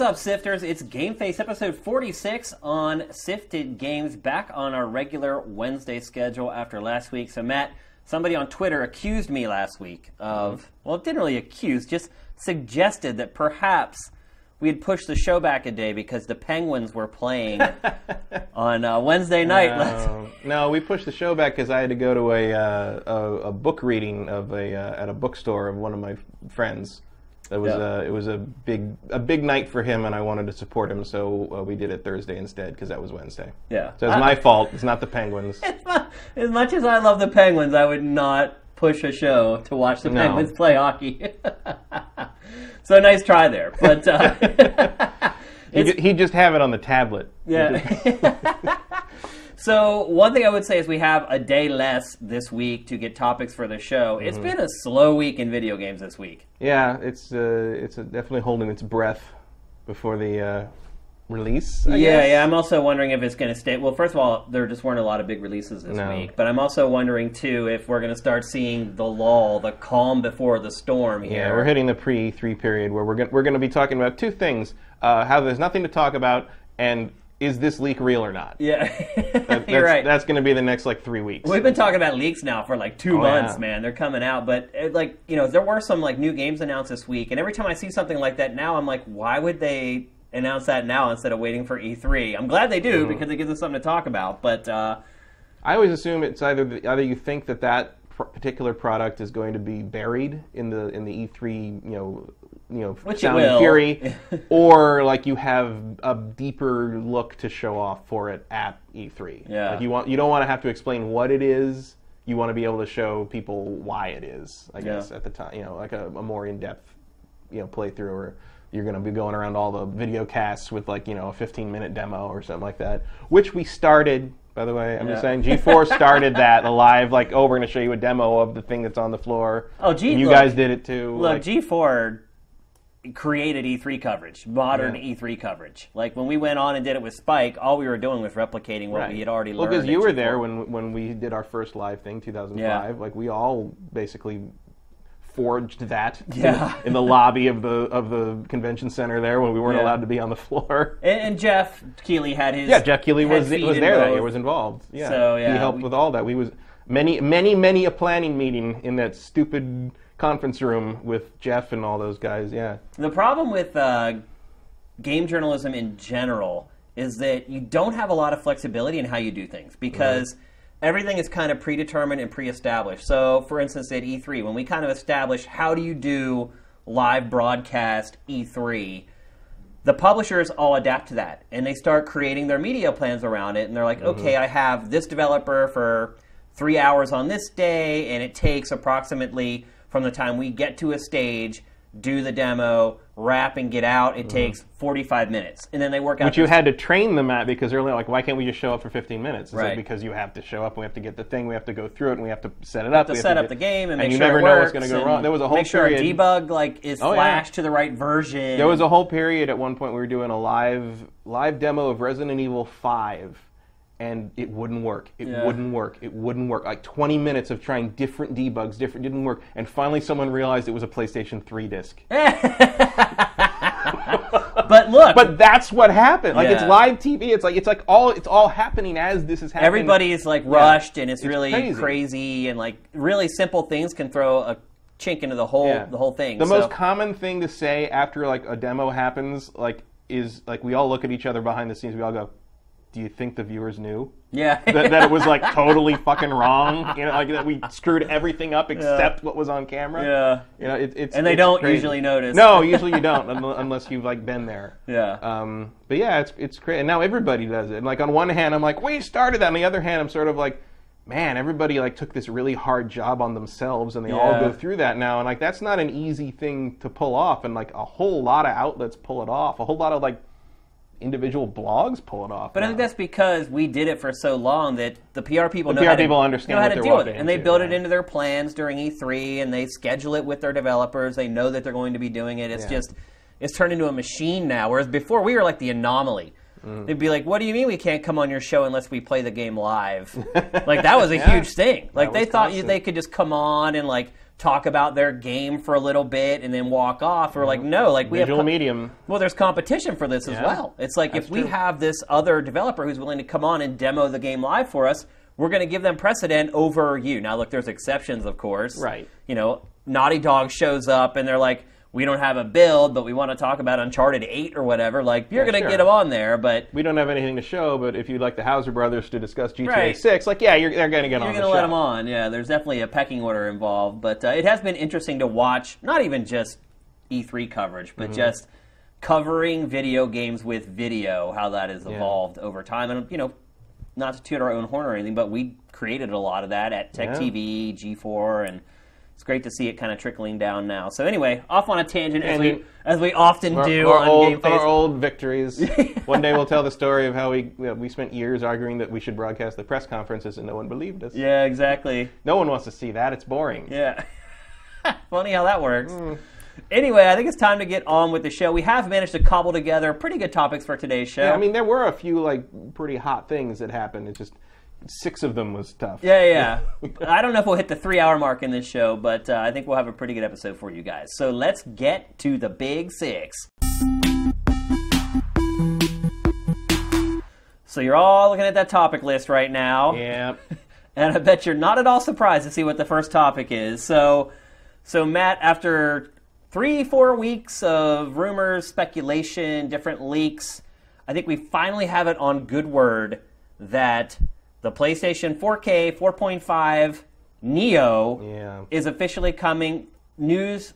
What's up, Sifters? It's Game Face episode 46 on Sifted Games, back on our regular Wednesday schedule after last week. So, Matt, somebody on Twitter accused me last week of, well, it didn't really accuse, just suggested that perhaps we had pushed the show back a day because the Penguins were playing on uh, Wednesday night. No, no, we pushed the show back because I had to go to a, uh, a a book reading of a uh, at a bookstore of one of my friends. It was Yeah. uh, it was a big a big night for him, and I wanted to support him, so uh, we did it Thursday instead because that was Wednesday. Yeah. So it's my fault. It's not the Penguins. as much as I love the Penguins, I would not push a show to watch the No. Penguins play hockey. so nice try there, but uh, He, just have it on the tablet. yeah. So one thing I would say is we have a day less this week to get topics for the show. It's Mm-hmm. been a slow week in video games this week. Yeah, it's uh, it's definitely holding its breath before the uh, release. I yeah, guess. yeah. I'm also wondering if it's going to stay. Well, first of all, there just weren't a lot of big releases this No. week, but I'm also wondering too if we're going to start seeing the lull, the calm before the storm here. Yeah, we're hitting the pre E3 period where we're going we're going to be talking about two things: uh, how there's nothing to talk about, and is this leak real or not? Yeah, That- you're that's, right. That's going to be the next like three weeks. We've been talking about leaks now for like two Oh, months, yeah. man. They're coming out, but it, like you know, there were some like new games announced this week, and every time I see something like that now, I'm like, why would they announce that now instead of waiting for E3? I'm glad they do Mm-hmm. because it gives us something to talk about. But uh, I always assume it's either the, either you think that that pr- particular product is going to be buried in the in the E3, you know, you know, Which sound and fury, or like you have a deeper look to show off for it at E3. Yeah. Like you want you don't want to have to explain what it is. You want to be able to show people why it is. I guess Yeah. at the time, you know, like a, a more in depth, you know, playthrough or. You're going to be going around all the video casts with like you know a 15 minute demo or something like that, which we started. By the way, I'm just saying G4 started that the live like oh we're going to show you a demo of the thing that's on the floor. Oh, gee, And you look. guys did it too. look, like- G4 created E3 coverage, modern Yeah. E3 coverage. Like when we went on and did it with Spike, all we were doing was replicating what Right. we had already well, learned. because you were there when when we did our first live thing, 2005. Yeah. Like we all basically forged that in- Yeah. in, the lobby of the of the convention center there when we weren't Yeah. allowed to be on the floor. And, and Geoff Keighley had his Yeah, Jeff had was was there that year, was involved. Yeah, So, yeah, he helped we- with all that. We was many many many a planning meeting in that stupid conference room with Jeff and all those guys. Yeah, The problem with uh, game journalism in general is that you don't have a lot of flexibility in how you do things because everything is kind of predetermined and pre-established. So, for instance, at E3, when we kind of established how do you do live broadcast E3, the publishers all adapt to that and they start creating their media plans around it and they're like okay i have this developer for three hours on this day and it takes approximately from the time we get to a stage do the demo wrap and get out it mm-hmm. takes 45 minutes and then they work out But you had to train them at because they're like, why can't we just show up for 15 minutes? Like, Right. because you have to show up, we have to get the thing, we have to go through it, and we have to set it up. to we have set up get- the game and, make sure that you sure never it And you never know works what's going to go wrong. There was a whole make sure period. debug like is Oh, yeah. flashed to the right version There was a whole period at one point we were doing a live live demo of Resident Evil 5 and it wouldn't work. It Yeah. wouldn't work. It wouldn't work. Like 20 minutes of trying different debugs, different didn't work. And finally someone realized it was a PlayStation 3 disc. but look But that's what happened. Like it's live TV. It's like it's like all it's all happening as this is happening. everybody is like rushed and it's, It's really crazy. crazy. and like really simple things can throw a chink into the whole Yeah. the whole thing. The So- most common thing to say after like a demo happens, like, is like we all look at each other behind the scenes. We all go, "Do you think the viewers knew yeah that, that it was like totally fucking wrong? You know, like that we screwed everything up except what was on camera. yeah You know, it, it's and they it's don't crazy. usually notice. No, usually you don't unless you've like been there. yeah Um, but yeah, it's it's great. And now everybody does it. And like on one hand, I'm like, we started that. On the other hand, I'm sort of like, man, everybody like took this really hard job on themselves, and they all go through that now. And like that's not an easy thing to pull off. And like a whole lot of outlets pull it off. A whole lot of like individual blogs pull it off. But I think that's because we did it for so long that the PR people know PR how to, people understand know how to deal with it, and they build it yeah. into their plans during E3, and they schedule it with their developers. They know that they're going to be doing it. It's Yeah. just it's turned into a machine now. Whereas before we were like the anomaly. Mm. They'd be like, "What do you mean we can't come on your show unless we play the game live?" like that was a Yeah. huge thing. Like they thought you, they could just come on and like talk about their game for a little bit and then walk off. We're like, no, like we Visual have. co- medium. well, there's competition for this as well. It's like if we true. have this other developer who's willing to come on and demo the game live for us, we're going to give them precedent over you. Now, look, there's exceptions, of course. Right. You know, Naughty Dog shows up and they're like, we don't have a build, but we want to talk about Uncharted 8 or whatever. Like, you're Yeah, going to sure. get them on there, but We don't have anything to show, but if you'd like the Houser brothers to discuss GTA Right. 6, like, yeah, you're, they're going to get on. you're on going the to let show. them on. Yeah, there's definitely a pecking order involved. But uh, it has been interesting to watch, not even just E3 coverage, Mm-hmm. but just covering video games with video, how that has evolved over time. And, you know, not to toot our own horn or anything, but we created a lot of that at Tech Yeah. TV, G4, and it's great to see it kind of trickling down now. So anyway, off on a tangent as we as we often Our, do our on old, Game Face. our old victories. One day we'll tell the story of how we we spent years arguing that we should broadcast the press conferences and no one believed us. Yeah, exactly. No one wants to see that. It's boring. Yeah. Funny how that works. Hmm. Anyway, I think it's time to get on with the show. We have managed to cobble together pretty good topics for today's show. Yeah, I mean, there were a few like pretty hot things that happened. It's just six of them was tough. yeah, yeah. I don't know if we'll hit the three hour mark in this show, but uh, I think we'll have a pretty good episode for you guys. So let's get to the big six. So you're all looking at that topic list right now. Yeah. and I bet you're not at all surprised to see what the first topic is. So, so Matt, after three, four weeks of rumors, speculation, different leaks, I think we finally have it on good word that the PlayStation 4K 4.5 Neo Yeah. is officially coming. News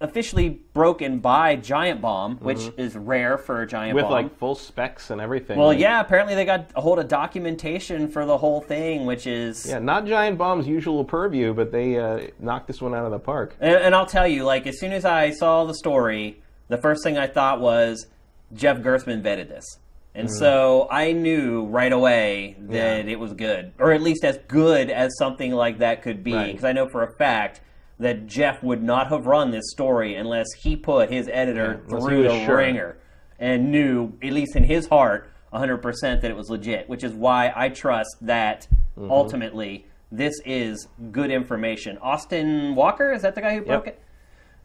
officially broken by Giant Bomb, which is rare for a Giant Mm-hmm. With Bomb. like full specs and everything. well, Like, yeah, apparently they got a hold of documentation for the whole thing, which is Yeah, not Giant Bomb's usual purview, but they uh, knocked this one out of the park. And, and I'll tell you, like, as soon as I saw the story, the first thing I thought was Jeff Gerstmann vetted this. And so I knew right away that Yeah. it was good, or at least as good as something like that could be. Right. Because I know for a fact that Jeff would not have run this story unless he put his editor Yeah, through the sure. ringer and knew, at least in his heart, 100% that it was legit, which is why I trust that Mm-hmm. ultimately this is good information. Austin Walker, is that the guy who broke Yep. it?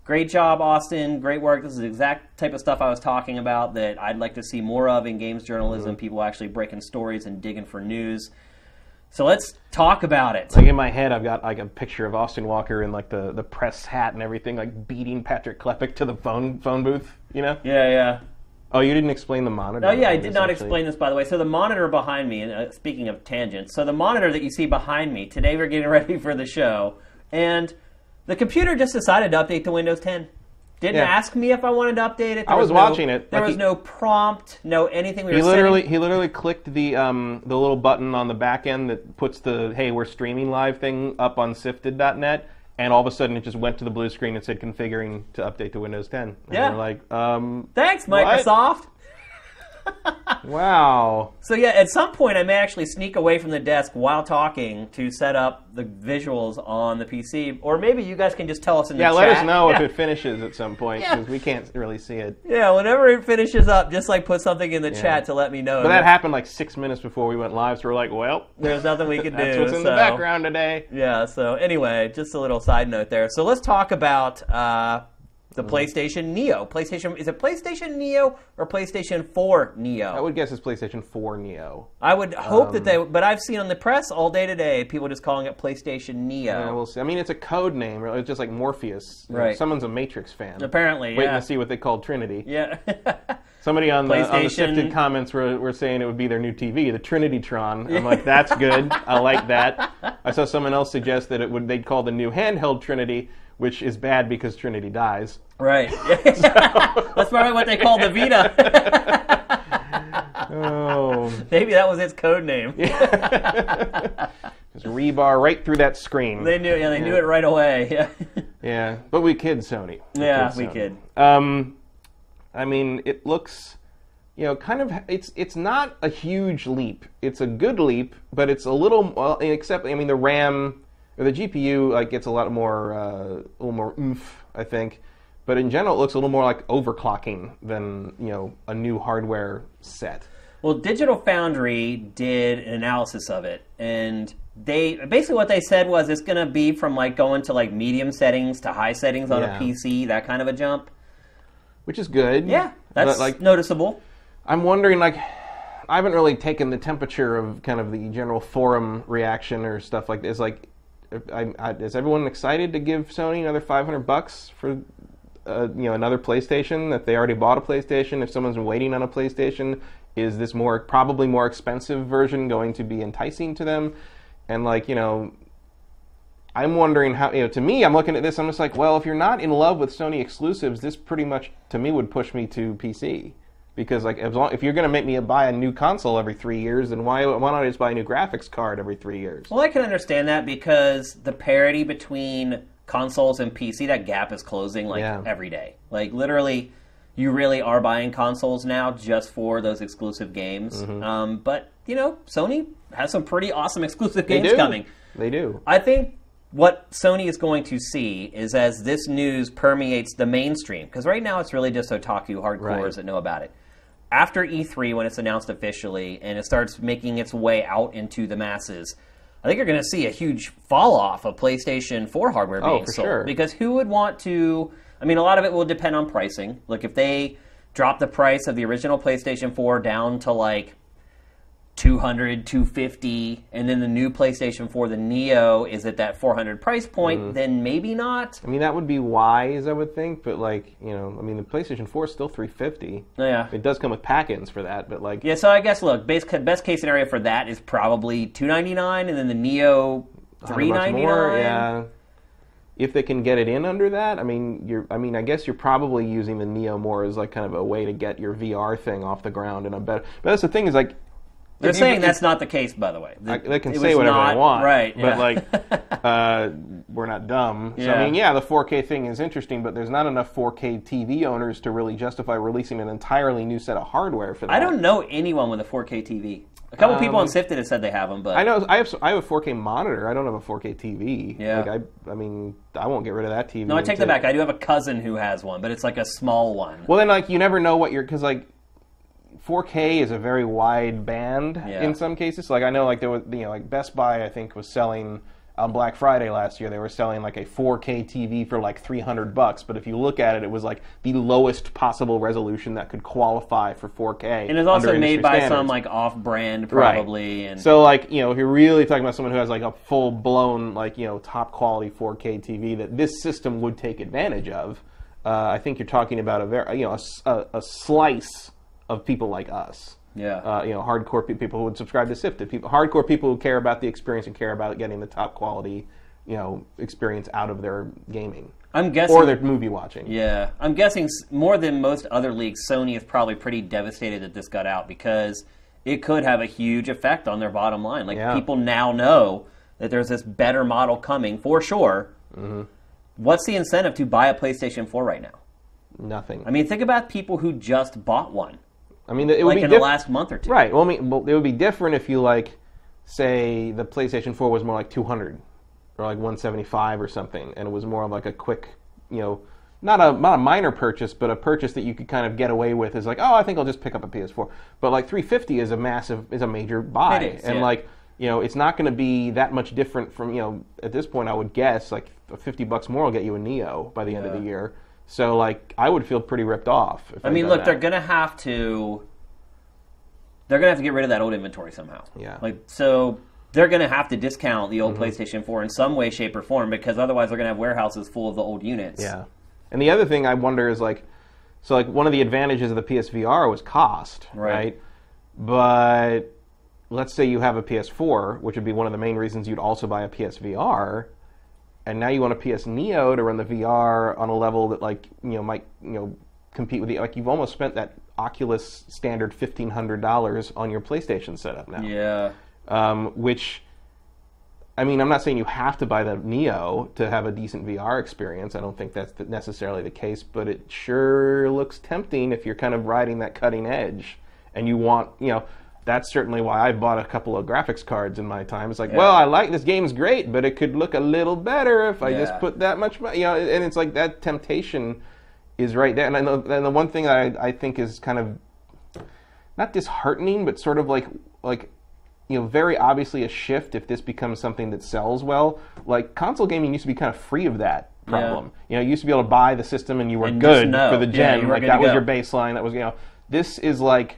Great job, Austin. Great work. This is the exact type of stuff I was talking about that I'd like to see more of in games journalism. Mm-hmm. People actually breaking stories and digging for news. So let's talk about it. Like in my head, I've got like a picture of Austin Walker in like the, the press hat and everything, like beating Patrick Klepek to the phone phone booth. You know? Yeah, yeah. Oh, you didn't explain the monitor. Oh yeah, I did not explain this by the way. So the monitor behind me, and uh, speaking of tangents, so the monitor that you see behind me today, we're getting ready for the show, and the computer just decided to update to Windows 10. Didn't Yeah. ask me if I wanted to update it. There I was no- watching it. There Like was he- no prompt, no anything. We He literally he literally clicked the um the little button on the back end that puts the hey we're streaming live thing up on sifted.net and all of a sudden it just went to the blue screen and said configuring to update to Windows 10. And Yeah. we're like um Thanks, What? Wow. So yeah, at some point I may actually sneak away from the desk while talking to set up the visuals on the PC, or maybe you guys can just tell us in Yeah, the chat. Yeah, let us know Yeah. if it finishes at some point Yeah. because we can't really see it. Yeah, whenever it finishes up, just like put something in the chat to let me know. But that happened like six minutes before we went live, so we're like, well, There's nothing we can do. that's what's in so- the background today. Yeah. So anyway, just a little side note there. So let's talk about uh, the Mm-hmm. PlayStation Neo. PlayStation is it PlayStation Neo or PlayStation 4 Neo? I would guess it's PlayStation 4 Neo. I would hope that Um, they. But I've seen on the press all day today people just calling it PlayStation Neo. Yeah, we'll see. I mean, it's a code name. really. It's just like Morpheus. Right. someone's a Matrix fan. Apparently, Waiting yeah. to see what they called Trinity. Yeah. Somebody on the, on the sifted comments were, were saying it would be their new TV, the Trinitytron. I'm like, that's good. I like that. I saw someone else suggest that it would they'd call the new handheld Trinity, which is bad because Trinity dies. Right. That's probably what they call the Vita. Oh, Maybe that was its code name. just rebar right through that screen. They knew. Yeah, they knew it right away. Yeah. Yeah, but we kid Sony. We Yeah, kid we Sony. kid. Um, I mean, it looks, you know, kind of. It's it's not a huge leap. It's a good leap, but it's a little. Well, except I mean, the RAM or the GPU like gets a lot more, uh, a little more oomph, I think. But in general, it looks a little more like overclocking than you know a new hardware set. Well, Digital Foundry did an analysis of it, and they basically what they said was it's going to be from like going to like medium settings to high settings on Yeah. a PC, that kind of a jump. which is good. Yeah, that's But, like noticeable. I'm wondering, like, I haven't really taken the temperature of kind of the general forum reaction or stuff like this. Like, I, I, is everyone excited to give Sony another 500 bucks for, uh, you know, another PlayStation? That they already bought a PlayStation. If someone's waiting on a PlayStation, is this more probably more expensive version going to be enticing to them? And like, you know, I'm wondering how, you know, to me, I'm looking at this, I'm just like, well, if you're not in love with Sony exclusives, this pretty much, to me, would push me to PC. Because, like, long, if you're going to make me buy a new console every three years, then why, why not just buy a new graphics card every three years? Well, I can understand that because the parity between consoles and PC, that gap is closing like Yeah. every day. Like literally, you really are buying consoles now just for those exclusive games. Mm-hmm. Um, but you know, Sony has some pretty awesome exclusive games coming. They do. I think what Sony is going to see is as this news permeates the mainstream, because right now it's really just otaku hardcores Right. that know about it. After E3, when it's announced officially and it starts making its way out into the masses, I think you're going to see a huge fall off of PlayStation 4 hardware oh, being Oh, for sold. sure. Because who would want to? I mean, a lot of it will depend on pricing. Like if they drop the price of the original PlayStation 4 down to like 200 250 and then the new playstation 4 the neo is at that 400 price point Mm-hmm. then maybe not I mean, that would be wise, I would think, but, like, you know, I mean, the PlayStation 4 is still 350 yeah It does come with pack-ins for that, but, like, yeah so i guess look best, best case scenario for that is probably 299 and then the neo 100 bucks 399 more, yeah. If they can get it in under that, I mean, you're. I mean, I guess you're probably using the Neo more as like kind of a way to get your VR thing off the ground and a better. But that's the thing is like. They're saying if- that's not the case by the way I- they can say whatever not- they want, right But yeah. like, uh, we're not dumb. So Yeah. I mean, yeah, the 4K thing is interesting, but there's not enough 4K TV owners to really justify releasing an entirely new set of hardware for that. i don't know anyone with a 4k tv a couple people on Um, sifted have said they have them but I know I have I have a 4K monitor. I don't have a 4K TV. Yeah. Like I I mean I won't get rid of that TV. no i take until- that back i do have a cousin who has one but it's like a small one Well, then, like, you never know what you're because like 4K is a very wide band Yeah. in some cases. Like, I know, like there was, you know, like Best Buy, I think, was selling on Black Friday last year. They were selling like a 4K TV for like 300 bucks. But if you look at it, it was like the lowest possible resolution that could qualify for 4K. and it's also made by standards. some like off-brand Right. probably and So, like, you know, if you're really talking about someone who has like a full blown, like, you know, top quality 4K TV that this system would take advantage of, uh, I think you're talking about a very, you know, a slice of people like us. yeah Uh, you know, hardcore pe- people who would subscribe to Sifted, people, hardcore people who care about the experience and care about getting the top quality, you know, experience out of their gaming i'm guessing or their movie watching. Yeah, I'm guessing more than most other leagues, Sony is probably pretty devastated that this got out because it could have a huge effect on their bottom line. Like Yeah. people now know that there's this better model coming for sure. Mm-hmm. What's the incentive to buy a PlayStation 4 right now? Nothing. I mean, think about people who just bought one, I mean, it would like be in the last month or two. Right. Well, I mean, well, it would be different if you like, say, the PlayStation 4 was more like 200 or like 175 or something, and it was more of like a quick, you know, not a not a minor purchase, but a purchase that you could kind of get away with. Is like, oh, I think I'll just pick up a PS4. But like 350 is a massive, is a major buy, It is, and yeah. like. You know, it's not going to be that much different from you know. At this point, I would guess like fifty bucks more will get you a Neo by the end of the year. So like, I would feel pretty ripped off. If I mean, look, that. they're gonna have to. They're gonna have to get rid of that old inventory somehow. Yeah. Like so, they're gonna have to discount the old Mm-hmm. PlayStation 4 in some way, shape, or form because otherwise they're gonna have warehouses full of the old units. Yeah. And the other thing I wonder is like, so like one of the advantages of the PSVR was cost, Right. right? But let's say you have a PS4, which would be one of the main reasons you'd also buy a PSVR, and now you want a PS Neo to run the VR on a level that like you know might you know compete with the like you've almost spent that Oculus standard fifteen hundred dollars on your PlayStation setup now Yeah. um, which I mean, I'm not saying you have to buy the Neo to have a decent VR experience. I don't think that's necessarily the case, but it sure looks tempting if you're kind of riding that cutting edge and you want, you know, that's certainly why I bought a couple of graphics cards in my time. It's like, Yeah. well, I like this game's great, but it could look a little better if I Yeah. just put that much, money. you know, and it's like that temptation is right there. And, I know, and the one thing that I, I think is kind of not disheartening, but sort of like like you know, very obviously a shift if this becomes something that sells well. Like console gaming used to be kind of free of that problem. You know, you used to be able to buy the system and you were And good for the gen. like that was go. your baseline. That was you know. This is like,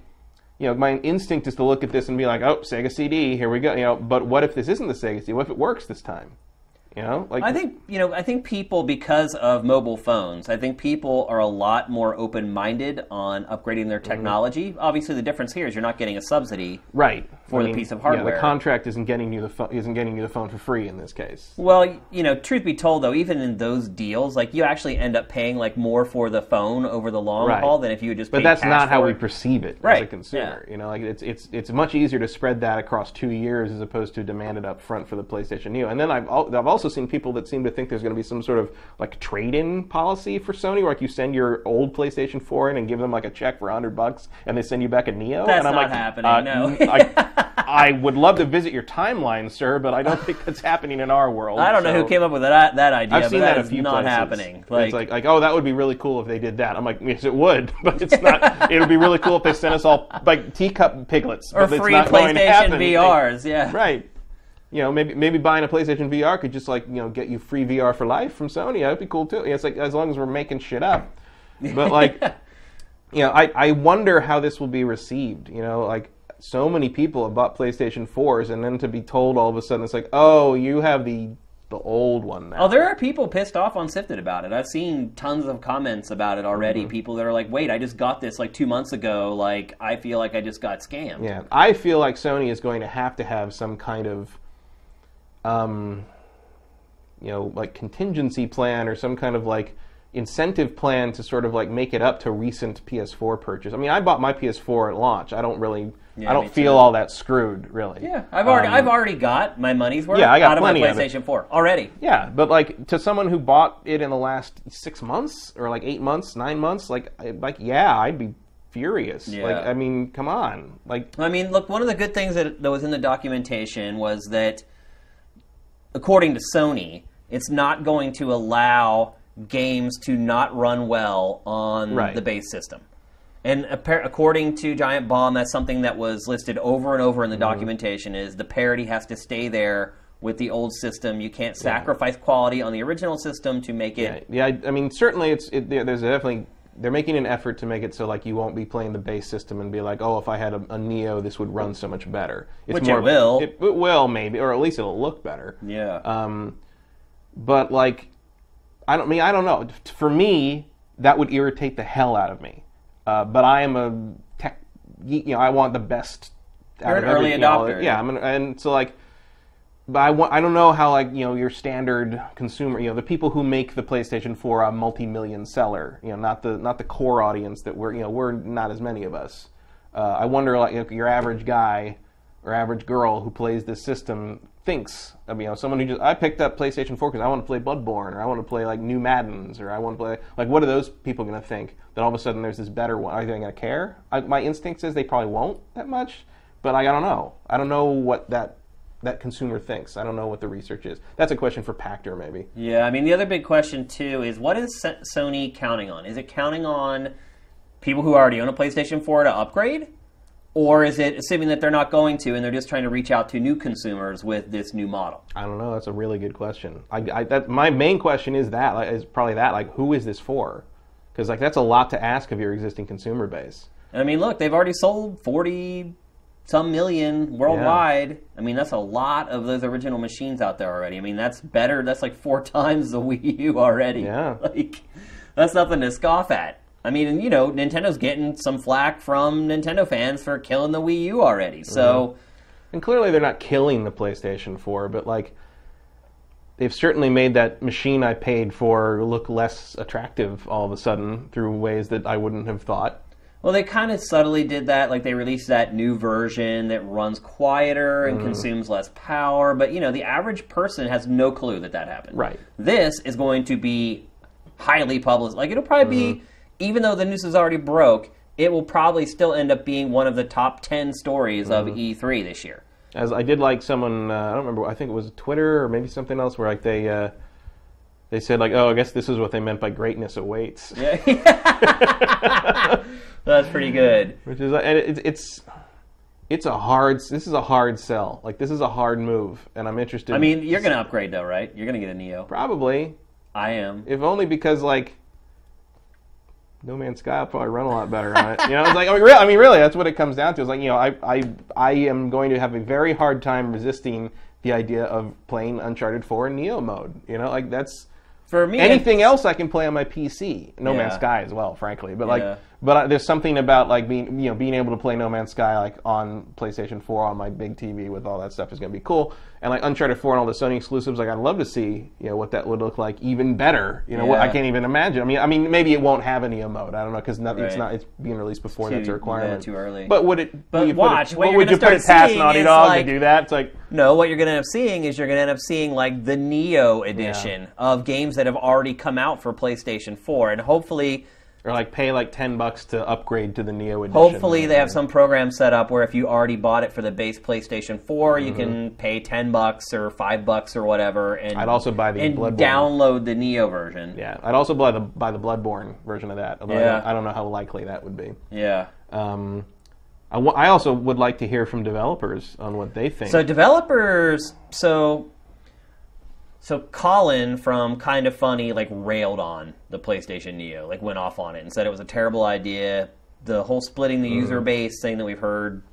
you know, my instinct is to look at this and be like, oh, Sega CD, here we go. You know, but what if this isn't the Sega CD? What if it works this time? You know, like I think you know. I think people, because of mobile phones, I think people are a lot more open-minded on upgrading their Mm-hmm. technology. Obviously, the difference here is you're not getting a subsidy. right for I the piece of yeah, hardware. the contract isn't getting you the phone isn't getting you the phone for free in this case. Well, you know, truth be told, though, even in those deals, like you actually end up paying like more for the phone over the long Right. haul than if you had just. But that's not how for we perceive it as a consumer. yeah. You know, like it's it's it's much easier to spread that across two years as opposed to demand it up front for the PlayStation Neo. And then I've al- I've also seen people that seem to think there's going to be some sort of like trade-in policy for Sony, where like you send your old PlayStation 4 in and give them like a check for hundred bucks, and they send you back a Neo. That's and I'm not like, happening, uh, no. I, I would love to visit your timeline, sir, but I don't think that's happening in our world. I don't know so- who came up with that that idea, I've seen that that a few not places. happening. it's like, like, oh, that would be really cool if they did that. I'm like, yes, it would, but it's not. it would be really cool if they sent us all like teacup piglets or but it's free not going to PlayStation. VRs, yeah. Right. You know, maybe maybe buying a PlayStation VR could just like you know get you free VR for life from Sony. That'd be cool too. It's like as long as we're making shit up. But like, you know, I I wonder how this will be received. You know, like so many people have bought PlayStation 4s, and then to be told all of a sudden it's like, oh, you have the the old one now. Oh, there are people pissed off on Sifted about it. I've seen tons of comments about it already. Mm-hmm. People that are like, "Wait, I just got this like two months ago. Like, I feel like I just got scammed." Yeah, I feel like Sony is going to have to have some kind of, um, you know, like contingency plan or some kind of like incentive plan to sort of like make it up to recent PS4 purchase. I mean, I bought my PS4 at launch. I don't really, Yeah, I don't feel too. all that screwed, really. Yeah, I've already Um, I've already got my money's worth Yeah, I got out of my plenty of. PlayStation 4 already. Yeah, but like to someone who bought it in the last six months or like eight months, nine months, like, like yeah, I'd be furious. Yeah. Like, I mean, come on, like. I mean, look, one of the good things that, that was in the documentation was that, according to Sony, it's not going to allow games to not run well on Right. the base system. And according to Giant Bomb, that's something that was listed over and over in the Mm-hmm. documentation: is the parity has to stay there with the old system. You can't sacrifice quality on the original system to make it. Yeah, I, I mean, certainly, it's it, there's definitely they're making an effort to make it so like you won't be playing the base system and be like, oh, if I had a, a Neo, this would run so much better. It's Which it more, will. It, it will maybe, or at least it'll look better. Yeah. Um, but like, I don't I mean I don't know. For me, that would irritate the hell out of me. Uh, but I am a tech, you know, I want the best. You're an early every- you know, adopter. yeah, I'm an, and so like, but I want, I don't know how like you know your standard consumer, you know, the people who make the PlayStation 4 a multi-million seller, you know, not the not the core audience that we're you know we're not as many of us. Uh, I wonder like you know, your average guy or average girl who plays this system thinks I mean, you know someone who just I picked up PlayStation 4 because I want to play Bloodborne or I want to play like new Maddens or I want to play like what are those people going to think that all of a sudden there's this better one? Are they going to care? I, my instinct says they probably won't that much, but like, I don't know. I don't know what that that consumer thinks. I don't know what the research is. That's a question for Pachter maybe. Yeah, I mean the other big question too is what is Sony counting on? Is it counting on people who already own a PlayStation 4 to upgrade? Or is it assuming that they're not going to and they're just trying to reach out to new consumers with this new model? I don't know. That's a really good question. I, I that my main question is that like, is probably that like who is this for? Because like that's a lot to ask of your existing consumer base. I mean, look, they've already sold 40 some million worldwide. I mean, that's a lot of those original machines out there already. I mean, that's better. That's like four times the Wii U already. Yeah. Like, that's nothing to scoff at. I mean, you know, Nintendo's getting some flack from Nintendo fans for killing the Wii U already. So, And clearly they're not killing the PlayStation 4, but like they've certainly made that machine I paid for look less attractive all of a sudden through ways that I wouldn't have thought. well, they kind of subtly did that. Like, they released that new version that runs quieter Mm. and consumes less power. But, you know, the average person has no clue that that happened. Right. This is going to be highly published. Like it'll probably Mm-hmm. be, even though the news is already broke, it will probably still end up being one of the top ten stories Mm-hmm. of E3 this year. As I did like someone, uh, I don't remember. I think it was Twitter or maybe something else, where like they uh, they said like, "Oh, I guess this is what they meant by greatness awaits," Yeah, that's pretty good. which is and it, it's it's a hard. This is a hard sell. Like this is a hard move, and I'm interested. I mean, you're going to upgrade though, right? You're going to get a Neo. probably I am. if only because like. No Man's Sky I'll probably run a lot better on it. You know, it's like I mean, really, I mean, really, that's what it comes down to. It's like you know, I, I, I am going to have a very hard time resisting the idea of playing Uncharted 4 in Neo mode. You know, like that's For me, anything else I can play on my PC. No Man's Sky as well, frankly. But Yeah. like, but uh, there's something about like being you know being able to play No Man's Sky like on PlayStation 4 on my big TV with all that stuff is going to be cool. And like Uncharted 4 and all the Sony exclusives, like I'd love to see you know what that would look like even better. You know, what, I can't even imagine. I mean, I mean maybe it won't have a Neo mode. I don't know because it's not it's being released before Too- that's a requirement. yeah, too early. But would it? But would watch, it, what what you're would you put it past Naughty Dog like- to do that? It's like No, what you're going to end up seeing is you're going to end up seeing like the Neo edition of games that have already come out for PlayStation 4, and hopefully, or like pay like ten bucks to upgrade to the Neo edition. hopefully they have some program set up where if you already bought it for the base PlayStation 4, you Mm-hmm. can pay 10 bucks or 5 bucks or whatever, and I'd also buy the and Bloodborne. download the Neo version. Yeah, I'd also buy the buy the Bloodborne version of that. Although I, Yeah. don't, I don't know how likely that would be. Yeah. Um, I, I also would like to hear from developers on what they think. So developers, so so Colin from Kind of Funny like railed on the PlayStation Neo, like went off on it and said it was a terrible idea. The whole splitting the user base thing that we've heard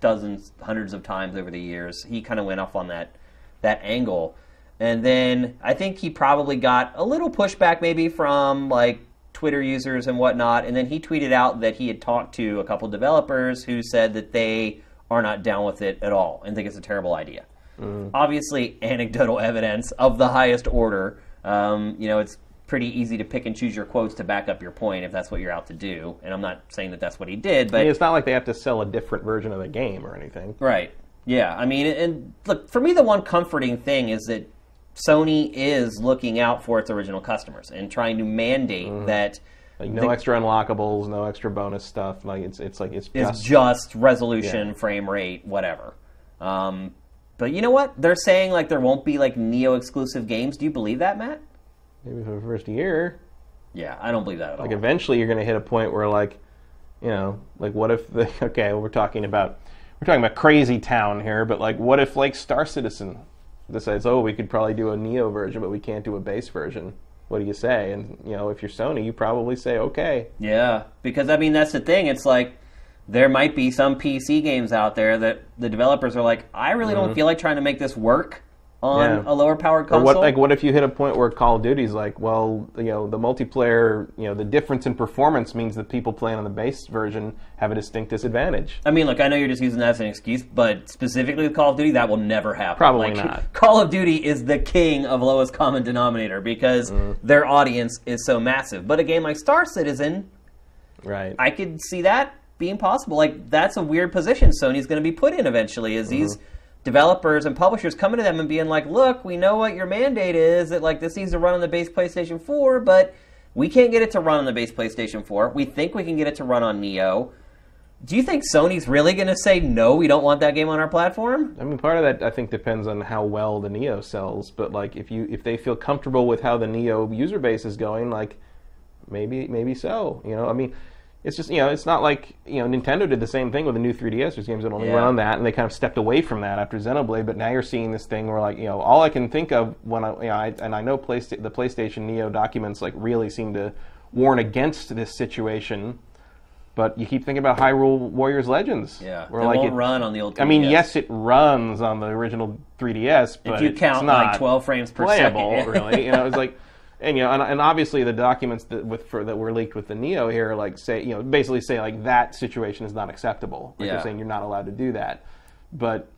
dozens, hundreds of times over the years, he kind of went off on that that angle. And then I think he probably got a little pushback maybe from like Twitter users and whatnot. And then he tweeted out that he had talked to a couple developers who said that they are not down with it at all and think it's a terrible idea. Obviously, anecdotal evidence of the highest order. Um, you know, it's pretty easy to pick and choose your quotes to back up your point if that's what you're out to do. And I'm not saying that that's what he did, but I mean, it's not like they have to sell a different version of the game or anything. Right. Yeah. I mean, and look, for me, the one comforting thing is that Sony is looking out for its original customers and trying to mandate that Like no The- extra unlockables, no extra bonus stuff. Like it's it's like it's it's just just resolution, Yeah. frame rate, whatever. Um, but you know what? They're saying like there won't be like Neo exclusive games. Do you believe that, Matt? Maybe for the first year. Yeah, I don't believe that at all. Like eventually, you're going to hit a point where like, you know, like what if the okay, well, we're talking about we're talking about crazy town here, but like what if like Star Citizen decides, oh, we could probably do a Neo version, but we can't do a base version. What do you say? And you know, if you're Sony, you probably say okay. Yeah, because I mean that's the thing. It's like there might be some PC games out there that the developers are like, I really don't mm-hmm. feel like trying to make this work on. Yeah. a lower powered console. what like what if you hit a point where Call of Duty's like, well, you know, the multiplayer, you know, the difference in performance means that people playing on the base version have a distinct disadvantage. I mean, look, I know you're just using that as an excuse, but specifically with Call of Duty, that will never happen. Probably Like, not. Call of Duty is the king of lowest common denominator because Mm-hmm. their audience is so massive. But a game like Star Citizen, Right. I could see that being possible. Like that's a weird position Sony's going to be put in eventually. Is these Mm-hmm. Developers and publishers coming to them and being like, "Look, we know what your mandate is. That like this needs to run on the base PlayStation 4, but we can't get it to run on the base PlayStation 4. We think we can get it to run on Neo." Do you think Sony's really going to say no? We don't want that game on our platform. I mean, part of that I think depends on how well the Neo sells. But like, if you if they feel comfortable with how the Neo user base is going, like maybe maybe so. You know, I mean, it's just you know, it's not like you know Nintendo did the same thing with the new 3DS. There's games that only Yeah. run on that, and they kind of stepped away from that after Xenoblade. But now you're seeing this thing where like you know, all I can think of when I you know, I, and I know Playsta- the PlayStation Neo documents like really seem to warn against this situation. But you keep thinking about Hyrule Warriors Legends. Yeah, where it like won't it- run on the old. I mean, yes, it runs on the original 3DS, but if you it's count not like 12 frames per playable, second, really. You know, it's like, and you know, and, and obviously the documents that with for that were leaked with the Neo here, like say, you know, basically say like that situation is not acceptable. Like Yeah. they're saying you're not allowed to do that, but.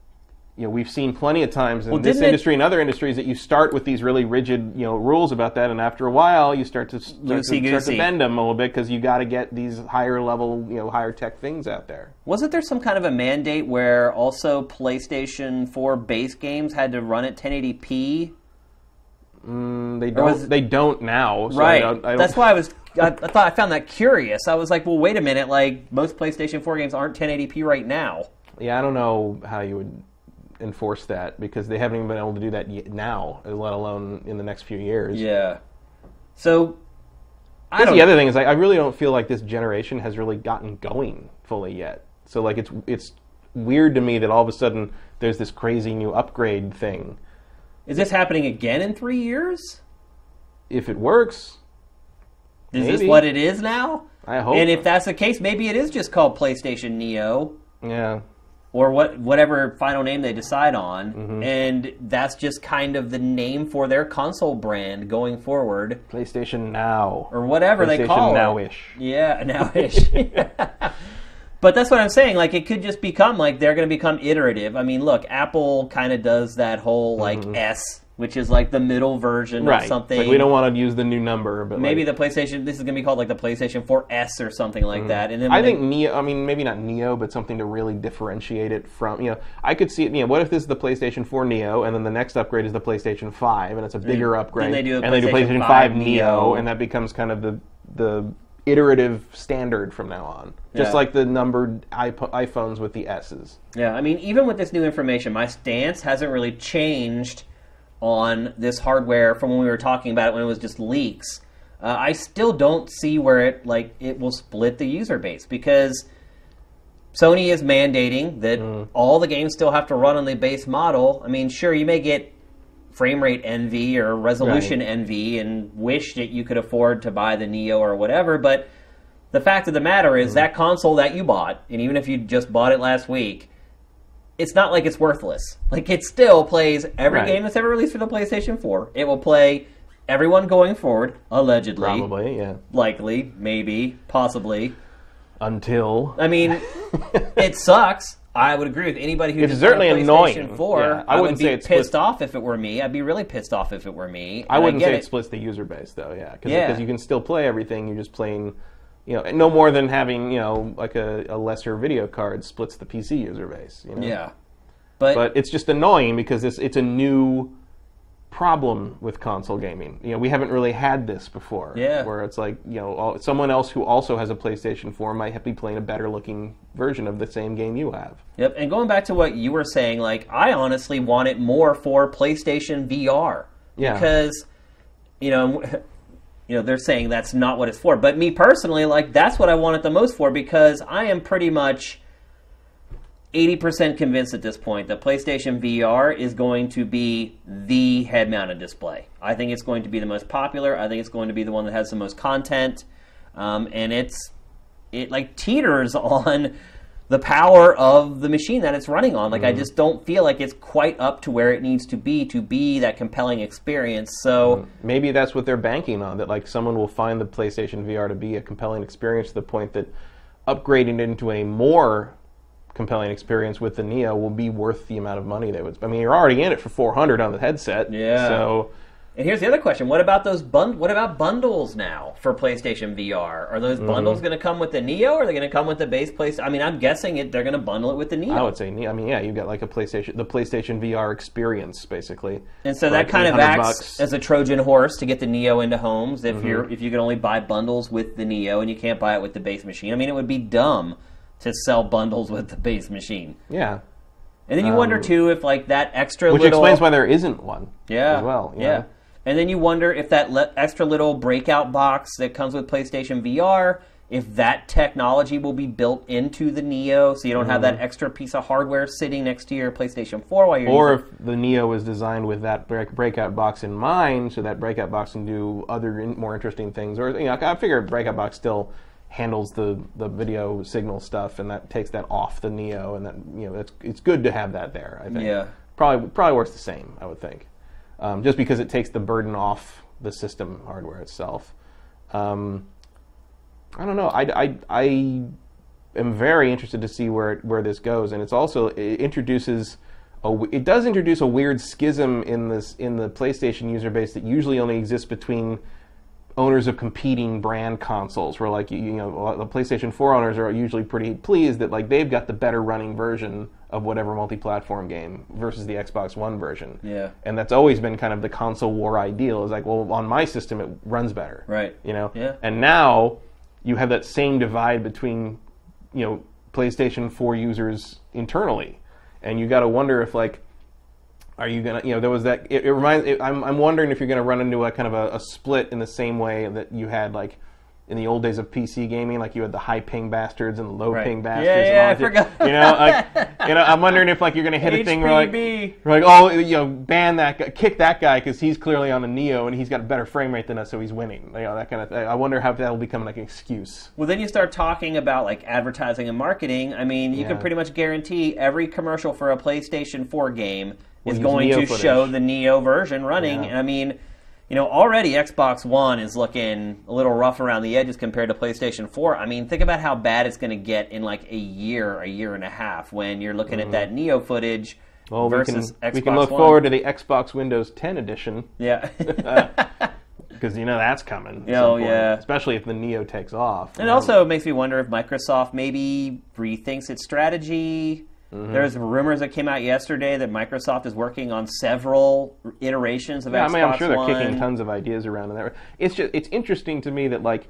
You know, we've seen plenty of times in Well, this didn't it- industry and other industries that you start with these really rigid, you know, rules about that, and after a while, you start to start, to, start to bend them a little bit because you got to get these higher level, you know, higher tech things out there. Wasn't there some kind of a mandate where also PlayStation 4 base games had to run at 1080p? Mm, they don't. it- They don't now. So I right. don't, I don't, That's why I was. I, I thought I found that curious. I was like, well, wait a minute. Like most PlayStation 4 games aren't 1080p right now. Yeah, I don't know how you would enforce that because they haven't even been able to do that yet now, let alone in the next few years. Yeah. So I the other thing is I, I really don't feel like this generation has really gotten going fully yet. So like it's it's weird to me that all of a sudden there's this crazy new upgrade thing. Is this happening again in three years? If it works, Is this what it is now? I hope. And if that's the case, maybe it is just called PlayStation Neo yeah, or what whatever final name they decide on, Mm-hmm. and that's just kind of the name for their console brand going forward, PlayStation Now. or whatever they call it. Now-ish. Yeah, now-ish. but that's what I'm saying. Like, it could just become like they're going to become iterative. I mean, look, Apple kind of does that whole like S, which is like the middle version Mm-hmm. Right. of something. Like we don't want to use the new number, but Maybe like, the PlayStation. This is going to be called like the PlayStation 4S or something like that. And then Mm-hmm. I think they- Neo. I mean, maybe not Neo, but something to really differentiate it from. You know, I could see it. You know, what if this is the PlayStation 4 Neo, and then the next upgrade is the PlayStation 5, and it's a bigger upgrade, they do a and they do PlayStation PlayStation 5 5 Neo. Neo, and that becomes kind of the the iterative standard from now on, just Yeah. like the numbered iPo- iPhones with the S's. Yeah, I mean, even with this new information, my stance hasn't really changed on this hardware from when we were talking about it when it was just leaks. Uh, I still don't see where it like it will split the user base because Sony is mandating that all the games still have to run on the base model. I mean, sure, you may get frame rate envy or resolution Right. envy and wish that you could afford to buy the Neo or whatever, but the fact of the matter is mm-hmm. that console that you bought, and even if you just bought it last week, it's not like it's worthless. Like it still plays every Right. game that's ever released for the PlayStation 4. It will play everyone going forward, allegedly, Probably, yeah. likely, maybe, possibly. Until I mean, it sucks. I would agree with anybody who It's just got a certainly PlayStation annoying. 4. Yeah, I I, wouldn't would be say it splits- pissed off if it were me. I'd be really pissed off if it were me. I wouldn't get say it. it splits the user base though, yeah, because Yeah. you can still play everything. You're just playing, you know, no more than having you know like a, a lesser video card splits the PC user base. You know? Yeah, but, but it's just annoying because it's it's a new problem with console gaming. You know, we haven't really had this before. Yeah. where it's like you know all, someone else who also has a PlayStation 4 might be playing a better looking version of the same game you have. Yep, and going back to what you were saying, like I honestly want it more for PlayStation VR. Yeah. Because you know, you know, they're saying that's not what it's for. But me personally, like that's what I want it the most for because I am pretty much 80% convinced at this point that PlayStation VR is going to be the head mounted display. I think it's going to be the most popular. I think it's going to be the one that has the most content. Um, and it's, it like teeters on the power of the machine that it's running on. Like, I just don't feel like it's quite up to where it needs to be to be that compelling experience. So, Maybe that's what they're banking on. That like someone will find the PlayStation VR to be a compelling experience to the point that upgrading it into a more compelling experience with the Neo will be worth the amount of money they would. I mean, you're already in it for 400 on the headset. Yeah. So And here's the other question: What about those bund- What about bundles now for PlayStation VR? Are those bundles going to come with the Neo? Or are they going to come with the base place? I mean, I'm guessing it. They're going to bundle it with the Neo. I would say, Ne- I mean, yeah, you've got like a PlayStation, the PlayStation VR experience, basically. and so that like kind of acts bucks. as a Trojan horse to get the Neo into homes. If Mm-hmm. you're if you can only buy bundles with the Neo and you can't buy it with the base machine. I mean, it would be dumb to sell bundles with the base machine. yeah. And then you wonder too if like that extra Um, Which little explains why there isn't one. yeah As well. you yeah. And then you wonder if that le- extra little breakout box that comes with PlayStation VR, if that technology will be built into the Neo, so you don't have that extra piece of hardware sitting next to your PlayStation 4 while you're Or using. if the Neo was designed with that break, breakout box in mind, so that breakout box can do other in, more interesting things. Or you know, I figure breakout box still handles the, the video signal stuff, and that takes that off the Neo, and that you know, it's it's good to have that there. I think. Yeah. Probably probably works the same. I would think, um, just because it takes the burden off the system hardware itself. Um, I don't know. I, I, I am very interested to see where where this goes, and it's also it introduces a it does introduce a weird schism in this in the PlayStation user base that usually only exists between owners of competing brand consoles where like you, you know the PlayStation 4 owners are usually pretty pleased that like they've got the better running version of whatever multi-platform game versus the Xbox One version. Yeah. And that's always been kind of the console war ideal is like well on my system it runs better. Right. You know. Yeah. And now you have that same divide between you know PlayStation 4 users internally. And you got to wonder if like are you gonna you know there was that it, it reminds it, I'm, I'm wondering if you're gonna run into a kind of a, a split in the same way that you had like in the old days of PC gaming, like you had the high ping bastards and the low Right. ping bastards. yeah, and all I forgot. You know, like, you know, I'm wondering if like you're gonna hit a thing where like, we're like, oh, you know, ban that guy, kick that guy because he's clearly on a Neo and he's got a better frame rate than us, so he's winning. You know, that kind of. thing. I wonder how that will become like an excuse. Well, then you start talking about like advertising and marketing. I mean, you can pretty much guarantee every commercial for a PlayStation 4 game is going Neo to footage. show the Neo version running. Yeah. And I mean, you know, already Xbox One is looking a little rough around the edges compared to PlayStation 4. I mean, think about how bad it's going to get in like a year, a year and a half when you're looking at that Neo footage Mm-hmm. Well, we can versus Xbox we can look One. forward to the Xbox Windows 10 edition Yeah. because you know that's coming. Oh, yeah. especially if the Neo takes off. It also makes me wonder if Microsoft maybe rethinks its strategy. Mm-hmm. There's rumors that came out yesterday that Microsoft is working on several iterations of Yeah, I mean, I'm sure they're One. kicking tons of ideas around in there. It's just it's interesting to me that like,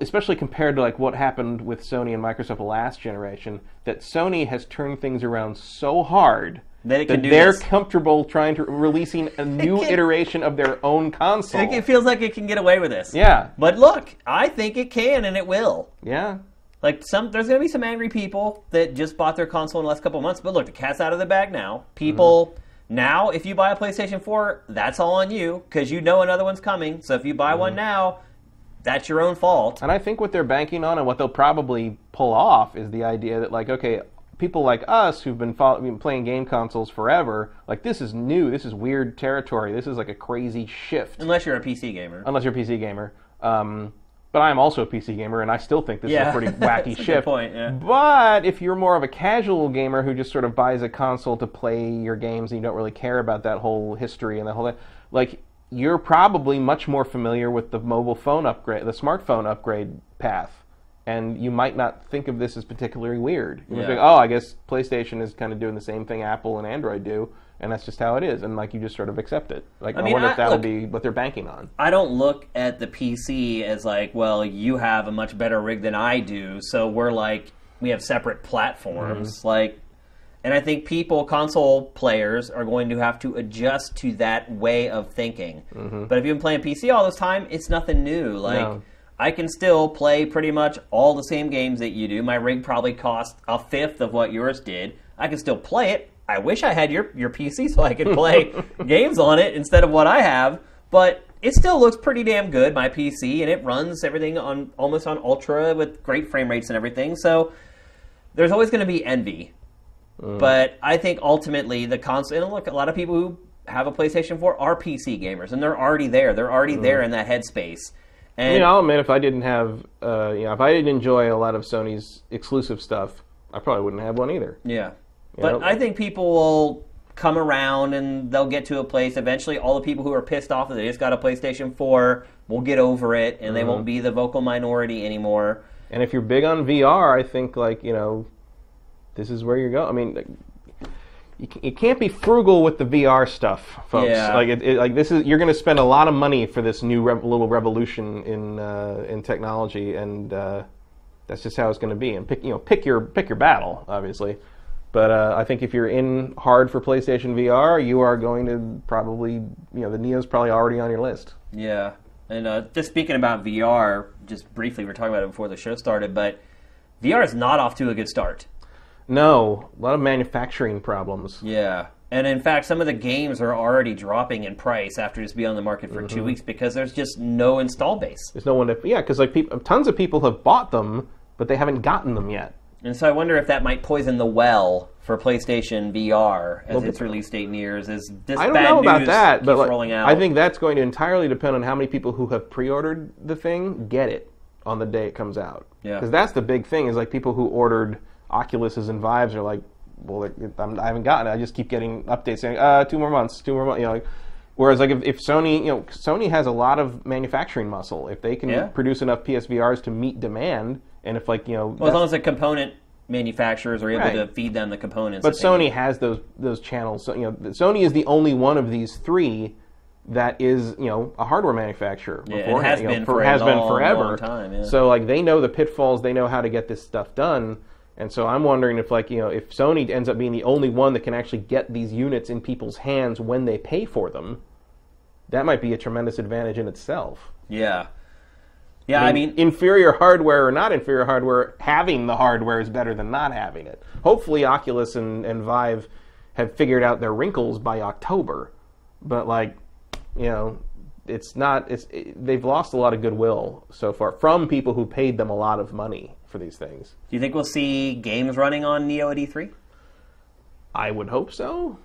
especially compared to like what happened with Sony and Microsoft last generation, that Sony has turned things around so hard That it can do they're this. comfortable trying to releasing a new can- iteration of their own console. It feels like it can get away with this. yeah, But look, I think it can and it will. yeah. Like some, there's going to be some angry people that just bought their console in the last couple of months. But look, the cat's out of the bag now. People now, if you buy a PlayStation 4, that's all on you because you know another one's coming. So if you buy one now, that's your own fault. And I think what they're banking on and what they'll probably pull off is the idea that, like, okay, people like us who've been, follow- been playing game consoles forever, like, this is new, this is weird territory, this is like a crazy shift. Unless you're a PC gamer. Unless you're a PC gamer. Um, but I'm also a PC gamer, and I still think this Yeah. is a pretty wacky a shift. point, yeah. But if you're more of a casual gamer who just sort of buys a console to play your games and you don't really care about that whole history and the whole thing, like you're probably much more familiar with the mobile phone upgrade, the smartphone upgrade path, and you might not think of this as particularly weird. You Yeah. think, oh, I guess PlayStation is kind of doing the same thing Apple and Android do, and that's just how it is, and like you just sort of accept it. Like I, mean, wonder I- if that'll look- be what they're banking on. I don't look at the PC as like, well, you have a much better rig than I do, so we're like we have separate platforms. Mm-hmm. Like and I think people, console players, are going to have to adjust to that way of thinking. But if you've been playing PC all this time, it's nothing new. Like Mm-hmm. No. I can still play pretty much all the same games that you do. My rig probably cost a fifth of what yours did. I can still play it. I wish I had your your PC so I could play games on it instead of what I have. But it still looks pretty damn good, my PC, and it runs everything on almost on ultra with great frame rates and everything. So there's always going to be envy. But I think ultimately the console. And look, a lot of people who have a PlayStation 4 are PC gamers, and they're already there. They're already there in that headspace. And You know, I'll admit if I didn't have, uh, you know, if I didn't enjoy a lot of Sony's exclusive stuff, I probably wouldn't have one either. Yeah. But know? I think people will come around and they'll get to a place eventually. All the people who are pissed off that they just got a PlayStation 4 will get over it and they Mm-hmm. won't be the vocal minority anymore. And if you're big on VR, I think like you know, this is where you're going. I mean, you, you can't be frugal with the VR stuff, folks. Yeah. Like it, it- like this is you're going to spend a lot of money for this new rev- little revolution in uh, in technology, and uh, that's just how it's going to be. And pick you know pick your pick your battle, obviously. But uh, I think if you're in hard for PlayStation VR, you are going to probably you know the Neo's probably already on your list. Yeah. And uh, just speaking about VR, just briefly, we were talking about it before the show started, but VR is not off to a good start. No, a lot of manufacturing problems. Yeah. And in fact, some of the games are already dropping in price after just being on the market for Mm-hmm. two weeks because there's just no install base. There's no one to yeah, because like tons of people have bought them, but they haven't gotten them yet. And so I wonder if that might poison the well for PlayStation VR as its release date nears. Is this I don't bad know about news that, keeps but like, rolling out. I think that's going to entirely depend on how many people who have pre-ordered the thing get it on the day it comes out. Yeah. because that's the big thing. Is like people who ordered Oculuses and Vives are like, well, it- I'm, I haven't gotten it. I just keep getting updates saying, uh, two more months, two more months. You know, like, whereas like if, if Sony, you know, Sony has a lot of manufacturing muscle. If they can Yeah. produce enough PSVRs to meet demand, and if like you know, well, as long as the component manufacturers are able Right. to feed them the components. But Sony need. has those those channels. So, you know, Sony is the only one of these three that is you know a hardware manufacturer. Yeah, it has you know, been for- for has been forever. time, yeah. So like they know the pitfalls. They know how to get this stuff done. And so I'm wondering if like you know if Sony ends up being the only one that can actually get these units in people's hands when they pay for them, that might be a tremendous advantage in itself. Yeah. Yeah, I mean- inferior hardware or not inferior hardware, having the hardware is better than not having it. Hopefully, Oculus and, and Vive have figured out their wrinkles by October, but like, you know, it's not. It's it, they've lost a lot of goodwill so far from people who paid them a lot of money for these things. Do you think we'll see games running on Neo at E3? I would hope so.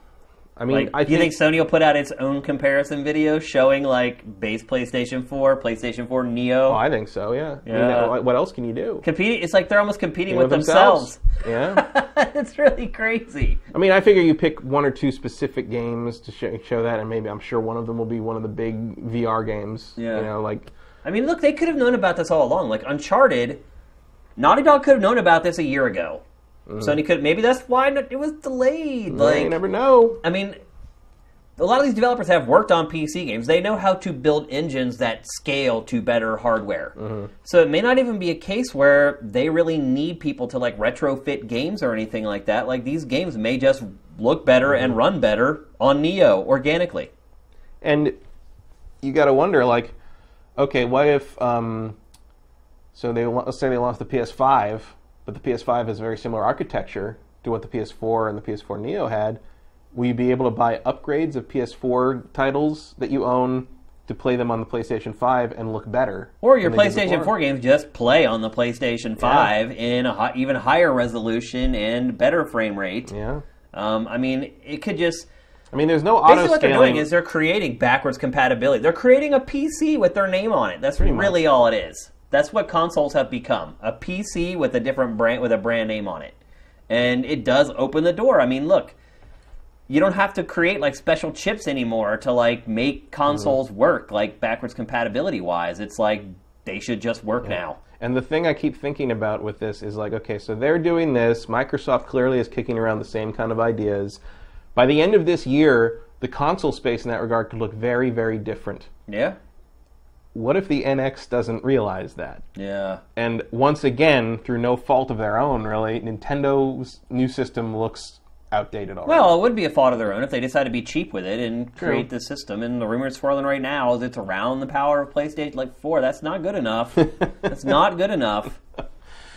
I mean, Like, I do you think Sony will put out its own comparison video showing like base PlayStation 4, PlayStation 4 Neo? Oh, I think so. Yeah. I mean, Yeah. what else can you do? competing. It's like they're almost competing know, with themselves. Yeah. it's really crazy. I mean, I figure you pick one or two specific games to show, show that, and maybe I'm sure one of them will be one of the big VR games. Yeah. You know, like I mean, look, they could have known about this all along. Like Uncharted, Naughty Dog could have known about this a year ago. Sony could. Maybe that's why it was delayed. Like, you never know. I mean, a lot of these developers have worked on PC games. They know how to build engines that scale to better hardware. So it may not even be a case where they really need people to like retrofit games or anything like that. Like these games may just look better and run better on Neo organically. And you got to wonder, like, okay, what if? Um, so they let's say they launched the PS5, but the PS5 has a very similar architecture to what the PS4 and the PS4 Neo had. Will you be able to buy upgrades of PS4 titles that you own to play them on the PlayStation 5 and look better? Or your than they did PlayStation 4 games just play on the PlayStation 5 in a even higher resolution and better frame rate. Yeah. Um, I mean, it could just. I mean, there's no auto Basically, what they're doing is they're creating backwards compatibility. They're creating a PC with their name on it. That's really all it is. That's what consoles have become: a PC with a different brand with a brand name on it, and it does open the door. I mean, look, you don't have to create like special chips anymore to like make consoles mm-hmm. work like backwards compatibility wise. It's like they should just work now. And the thing I keep thinking about with this is like, okay, so they're doing this. Microsoft clearly is kicking around the same kind of ideas. By the end of this year, the console space in that regard could look very, very different. Yeah, What if the NX doesn't realize that? yeah. And once again, through no fault of their own, really, Nintendo's new system looks outdated already. Well, it would be a fault of their own if they decide to be cheap with it and create the system. And the rumors swirling right now is it's around the power of PlayStation like four. That's not good enough. That's not good enough.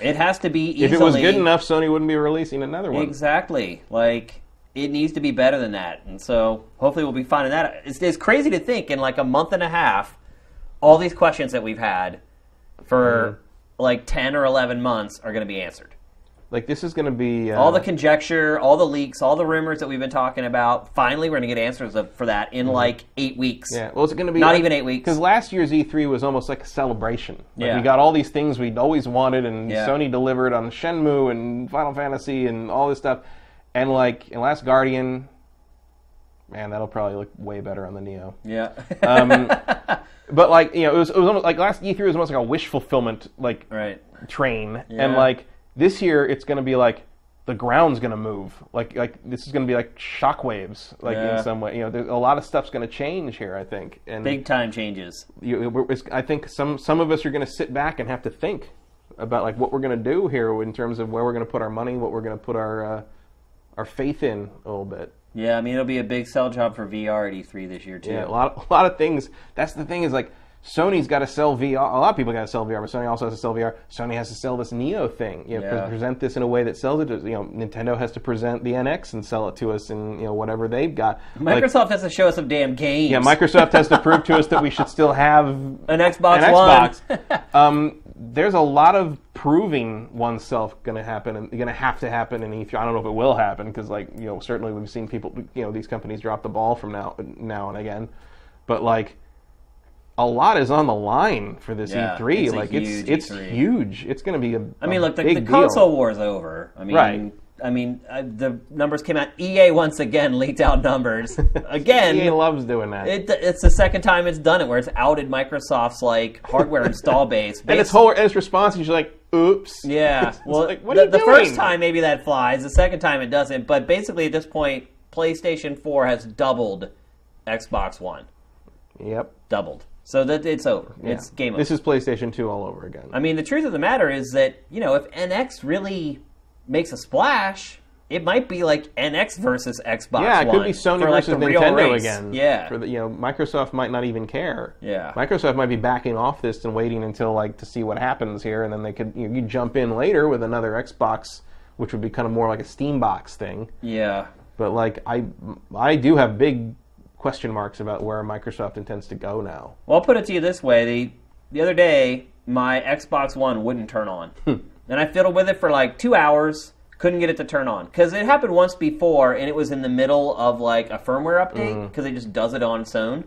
It has to be easily. if it was good enough, Sony wouldn't be releasing another one. Exactly. Like it needs to be better than that. And so hopefully we'll be finding that. It's, it's crazy to think in like a month and a half, all these questions that we've had for like ten or eleven months are going to be answered. Like this is going to be uh, all the conjecture, all the leaks, all the rumors that we've been talking about. Finally, we're going to get answers of, for that in like eight weeks. Mm-hmm. Yeah, well, it's going to be Not like- even eight weeks. Because last year's E3 was almost like a celebration. Like, Yeah. we got all these things we'd always wanted, and Yeah. Sony delivered on Shenmue and Final Fantasy and all this stuff. And like in Last Guardian, man, that'll probably look way better on the Neo. Yeah. Um, but like you know, it was, it was almost like last E3 was almost like a wish fulfillment like right. train, and like this year it's going to be like the ground's going to move. Like like this is going to be like shockwaves, like Yeah. in some way. You know, there's a lot of stuff's going to change here. I think, and Big time changes. you, it's- I think some some of us are going to sit back and have to think about like what we're going to do here in terms of where we're going to put our money, what we're going to put our uh, our faith in a little bit. Yeah, I mean it'll be a big sell job for VR at E3 this year too. Yeah, a lot a lot of things. That's the thing is like Sony's got to sell VR. A lot of people got to sell VR, but Sony also has to sell VR. Sony has to sell this Neo thing. You know, Yeah. present this in a way that sells it. To, you know, Nintendo has to present the NX and sell it to us in you know whatever they've got. Like, Microsoft has to show us some damn games. yeah, Microsoft has to prove to us that we should still have an Xbox an One. Xbox. um, there's a lot of proving oneself going to happen and going to have to happen in E3. I don't know if it will happen because, like, you know, certainly we've seen people, you know, these companies drop the ball from now now and again, but like. A lot is on the line for this Yeah, E3. it's a like huge it's it's E3. huge. It's going to be a. I mean, look, the, the deal. console war is over. I mean, Right. I mean, uh, the numbers came out. EA once again leaked out numbers again. EA loves doing that. It, it's the second time it's done it, where it's outed Microsoft's like hardware install base. and its whole and its response is like, "Oops." yeah. It's Well, like, what the, the first time maybe that flies. The second time it doesn't. But basically, at this point, PlayStation Four has doubled Xbox One. Yep. Doubled. So that it's over. Yeah. It's game over. This is PlayStation 2 all over again. I mean, the truth of the matter is that you know if NX really makes a splash, it might be like NX versus Xbox. Yeah, it could One be Sony for, like, versus the real Nintendo race. again. Yeah, For the, you know, Microsoft might not even care. Yeah. Microsoft might be backing off this and waiting until like to see what happens here, and then they could you, know, you jump in later with another Xbox, which would be kind of more like a Steam box thing. yeah. But like I, I do have big question marks about where Microsoft intends to go now. Well, I'll put it to you this way: the the other day, my Xbox One wouldn't turn on, Hmm. and I fiddled with it for like two hours. Couldn't get it to turn on because it happened once before, and it was in the middle of like a firmware update because it just does it on its own.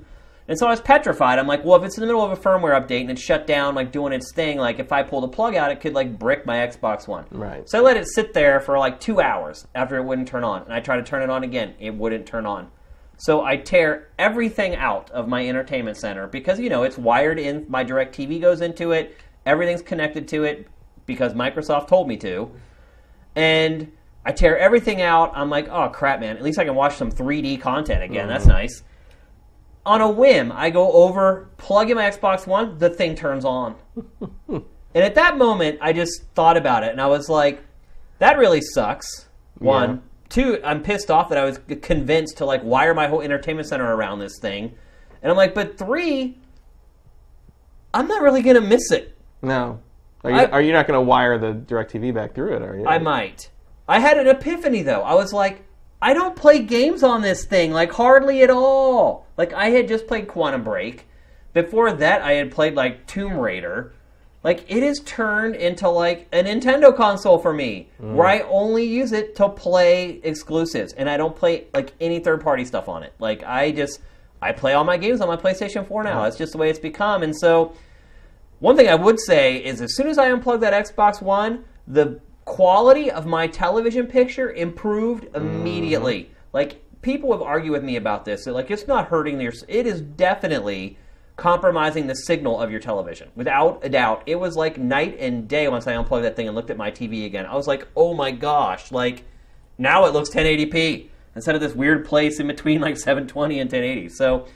And so I was petrified. I'm like, well, if it's in the middle of a firmware update and it's shut down, like doing its thing, like if I pull the plug out, it could like brick my Xbox One. Right. So I let it sit there for like two hours after it wouldn't turn on, and I tried to turn it on again. It wouldn't turn on. So I tear everything out of my entertainment center because you know it's wired in. My DirecTV goes into it. Everything's connected to it because Microsoft told me to. And I tear everything out. I'm like, oh crap, man! At least I can watch some 3D content again. That's mm-hmm. nice. On a whim, I go over, plug in my Xbox One. The thing turns on. and at that moment, I just thought about it, and I was like, that really sucks. One. Yeah. Two, I'm pissed off that I was convinced to like wire my whole entertainment center around this thing. And I'm like, but three, I'm not really gonna miss it. No. Are you, I- are you not going to wire the DirecTV back through it? Are you? I might. I had an epiphany though. I was like, I don't play games on this thing, like hardly at all. Like I had just played Quantum Break. Before that, I had played like Tomb Raider. Like it is turned into like a Nintendo console for me, where mm. I only use it to play exclusives, and I don't play like any third party stuff on it. Like I just I play all my games on my PlayStation 4 now. Mm. That's just the way it's become, and so. One thing I would say is as soon as I unplug that Xbox One, the quality of my television picture improved mm-hmm. immediately. Like people have argued with me about this. Like it's not hurting your it is definitely compromising the signal of your television. Without a doubt. It was like night and day once I unplugged that thing and looked at my TV again. I was like, "Oh my gosh, like now it looks 1080p." Instead of this weird place in between like 720 and 1080. So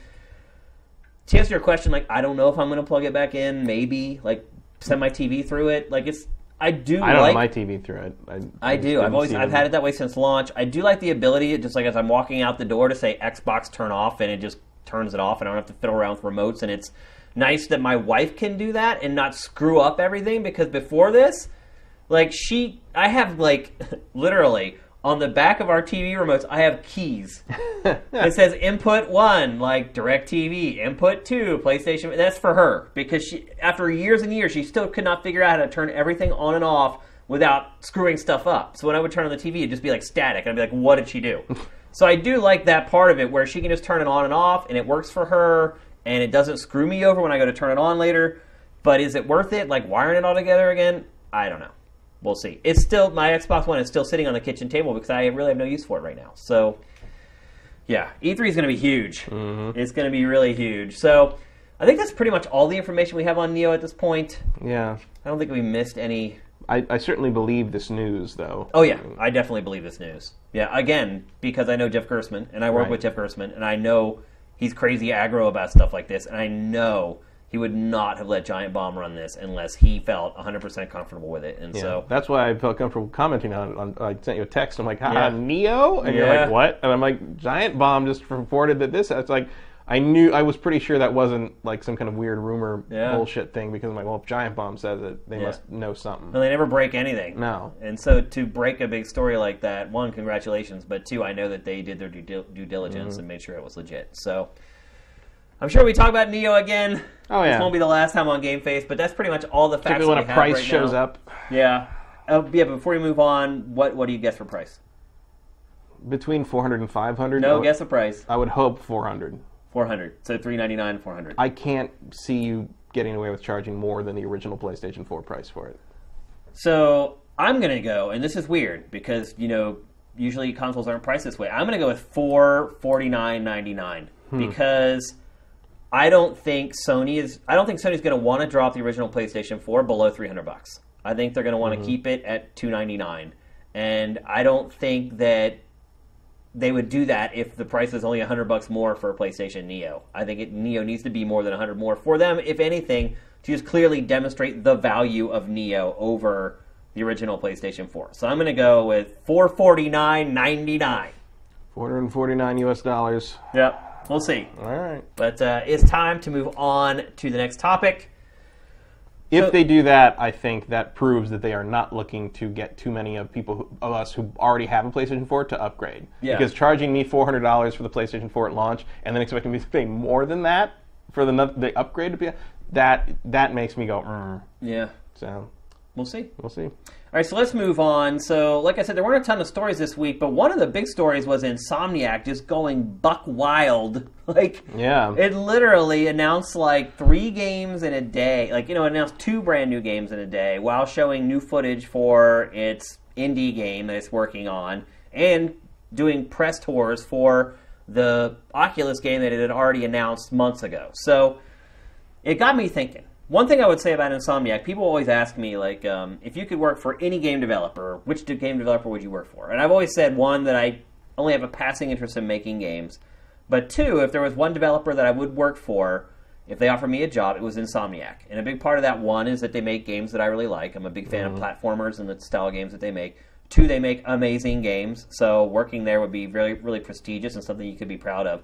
to answer your question, like I don't know if I'm going to plug it back in. Maybe like send my TV through it. Like it's I do I don't like my TV through it. I, I do. I've always I've had it that way since launch. I do like the ability, just like as I'm walking out the door, to say Xbox turn off, and it just turns it off, and I don't have to fiddle around with remotes. And it's nice that my wife can do that and not screw up everything because before this, like she, I have like literally on the back of our TV remotes, I have keys. it says input one, like DirecTV, input two, PlayStation. That's for her because she, after years and years, she still could not figure out how to turn everything on and off without screwing stuff up. So when I would turn on the TV, it'd just be like static. And I'd be like, what did she do? so I do like that part of it where she can just turn it on and off and it works for her and it doesn't screw me over when I go to turn it on later. But is it worth it, like wiring it all together again? I don't know. We'll see. It's still my Xbox One is still sitting on the kitchen table because I really have no use for it right now. So, yeah, E3 is going to be huge. Mm-hmm. It's going to be really huge. So, I think that's pretty much all the information we have on Neo at this point. Yeah. I don't think we missed any. I, I certainly believe this news, though. Oh yeah, I definitely believe this news. Yeah, again because I know Jeff Gerstmann and I work Right. with Jeff Gerstmann and I know he's crazy aggro about stuff like this and I know he would not have let Giant Bomb run this unless he felt 100% comfortable with it. And Yeah. so that's why I felt comfortable commenting on it. On, I sent you a text. I'm like, "Ha, Yeah. Neo," and you're like, "What?" And I'm like, "Giant Bomb just reported that this." It's like, I knew, I was pretty sure that wasn't like some kind of weird rumor Yeah. bullshit thing because I'm like, well, if Giant Bomb says it, they Yeah. must know something. No, they never break anything. No. And so to break a big story like that, one, congratulations, but two, I know that they did their due, due diligence Mm-hmm. and made sure it was legit. So I'm sure we talk about Neo again. Oh, yeah. This won't be the last time on Game Face, but that's pretty much all the facts Particularly when a price right shows now. up Yeah. Uh, yeah, but before we move on, what what do you guess for price? between 400 and 500. No, would- guess a price. I would hope 400. 400. So 399 400. I can't see you getting away with charging more than the original PlayStation 4 price for it. So I'm gonna go, and this is weird because you know usually consoles aren't priced this way. I'm gonna go with four forty nine ninety nine hmm. because I don't think Sony is. I don't think Sony's gonna want to drop the original PlayStation 4 below 300 bucks. I think they're gonna want to mm-hmm. keep it at 299, and I don't think that they would do that if the price is only 100 bucks more for a PlayStation Neo. I think it, Neo needs to be more than 100 more for them, if anything, to just clearly demonstrate the value of Neo over the original PlayStation 4. So I'm going to go with 449.99. 449 US dollars. Yep, we'll see. All right. But uh, it's time to move on to the next topic. If So- they do that, I think that proves that they are not looking to get too many of people who, of us who already have a PlayStation 4 to upgrade. Yeah. Because charging me four hundred dollars for the PlayStation 4 at launch and then expecting me to pay more than that for the the upgrade to be that that makes me go. Mm. Yeah, So we'll see. we'll see. All right, so let's move on. So, like I said, there weren't a ton of stories this week, but one of the big stories was Insomniac just going buck wild. Like, Yeah. it literally announced like three games in a day. Like, you know, announced two brand new games in a day while showing new footage for its indie game that it's working on and doing press tours for the Oculus game that it had already announced months ago. So, it got me thinking. One thing I would say about Insomniac, people always ask me, like, um, if you could work for any game developer, which game developer would you work for? And I've always said, one, that I only have a passing interest in making games. But two, if there was one developer that I would work for, if they offered me a job, it was Insomniac. And a big part of that, one, is that they make games that I really like. I'm a big fan of platformers and the style of games that they make. Two, they make amazing games. So working there would be really, really prestigious and something you could be proud of.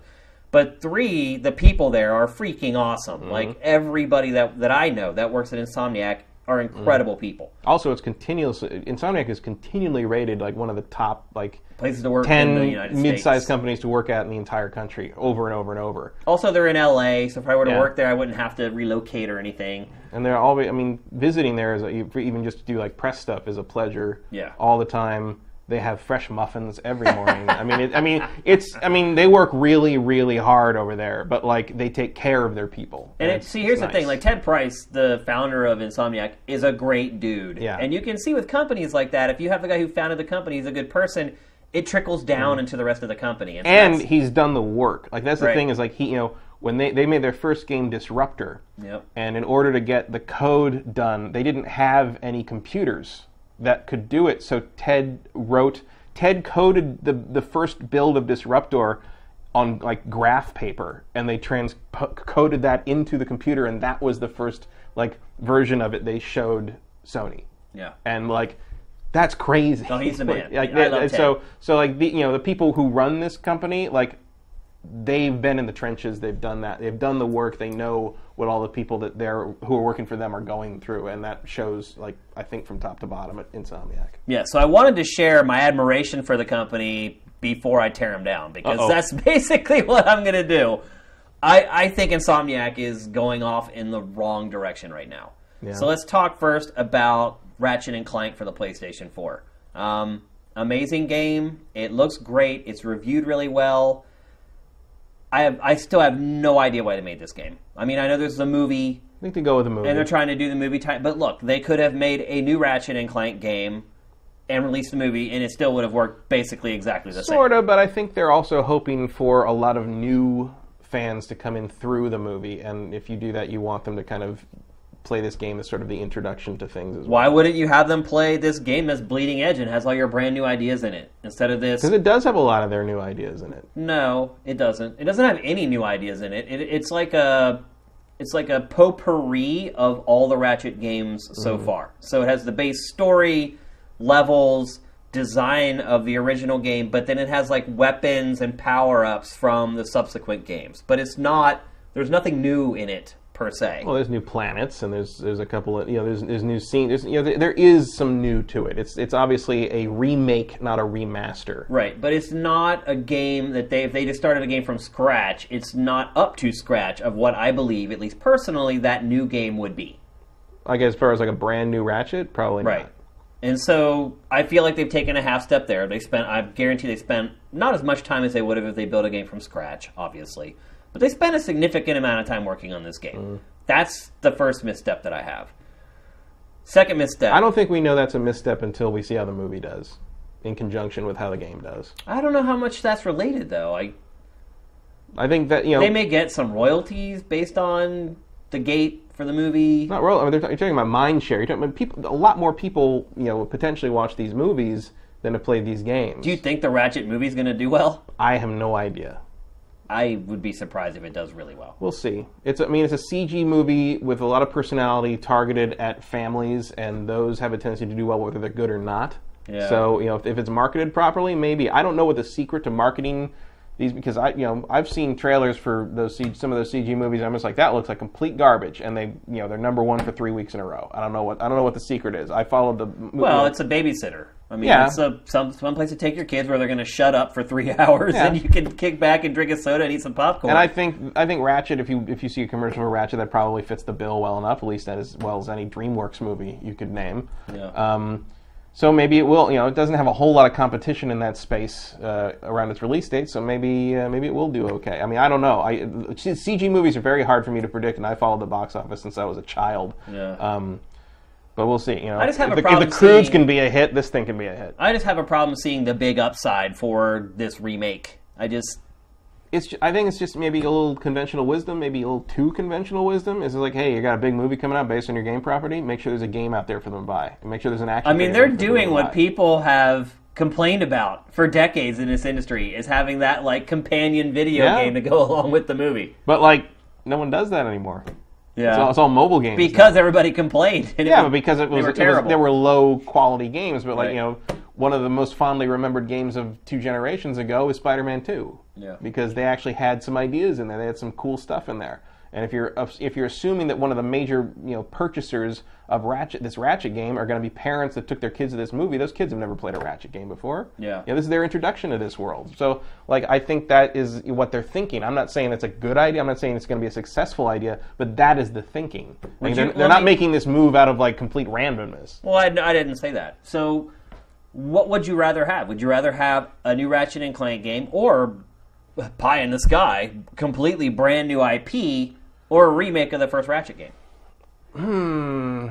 But three, the people there are freaking awesome. Mm-hmm. Like everybody that, that I know that works at Insomniac are mm-hmm. incredible people. Also, it's continuously Insomniac is continually rated like one of the top like Places to work in ten the United mid-sized States. companies to work at in the entire country, over and over and over. Also, they're in LA, so if I were to Yeah. work there, I wouldn't have to relocate or anything. And they're always, I mean, visiting there is a, even just to do like press stuff is a pleasure. Yeah. All the time. They have fresh muffins every morning. I mean, it, I mean, it's, I mean, they work really, really hard over there, but like they take care of their people. And it, it's- see, here's it's the thing: like Ted Price, the founder of Insomniac, is a great dude. Yeah. And you can see with companies like that, if you have the guy who founded the company, he's a good person. It trickles down into the rest of the company. And, Mm. and he's done the work. Like that's the Right. thing is like he, you know, when they they made their first game Disruptor, Yep. and in order to get the code done, they didn't have any computers that could do it. So Ted wrote, Ted coded the the first build of Disruptor on like graph paper, and they transcoded that into the computer, and that was the first like version of it they showed Sony yeah. and like that's crazy. No, he's the man. like I love so so like the you know the people who run this company like they've been in the trenches. They've done that. They've done the work. They know what all the people that they're who are working for them are going through, and that shows like I think from top to bottom at Insomniac. Yeah, so I wanted to share my admiration for the company before I tear them down because Uh-oh. that's basically what I'm going to do. I, I think Insomniac is going off in the wrong direction right now. Yeah. So let's talk first about Ratchet and Clank for the PlayStation 4. Um, amazing game. It looks great. It's reviewed really well. I have, I still have no idea why they made this game. I mean, I know there's a movie I think they go with the movie. and they're trying to do the movie type. But look, they could have made a new Ratchet and Clank game and released the movie, and it still would have worked basically exactly the Sort same. Sort of, but I think they're also hoping for a lot of new fans to come in through the movie, and if you do that, you want them to kind of play this game as sort of the introduction to things as well. Why wouldn't you have them play this game that's bleeding edge and has all your brand new ideas in it instead of this? Because it does have a lot of their new ideas in it. No, it doesn't. It doesn't have any new ideas in it. it it's like a it's like a potpourri of all the Ratchet games so mm-hmm. far. So it has the base story, levels, design of the original game, but then it has like weapons and power ups from the subsequent games. But it's not. There's nothing new in it per se. Well, there's new planets, and there's there's a couple of you know there's there's new scenes. There's, you know there, there is some new to it. It's it's obviously a remake, not a remaster. Right, but it's not a game that they if they just started a game from scratch, it's not up to scratch of what I believe, at least personally, that new game would be. Like as far as like a brand new Ratchet, probably Right. not. And so I feel like they've taken a half step there. They spent I guarantee they spent not as much time as they would have if they built a game from scratch, obviously. But they spent a significant amount of time working on this game. Mm. That's the first misstep that I have. Second misstep. I don't think we know that's a misstep until we see how the movie does, in conjunction with how the game does. I don't know how much that's related though. I I think that you know they may get some royalties based on the gate for the movie. not real. I mean, they're, you're talking about mind share. You're talking about people. A lot more people, you know, potentially watch these movies than have played these games. Do you think the Ratchet movie's going to do well? I have no idea. I would be surprised if it does really well. We'll see. It's I mean it's a CG movie with a lot of personality targeted at families, and those have a tendency to do well whether they're good or not. Yeah. So you know if, if it's marketed properly, maybe I don't know what the secret to marketing these because I you know I've seen trailers for those some of those CG movies. And I'm just like that looks like complete garbage, and they you know they're number one for three weeks in a row. I don't know what I don't know what the secret is. I followed the movie. Well, it's a babysitter. I mean, Yeah. it's a, some some place to take your kids where they're going to shut up for three hours, Yeah. and you can kick back and drink a soda and eat some popcorn. And I think I think Ratchet, if you if you see a commercial for Ratchet, that probably fits the bill well enough, at least as well as any DreamWorks movie you could name. Yeah. Um, so maybe it will. You know, it doesn't have a whole lot of competition in that space uh, around its release date. So maybe uh, maybe it will do okay. I mean, I don't know. I CG movies are very hard for me to predict, and I followed the box office since I was a child. Yeah. Um, but we'll see. You know, I just have if a the, problem if the Croods seeing- can be a hit, this thing can be a hit. I just have a problem seeing the big upside for this remake. I just it's I think it's just maybe a little conventional wisdom, maybe a little too conventional wisdom. Is like, hey, you got a big movie coming out based on your game property. Make sure there's a game out there for them to buy. And make sure there's an action. I mean, they're for them to doing what buy. people have complained about for decades in this industry is having that like companion video Yeah. game to go along with the movie. But like, no one does that anymore. Yeah. It's all, it's all mobile games. now. because everybody complained. yeah, was- but because it was, were it was terrible. there were low quality games. But like Right. you know, one of the most fondly remembered games of two generations ago is Spider-Man Two. Yeah. Because they actually had some ideas in there. They had some cool stuff in there. And if you're if you're assuming that one of the major you know purchasers of Ratchet this Ratchet game are going to be parents that took their kids to this movie, those kids have never played a Ratchet game before. Yeah. You know, this is their introduction to this world. So like I think that is what they're thinking. I'm not saying it's a good idea. I'm not saying it's going to be a successful idea, but that is the thinking. Like, they're they're not me- making this move out of like complete randomness. Well, I, I didn't say that. So, what would you rather have? Would you rather have a new Ratchet and Clank game or pie in the sky, completely brand new IP, or a remake of the first Ratchet game? Hmm.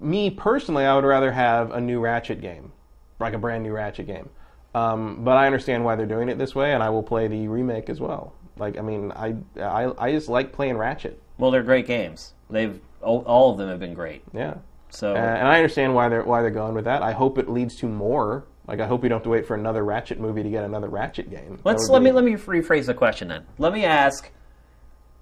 Me personally, I would rather have a new Ratchet game, like a brand new Ratchet game. Um, but I understand why they're doing it this way, and I will play the remake as well. Like, I mean, I I, I just like playing Ratchet. Well, they're great games. They've all, of them have been great. Yeah. So Uh, and I understand why they're why they're going with that. I hope it leads to more. Like I hope we don't have to wait for another Ratchet movie to get another Ratchet game. Let's let be- me let me rephrase the question then. Let me ask: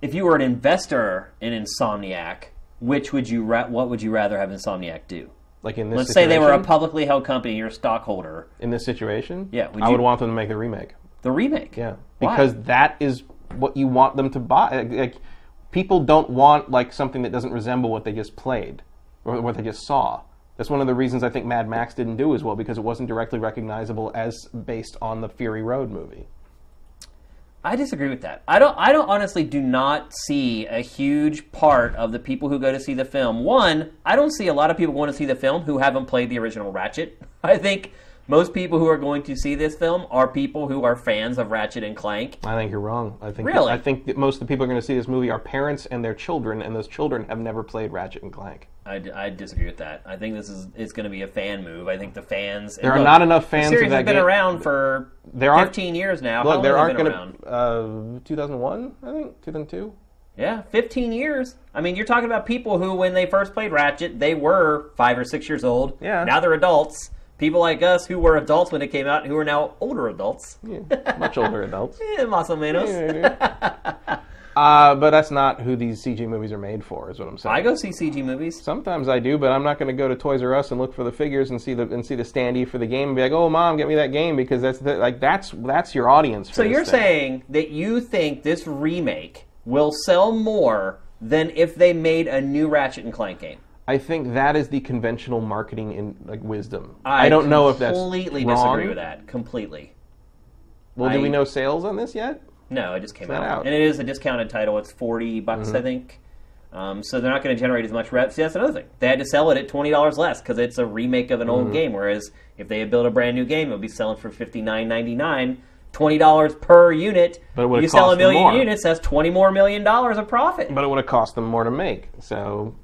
If you were an investor in Insomniac, which would you ra- what would you rather have Insomniac do? like in this. Let's say they were a publicly held company, you're a stockholder. in this situation. Yeah, would I you- would want them to make the remake. The remake. Yeah, Why? because that is what you want them to buy. Like, people don't want like something that doesn't resemble what they just played or what they just saw. That's one of the reasons I think Mad Max didn't do as well because it wasn't directly recognizable as based on the Fury Road movie. I disagree with that. I don't. I don't honestly do not see a huge part of the people who go to see the film. One, I don't see a lot of people going to see the film who haven't played the original Ratchet. I think most people who are going to see this film are people who are fans of Ratchet and Clank. I think you're wrong. I think Really? I think that most of the people who are going to see this movie are parents and their children, and those children have never played Ratchet and Clank. I, I disagree with that. I think this is it's going to be a fan move. I think the fans. There are not enough fans The series of that has been game. aren't for There aren't- 15 years now. Look, there aren't going to. Uh, 2001, I think 2002. Yeah, 15 years. I mean, you're talking about people who, when they first played Ratchet, they were five or six years old. Yeah. Now they're adults. People like us who were adults when it came out, who are now older adults. Yeah, much older adults. Eh, más o menos. Uh, but that's not who these CG movies are made for, is what I'm saying. I go see CG movies. Sometimes I do, but I'm not going to go to Toys R Us and look for the figures and see the and see the standee for the game and be like, "Oh, mom, get me that game," because that's the, like that's that's your audience. For So you're thing. saying that you think this remake will sell more than if they made a new Ratchet and Clank game? I think that is the conventional marketing in like wisdom. I, don't know if that's completely disagree with that. Completely. Well, do we know sales on this yet? No, it just came out. out. Mm-hmm. and it is a discounted title. It's forty bucks, I think. Um, so they're not going to generate as much rev. See, that's another thing. They had to sell it at twenty dollars less because it's a remake of an Mm-hmm. old game. Whereas if they had built a brand new game, it would be selling for fifty nine ninety nine. Twenty dollars per unit. But you sell a million units, that's twenty more million dollars of profit. But it would have cost them more to make. So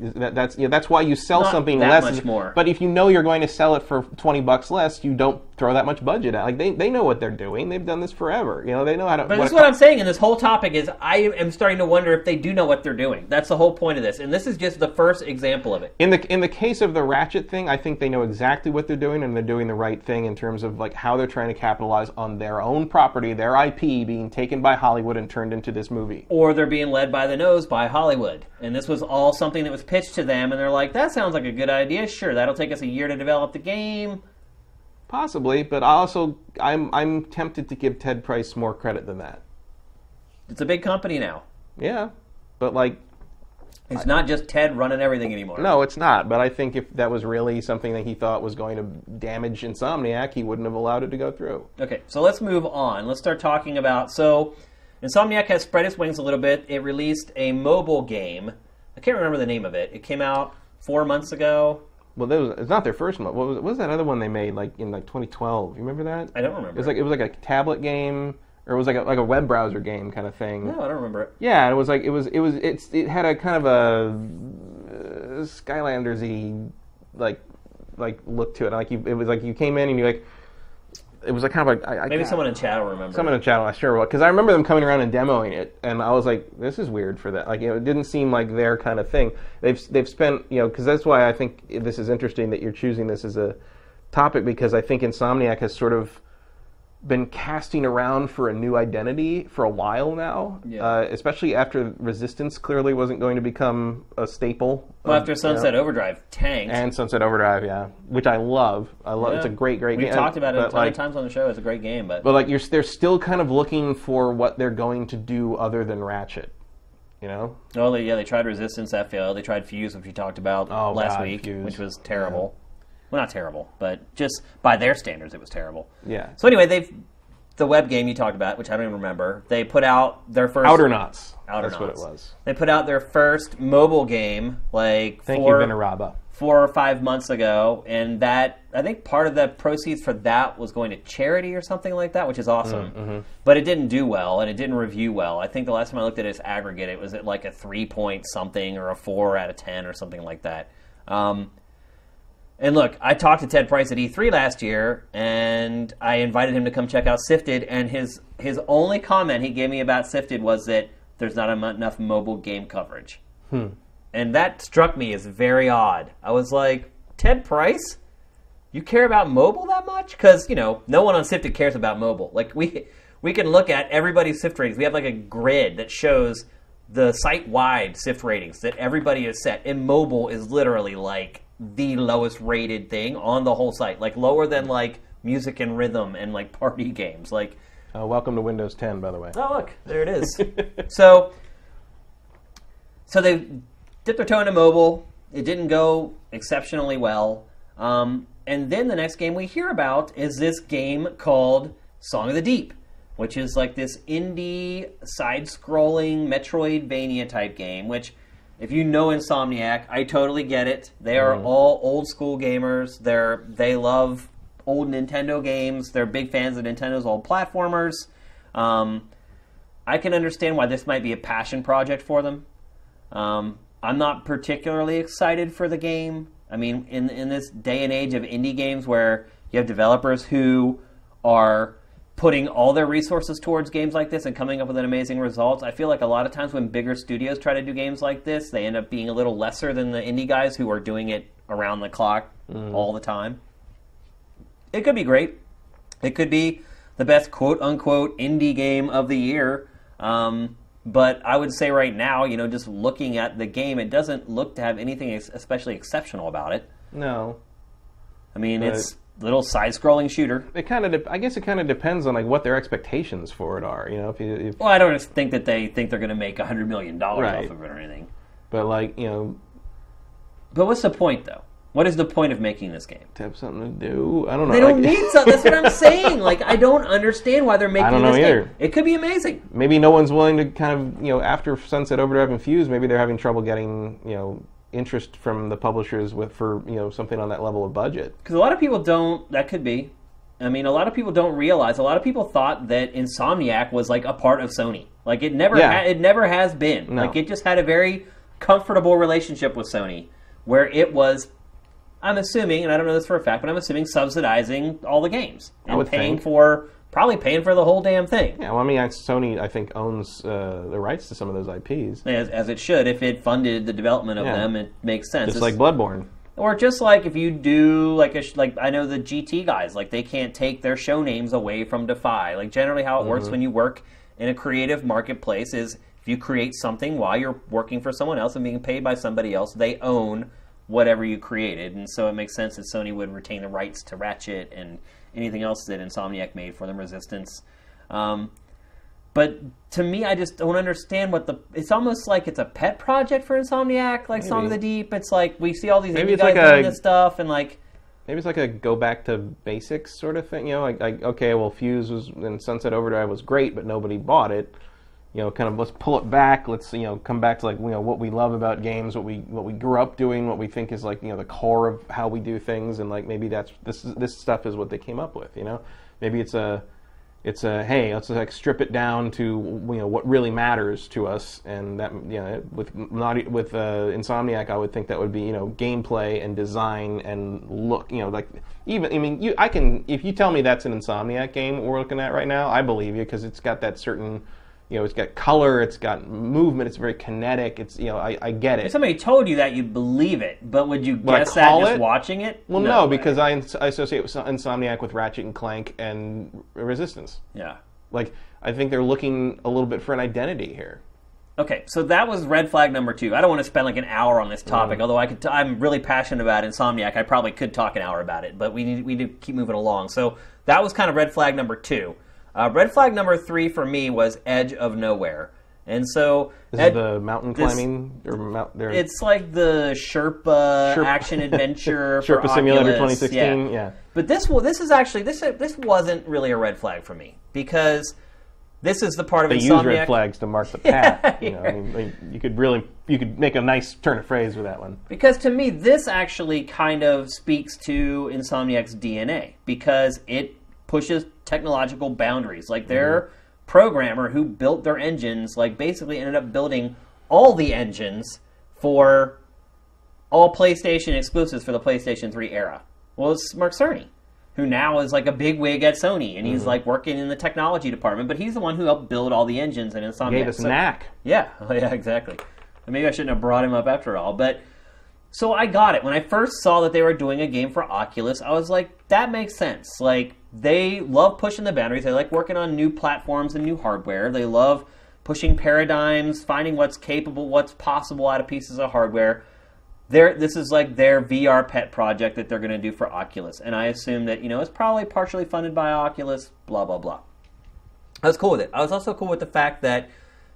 that, that's yeah, that's why you sell Not something that less. much more. But if you know you're going to sell it for twenty bucks less, you don't throw that much budget at. Like they, they know what they're doing. They've done this forever. You know, they know how to. But this is what I'm saying, and this whole topic is I am starting to wonder if they do know what they're doing. That's the whole point of this, and this is just the first example of it. in the in the case of the Ratchet thing, I think they know exactly what they're doing, and they're doing the right thing in terms of like how they're trying to capitalize on their own property, their IP being taken by Hollywood and turned into this movie. Or they're being led by the nose by Hollywood, and this was all something that was pitched to them, and they're like, "That sounds like a good idea. Sure, that'll take us a year to develop the game." Possibly, but I also I'm I'm tempted to give Ted Price more credit than that. It's a big company now. Yeah, but like It's not just Ted running everything anymore. no, it's not. But I think if that was really something that he thought was going to damage Insomniac, he wouldn't have allowed it to go through. Okay, so let's move on. Let's start talking about. So, Insomniac has spread its wings a little bit. It released a mobile game. I can't remember the name of it. It came out four months ago. Well, that was, it's not their first one. What was, what was that other one they made like in like 2012? You remember that? I don't remember. It was like it was like a tablet game, or it was like a, like a web browser game kind of thing. no, I don't remember it. Yeah, it was like it was it was it's it had a kind of a uh, Skylanders-y like like look to it. Like you, it was like you came in and you like it was like kind of like I, I Maybe someone in chat will remember. someone in channel, I sure because I remember them coming around and demoing it, and I was like, "This is weird for that." Like, you know, it didn't seem like their kind of thing. They've they've spent, you know, because that's why I think this is interesting that you're choosing this as a topic because I think Insomniac has sort of been casting around for a new identity for a while now, Yeah. uh, especially after Resistance clearly wasn't going to become a staple. Well, of, after you know, Sunset Overdrive tanked. and Sunset Overdrive, yeah, which I love. I love. It's a Yeah. great, great We've game. talked about it a ton like, of times on the show. It's a great game, but, but like you're, they're still kind of looking for what they're going to do other than Ratchet. You know? oh they, yeah, they tried Resistance, that failed. They tried Fuse, which we talked about Oh, last God, week, Fuse. which was terrible. Well, not terrible, but just by their standards, it was terrible. Yeah. So anyway, they've the web game you talked about, which I don't even remember. They put out their first Outernauts. Outer That's what it was. They put out their first mobile game like Thank four, you, Vinaraba. four or five months ago, and that I think part of the proceeds for that was going to charity or something like that, which is awesome. Mm-hmm. But it didn't do well, and it didn't review well. I think the last time I looked at its aggregate, it was at like a three point something or a four out of ten or something like that. Um, and look, I talked to Ted Price at E3 last year, and I invited him to come check out Sifted. And his his only comment he gave me about Sifted was that there's not enough mobile game coverage, hmm. and that struck me as very odd. I was like, Ted Price, you care about mobile that much? Because you know, no one on Sifted cares about mobile. Like we we can look at everybody's Sift ratings. We have like a grid that shows the site wide Sift ratings that everybody has set, and mobile is literally like the lowest rated thing on the whole site, like lower than like music and rhythm and like party games. Like, Uh, welcome to Windows 10, by the way. oh look, there it is. so, so they dipped their toe into mobile. It didn't go exceptionally well. Um, and then the next game we hear about is this game called Song of the Deep, which is like this indie side-scrolling Metroidvania type game. Which, if you know Insomniac, I totally get it. They are all old school gamers. They're they love old Nintendo games. They're big fans of Nintendo's old platformers. Um, I can understand why this might be a passion project for them. Um, I'm not particularly excited for the game. I mean, in in this day and age of indie games where you have developers who are putting all their resources towards games like this and coming up with an amazing result. I feel like a lot of times when bigger studios try to do games like this, they end up being a little lesser than the indie guys who are doing it around the clock all the time. It could be great. It could be the best quote unquote indie game of the year. Um, but I would say right now, you know, just looking at the game, it doesn't look to have anything especially exceptional about it. No. I mean, it's a little side-scrolling shooter. It kind of, de- I guess it kind of depends on like what their expectations for it are. You know, if you, if, Well, I don't think that they think they're going to make hundred million dollars Right. off of it or anything. but like you know, But what's the point, though? What is the point of making this game? to have something to do. I don't know. They don't like- need something. That's what I'm saying. Like, I don't understand why they're making I don't know this either. game. It could be amazing. maybe no one's willing to kind of you know after Sunset Overdrive and Fuse, maybe they're having trouble getting you know interest from the publishers with for you know something on that level of budget. Because a lot of people don't. That could be. I mean, a lot of people don't realize. A lot of people thought that Insomniac was like a part of Sony. Like it never. Yeah. Ha- it never has been. No. Like it just had a very comfortable relationship with Sony, where it was. I'm assuming, and I don't know this for a fact, but I'm assuming subsidizing all the games and paying think. for probably paying for the whole damn thing. Yeah, well, I mean, Sony, I think, owns uh, the rights to some of those IPs. As, as it should, if it funded the development of Yeah. them, it makes sense. Just It's- like Bloodborne. or just like if you do like a sh- like I know the GT guys like they can't take their show names away from Defy. Like generally how it Mm-hmm. works when you work in a creative marketplace is if you create something while you're working for someone else and being paid by somebody else, they own whatever you created, and so it makes sense that Sony would retain the rights to Ratchet and anything else that Insomniac made for them, Resistance. Um, but to me, I just don't understand what the. It's almost like it's a pet project for Insomniac, like Song of the Deep. It's like we see all these Maybe indie guys like a- doing this stuff, and like Maybe it's like a go back to basics sort of thing. You know, like, like okay, well, Fuse was and Sunset Overdrive was great, but nobody bought it. You know, kind of let's pull it back. Let's you know come back to like you know what we love about games, what we what we grew up doing, what we think is like you know the core of how we do things, and like maybe that's this this stuff is what they came up with. You know, maybe it's a it's a hey let's like strip it down to you know what really matters to us and that you know with not with uh, insomniac i would think that would be you know gameplay and design and look you know like even i mean you i can if you tell me that's an insomniac game we're looking at right now i believe you because it's got that certain you know it's got color it's got movement it's very kinetic it's you know i, I get it. if somebody told you that, you'd believe it. But would you Would guess that just it? watching it? well no, way. because I, I associate with insomniac with ratchet and clank and resistance yeah. like i think they're looking a little bit for an identity here Okay, so that was red flag number two. I don't want to spend like an hour on this Mm. topic, although I could. T- I'm really passionate about Insomniac. I probably could talk an hour about it, but we need we need to keep moving along. So that was kind of red flag number two. Uh, red flag number three for me was Edge of Nowhere, and so This Ed- is the mountain this- climbing or mount. There, it's like the Sherpa, Sherpa- action adventure for Sherpa Simulator Oculus. 2016. Yeah. But this well, this is actually this this wasn't really a red flag for me because this is the part of they Insomniac. use red flags to mark the path. you know, I mean, like, you could really you could make a nice turn of phrase with that one. Because to me, this actually kind of speaks to Insomniac's DNA because it pushes technological boundaries. Like their mm-hmm. programmer who built their engines, like basically ended up building all the engines for all PlayStation exclusives for the PlayStation 3 era. Well, it's Mark Cerny, who now is like a big wig at Sony, and he's mm-hmm. like working in the technology department. But he's the one who helped build all the engines and in Insomniac. Gave us So- Knack. yeah, yeah, exactly. And Maybe I shouldn't have brought him up after all, but so I got it when I first saw that they were doing a game for Oculus. I was like, that makes sense. Like they love pushing the boundaries. They like working on new platforms and new hardware. They love pushing paradigms, finding what's capable, what's possible out of pieces of hardware. Their, this is like their VR pet project that they're going to do for Oculus, and I assume that you know it's probably partially funded by Oculus. Blah blah blah. I was cool with it. I was also cool with the fact that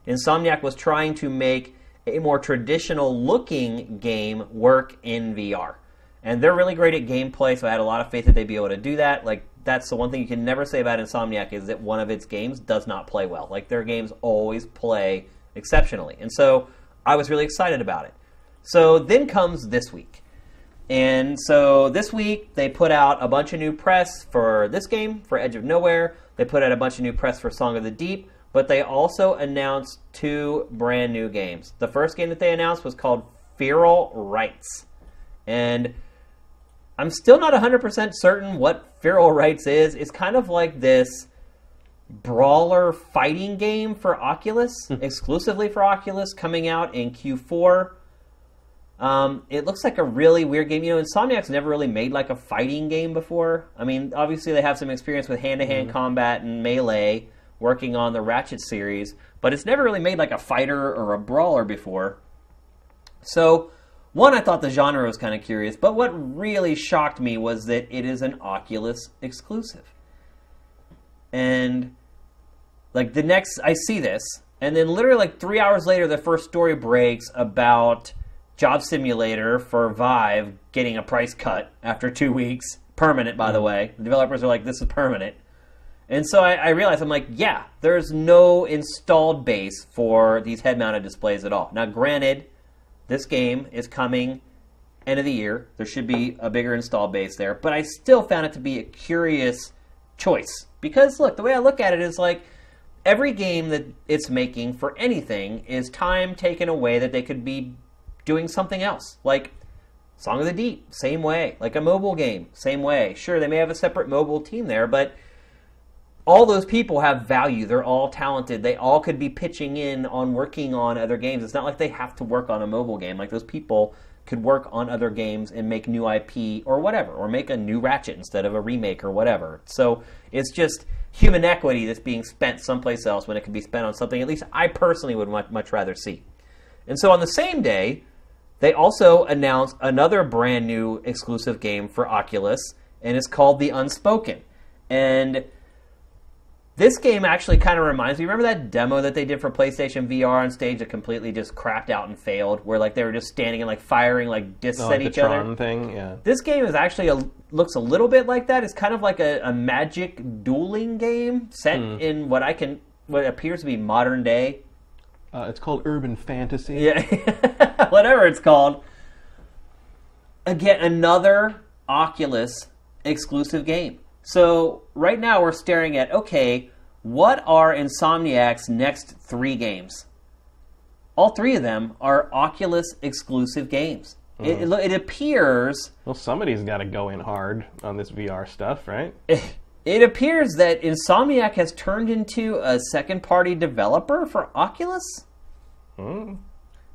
Insomniac was trying to make a more traditional looking game work in VR. And they're really great at gameplay, so I had a lot of faith that they'd be able to do that. Like that's the one thing you can never say about Insomniac is that one of its games does not play well. Like their games always play exceptionally. And so I was really excited about it. So then comes this week. And so this week they put out a bunch of new press for this game, for Edge of Nowhere. They put out a bunch of new press for Song of the Deep, but they also announced two brand new games. The first game that they announced was called Feral Rites. And I'm still not 100% certain what Feral Rites is. It's kind of like this brawler fighting game for Oculus, exclusively for Oculus, coming out in Q4. Um, it looks like a really weird game. You know, Insomniac's never really made like a fighting game before. I mean, obviously they have some experience with hand-to-hand combat and melee, working on the Ratchet series, but it's never really made like a fighter or a brawler before. So, one, I thought the genre was kind of curious, but what really shocked me was that it is an Oculus exclusive. And like the next I see this, and then literally like three hours later, the first story breaks about Job Simulator for Vive getting a price cut after two weeks, permanent by the mm-hmm. way. The developers are like, "This is permanent," and so I, I realized I'm like, "Yeah, there's no installed base for these head-mounted displays at all." Now, granted, this game is coming end of the year. There should be a bigger install base there, but I still found it to be a curious choice because look, the way I look at it is like every game that it's making for anything is time taken away that they could be doing something else. Like Song of the Deep, same way. Like a mobile game, same way. Sure, they may have a separate mobile team there, but all those people have value. They're all talented. They all could be pitching in on working on other games. It's not like they have to work on a mobile game. Like those people could work on other games and make new IP or whatever, or make a new Ratchet instead of a remake or whatever. So it's just human equity that's being spent someplace else when it could be spent on something at least I personally would much, much rather see. And so on the same day, they also announced another brand new exclusive game for Oculus, and it's called The Unspoken. And this game actually kind of reminds me. Remember that demo that they did for PlayStation VR on stage that completely just crapped out and failed, where like they were just standing and like firing like discs Oh, at like the each other. Tron thing, yeah. This game is actually a, looks a little bit like that. It's kind of like a, a magic dueling game set Hmm. in what I can what appears to be modern day. Uh, it's called Urban Fantasy. Yeah, whatever it's called. Again, another Oculus exclusive game. So right now we're staring at okay, what are Insomniac's next three games? All three of them are Oculus exclusive games. It, it, mm-hmm. it appears Well, somebody's got to go in hard on this VR stuff, right? it appears that Insomniac has turned into a second party developer for Oculus. Hmm.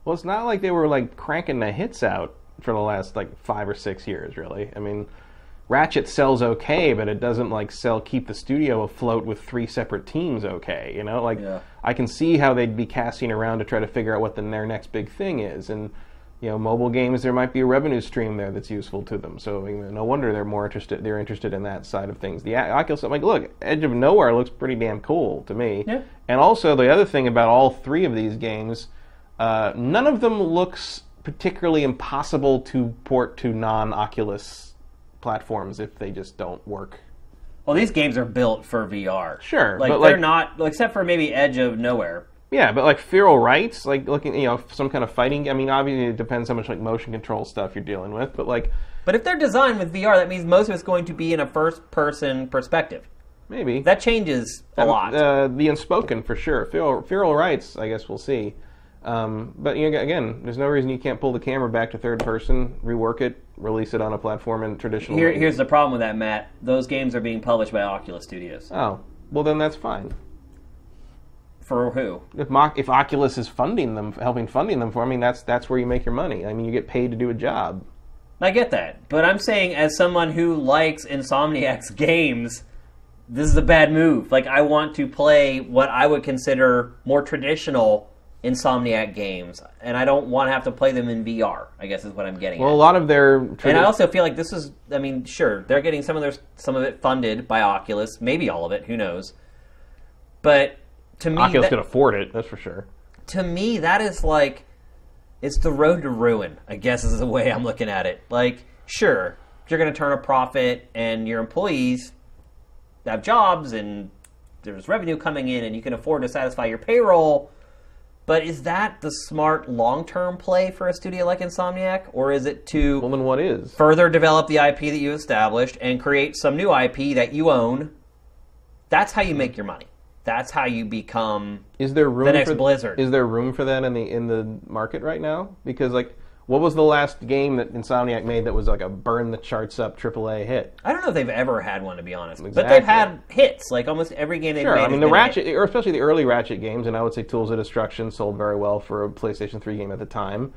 Well, it's not like they were like cranking the hits out for the last like five or six years, really. I mean, Ratchet sells okay, but it doesn't like sell keep the studio afloat with three separate teams okay. You know, like Yeah. I can see how they'd be casting around to try to figure out what the, their next big thing is, and you know, mobile games there might be a revenue stream there that's useful to them. So I mean, no wonder they're more interested. They're interested in that side of things. The Oculus, I'm like, look, Edge of Nowhere looks pretty damn cool to me. Yeah. And also the other thing about all three of these games, uh, none of them looks particularly impossible to port to non-Oculus platforms if they just don't work. Well, these games are built for VR. Sure, like they're like- not, except for maybe Edge of Nowhere. Yeah, but like Feral Rites, like looking, you know, some kind of fighting. I mean, obviously it depends how much like motion control stuff you're dealing with, but like But if they're designed with VR, that means most of it's going to be in a first-person perspective. maybe That changes a lot. Uh, the unspoken for sure. Feral, Feral Rites, I guess we'll see. Um, but you know, again, there's no reason you can't pull the camera back to third person, rework it, release it on a platform in traditional. Here, here's the problem with that, Matt. Those games are being published by Oculus Studios. Oh, well then that's fine. For who? If Mo- if Oculus is funding them, helping funding them for, I mean, that's that's where you make your money. I mean, you get paid to do a job. I get that, but I'm saying as someone who likes Insomniac's games, this is a bad move. Like I want to play what I would consider more traditional Insomniac games, and I don't want to have to play them in VR. I guess is what I'm getting Well, a lot of their And I also feel like this is. I mean, sure, they're getting some of their some of it funded by Oculus, maybe all of it. Who knows? But to me, Oculus that- could afford it. That's for sure. to me, that is like it's the road to ruin. I guess is the way I'm looking at it. Like, sure, you're going to turn a profit, and your employees have jobs, and there's revenue coming in, and you can afford to satisfy your payroll. But is that the smart long-term play for a studio like Insomniac, or is it to Well, then what is? further develop the IP that you established and create some new IP that you own? That's how you hmm. make your money. That's how you become Is there room The next for Blizzard. Is there room for that in the in the market right now? Because like, what was the last game that Insomniac made that was like a burn the charts up AAA hit? I don't know if they've ever had one to be honest, but they've had hits. Like almost every game they've Sure, made. I mean the been a hit. Ratchet, or especially the early Ratchet games, and I would say Tools of Destruction sold very well for a PlayStation 3 game at the time.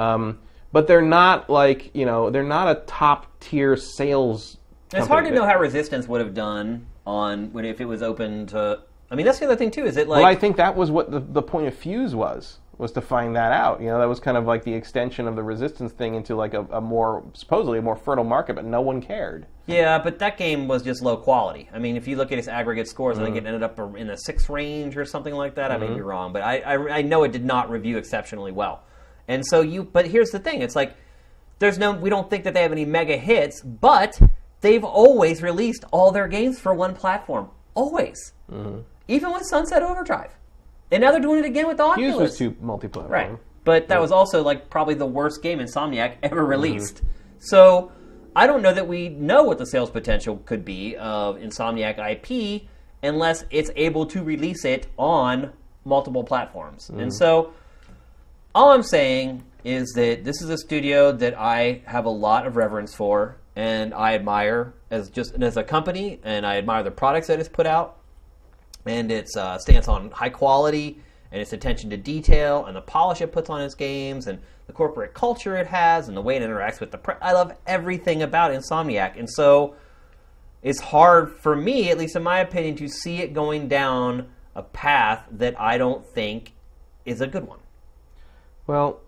Um, but they're not like you know they're not a top tier sales. It's hard to know how Resistance would have done on when if it was open to. I mean, that's the other thing too. Is it like Well, I think that was what the, the point of Fuse was was to find that out. You know, that was kind of like the extension of the Resistance thing into like a, a more supposedly a more fertile market, but no one cared. yeah, but that game was just low quality. I mean, if you look at its aggregate scores, I think Mm-hmm. it ended up in the six range or something like that. I may be wrong, but I, I I know it did not review exceptionally well. And so you, but here's the thing: it's like there's no, we don't think that they have any mega hits, but they've always released all their games for one platform, always. Mm-hmm. Even with Sunset Overdrive, and now they're doing it again with the Oculus. was too multi-platform. Right. But that was also like probably the worst game Insomniac ever Mm-hmm. released. So I don't know that we know what the sales potential could be of Insomniac IP unless it's able to release it on multiple platforms. Mm-hmm. And so all I'm saying is that this is a studio that I have a lot of reverence for and I admire as just as a company, and I admire the products that it's put out and its uh, stance on high quality and its attention to detail and the polish it puts on its games and the corporate culture it has and the way it interacts with the press. I love everything about Insomniac, and so it's hard for me, at least in my opinion, to see it going down a path that I don't think is a good one. Well,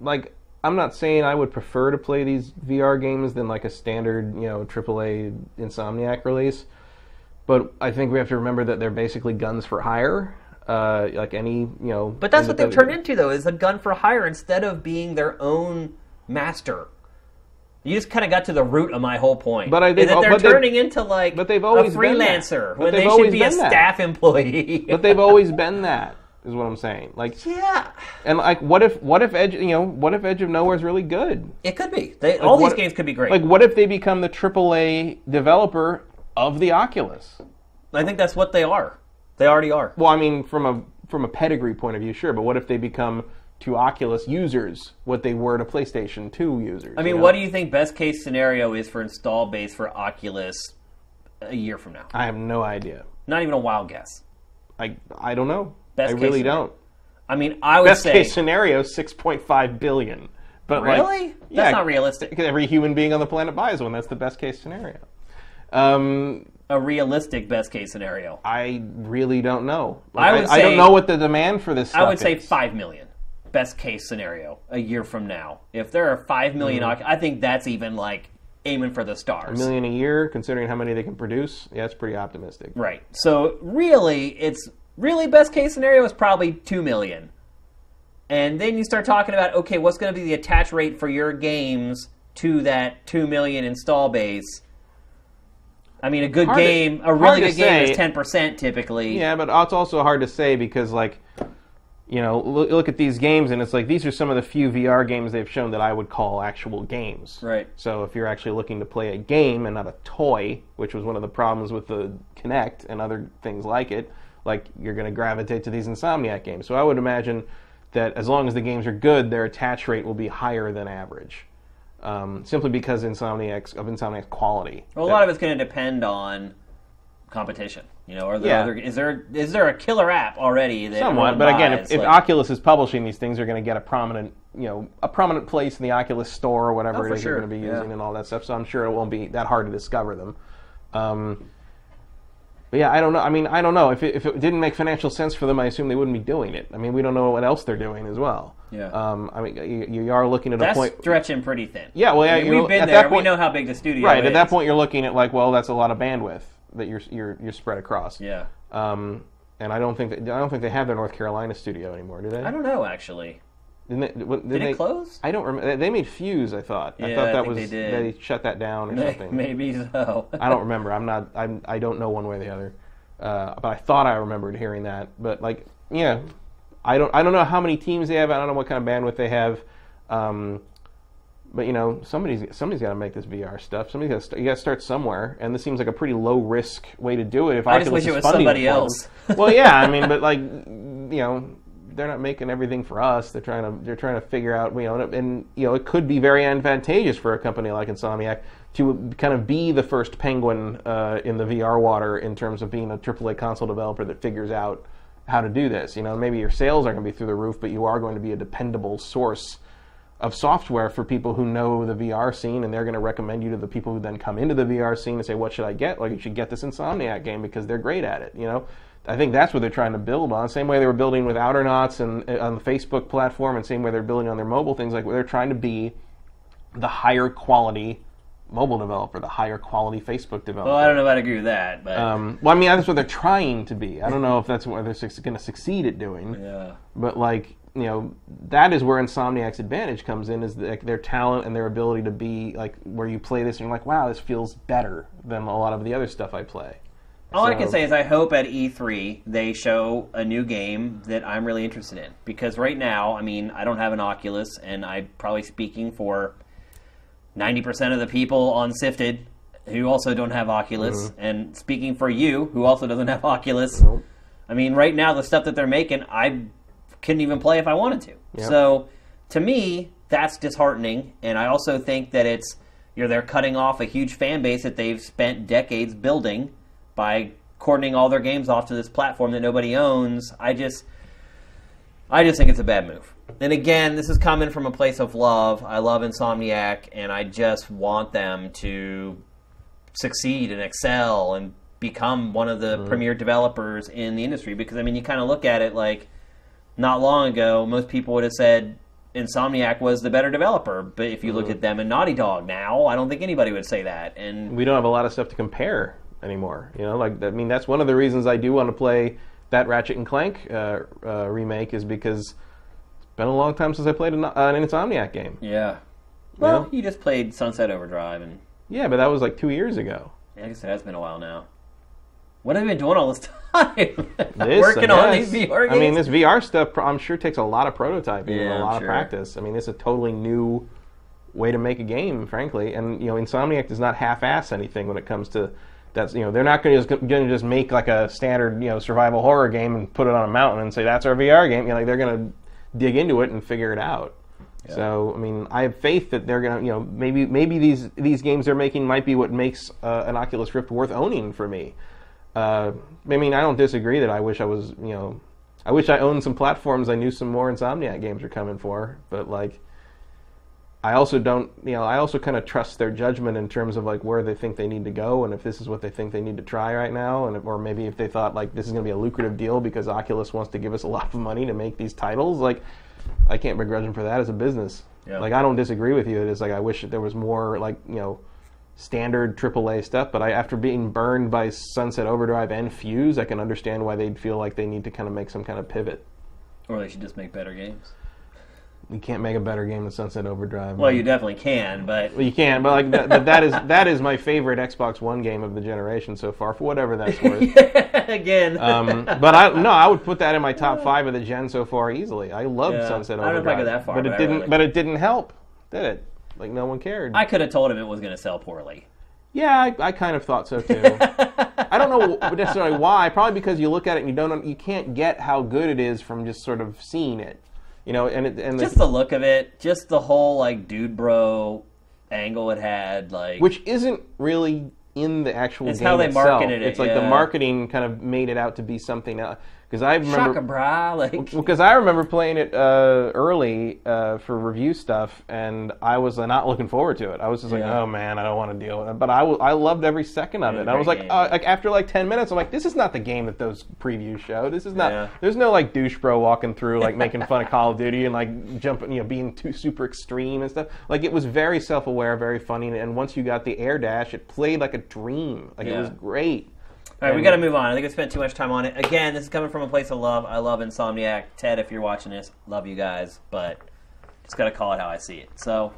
like I'm not saying I would prefer to play these VR games than like a standard, you know, AAA Insomniac release. But I think we have to remember that they're basically guns for hire, uh, like any, you know. But that's what they've turned into, though, is a gun for hire instead of being their own master. You just kind of got to the root of my whole point. But I think- that they're turning into like but they've always a been that. freelancer when they've should be a that. staff employee. But they've always been that, is what I'm saying. Like, yeah, and like, what if, what if Edge, you know, what if Edge of Nowhere is really good? it could be. They, all what- these games could be great. Like, what if they become the AAA developer of the Oculus? I think that's what they are. They already are. Well, I mean, from a from a pedigree point of view, sure. But what if they become to Oculus users what they were to PlayStation 2 users? I mean, what do you think best case scenario is for install base for Oculus a year from now? I have no idea. Not even a wild guess. I I don't know. Best I case really scenario. don't. I mean, I would Best say case scenario, six point five billion. But really. like, That's yeah, not realistic. every human being on the planet buys one. That's the best case scenario. Um, A realistic best case scenario. I really don't know. I would I, say- don't know what the demand for this. I would say is. five million. Best case scenario a year from now. If there are five million, Mm-hmm. I think that's even like aiming for the stars. a million a year, considering how many they can produce. Yeah, it's pretty optimistic. Right. So really, it's really best case scenario is probably two million, and then you start talking about okay, what's going to be the attach rate for your games to that two million install base? I mean, a good Hard to- game, a really good game is ten percent typically. Yeah, but it's also hard to say because, like, you know, look, look at these games, and it's like these are some of the few VR games they've shown that I would call actual games. Right. So if you're actually looking to play a game and not a toy, which was one of the problems with the Kinect and other things like it, like you're going to gravitate to these Insomniac games. So I would imagine that as long as the games are good, their attach rate will be higher than average. Um, simply because Insomniac's of Insomniac's quality. Well, a lot of it's going to depend on competition. You know, are there Yeah. other, is there is there a killer app already that Somewhat, but again, buys? if, if Like- Oculus is publishing these things, they're going to get a prominent, you know, a prominent place in the Oculus store or whatever Oh, it is sure. they're going to be Yeah. using and all that stuff. So I'm sure it won't be that hard to discover them. Um, but yeah, I don't know. I mean, I don't know if it, if it didn't make financial sense for them. I assume they wouldn't be doing it. I mean, we don't know what else they're doing as well. Yeah. Um, I mean, you, you are looking at a point. stretching pretty thin. Yeah, well, yeah, I mean, we've been there. point- we know how big the studio Right. is. At that point, you're looking at like, well, that's a lot of bandwidth that you're you're you're spread across. Yeah. Um, and I don't think that, I don't think they have their North Carolina studio anymore, do they? I don't know actually. Didn't they, what- Did they, it close? I don't remember. They made Fuse. I thought. I Yeah, thought I that think was they did. they shut that down or something. Maybe so. I don't remember. I'm not. I'm. I don't know one way or the other. Uh, but I thought I remembered hearing that. But like, yeah, I don't. I don't know how many teams they have. I don't know what kind of bandwidth they have. Um, but you know, somebody's somebody's got to make this VR stuff. Somebody's got to. St- you got to start somewhere. And this seems like a pretty low risk way to do it. If I just wish it was somebody else. well, yeah. I mean, but like, you know, they're not making everything for us. They're trying to they're trying to figure out you know and you know it could be very advantageous for a company like Insomniac to kind of be the first penguin uh, in the VR water in terms of being a AAA console developer that figures out how to do this. You know, maybe your sales are going to be through the roof, but you are going to be a dependable source of software for people who know the VR scene, and they're going to recommend you to the people who then come into the VR scene and say, "What should I get?" Like, you should get this Insomniac game because they're great at it. You know, I think that's what they're trying to build on. Same way they were building with Outernauts and uh, on the Facebook platform, and same way they're building on their mobile things. Like, they're trying to be the higher quality mobile developer, the higher quality Facebook developer. well, I don't know if I'd agree with that, but Um, well, I mean, that's what they're trying to be. I don't know if that's what they're going to succeed at doing. yeah. But like you know, that is where Insomniac's advantage comes in is like their talent and their ability to be like where you play this and you're like, wow, this feels better than a lot of the other stuff I play. All I can say is I hope at E3 they show a new game that I'm really interested in because right now, I mean, I don't have an Oculus, and I'm probably speaking for 90% of the people on Sifted who also don't have Oculus, Mm-hmm. and speaking for you who also doesn't have Oculus. I mean, right now the stuff that they're making, I couldn't even play if I wanted to. Yep. So to me, that's disheartening. And I also think that it's you know they're cutting off a huge fan base that they've spent decades building by coordinating all their games off to this platform that nobody owns. I just I just think it's a bad move. And again, this is coming from a place of love. I love Insomniac, and I just want them to succeed and excel and become one of the premier developers in the industry. Because I mean, you kind of look at it like not long ago, most people would have said Insomniac was the better developer. But if you look at them and Naughty Dog now, I don't think anybody would say that. And we don't have a lot of stuff to compare anymore. You know, like I mean, that's one of the reasons I do want to play that Ratchet and Clank uh, uh, remake is because been a long time since I played an, uh, an Insomniac game. yeah, well, Yeah. you just played Sunset Overdrive, and Yeah, but that was like two years ago. I guess it has been a while now. What have you been doing all this time? This, Working on these VR games. I mean, this VR stuff, I'm sure takes a lot of prototyping and Yeah, a I'm lot sure. of practice. I mean, it's a totally new way to make a game, frankly. And you know, Insomniac does not half-ass anything when it comes to that's you know they're not going to just going to just make like a standard you know survival horror game and put it on a mountain and say that's our VR game. You know, like they're going to dig into it and figure it out. So I mean, I have faith that they're gonna, you know, maybe maybe these these games they're making might be what makes uh, an Oculus Rift worth owning for me. Uh, I mean, I don't disagree that I wish I was, you know, I wish I owned some platforms I knew some more Insomniac games were coming for, but like, I also don't, you know, I also kind of trust their judgment in terms of like where they think they need to go and if this is what they think they need to try right now, and if, or maybe if they thought like this is going to be a lucrative deal because Oculus wants to give us a lot of money to make these titles, like, I can't begrudge them for that as a business. Yeah. Like, I don't disagree with you. It is like I wish that there was more like you know standard AAA stuff, but I, after being burned by Sunset Overdrive and Fuse, I can understand why they'd feel like they need to kind of make some kind of pivot. or they should just make better games. You can't make a better game than Sunset Overdrive. Well, you definitely can, but Well, you can, but like that, but that is that is my favorite Xbox One game of the generation so far, for whatever that's worth. again, Um, but I no, I would put that in my top five of the gen so far easily. I loved Yeah. Sunset I don't know Overdrive, if I go that far, but but it didn't. really- But it didn't help, did it? Like no one cared. I could have told him it was going to sell poorly. Yeah, I, I kind of thought so too. I don't know necessarily why. Probably because you look at it and you don't, you can't get how good it is from just sort of seeing it. You know, and it, and Just the look of it, just the whole like dude bro angle it had, like which isn't really in the actual It's game how they itself. marketed it, It's like the marketing kind of made it out to be something else. Because I remember, shaka like because I remember playing it uh, early uh, for review stuff, and I was uh, not looking forward to it. I was just like, Yeah. "Oh man, I don't want to deal with it." But I, w- I loved every second of It it. was was like, uh, like after like ten minutes, I'm like, "This is not the game that those previews show. This is not. Yeah. There's no like douche bro walking through like making fun of Call of Duty and like jumping, you know, being too super extreme and stuff. Like it was very self aware, very funny, and once you got the air dash, it played like a dream. Like it was great. All right, we got to move on. I think we spent too much time on it. Again, this is coming from a place of love. I love Insomniac. Ted, if you're watching this, love you guys, but just got to call it how I see it. So, all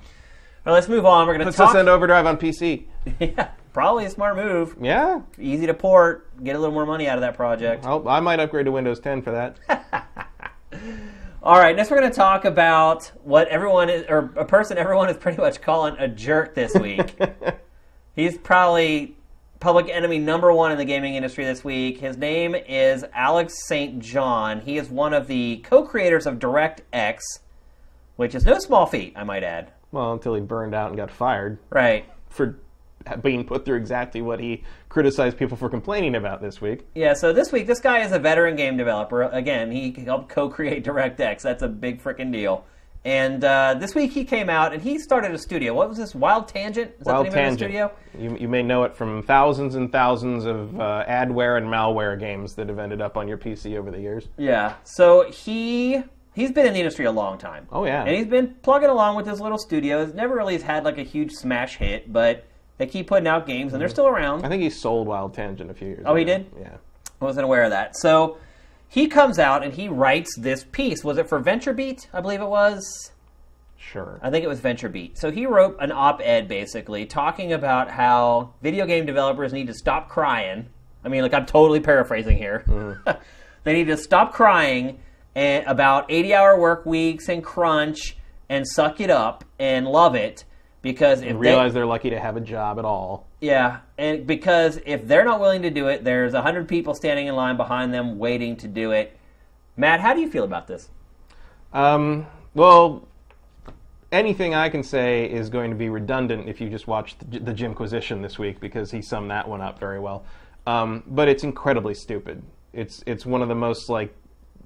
right, let's move on. We're going to Let's talk. Sunset Overdrive on PC. yeah, probably a smart move. Yeah, Easy to port. Get a little more money out of that project. I'll, I might upgrade to Windows 10 for that. All right, next we're going to talk about what everyone is, or a person everyone is pretty much calling a jerk this week. He's probably public enemy number one in the gaming industry this week. His name is Alex St. John. He is one of the co-creators of DirectX, which is no small feat, I might add. well, until he burned out and got fired Right. for being put through exactly what he criticized people for complaining about this week. Yeah, so this week, this guy is a veteran game developer. Again, he helped co create DirectX. That's a big freaking deal. And uh, this week he came out and he started a studio. What was this? Wild Tangent? Is Wild that the name Tangent. of the studio? You, you may know it from thousands and thousands of uh, adware and malware games that have ended up on your PC over the years. Yeah. So he he's been in the industry a long time. Oh, yeah. And he's been plugging along with his little studio. He's never really had like a huge smash hit, but they keep putting out games and they're still around. I think he sold Wild Tangent a few years ago. Oh, he did? Yeah. I wasn't aware of that. So he comes out and he writes this piece. Was it for VentureBeat? I believe it was. Sure. I think it was VentureBeat. So he wrote an op-ed basically talking about how video game developers need to stop crying. I mean, like I'm totally paraphrasing here. Mm-hmm. they need to stop crying about 80-hour work weeks and crunch and suck it up and love it because if Realize they, they're lucky to have a job at all. yeah, and because if they're not willing to do it, there's 100 people standing in line behind them waiting to do it. Matt, how do you feel about this? Um, well, anything I can say is going to be redundant if you just watch the, the Jimquisition this week because he summed that one up very well. Um, but it's incredibly stupid. It's it's one of the most like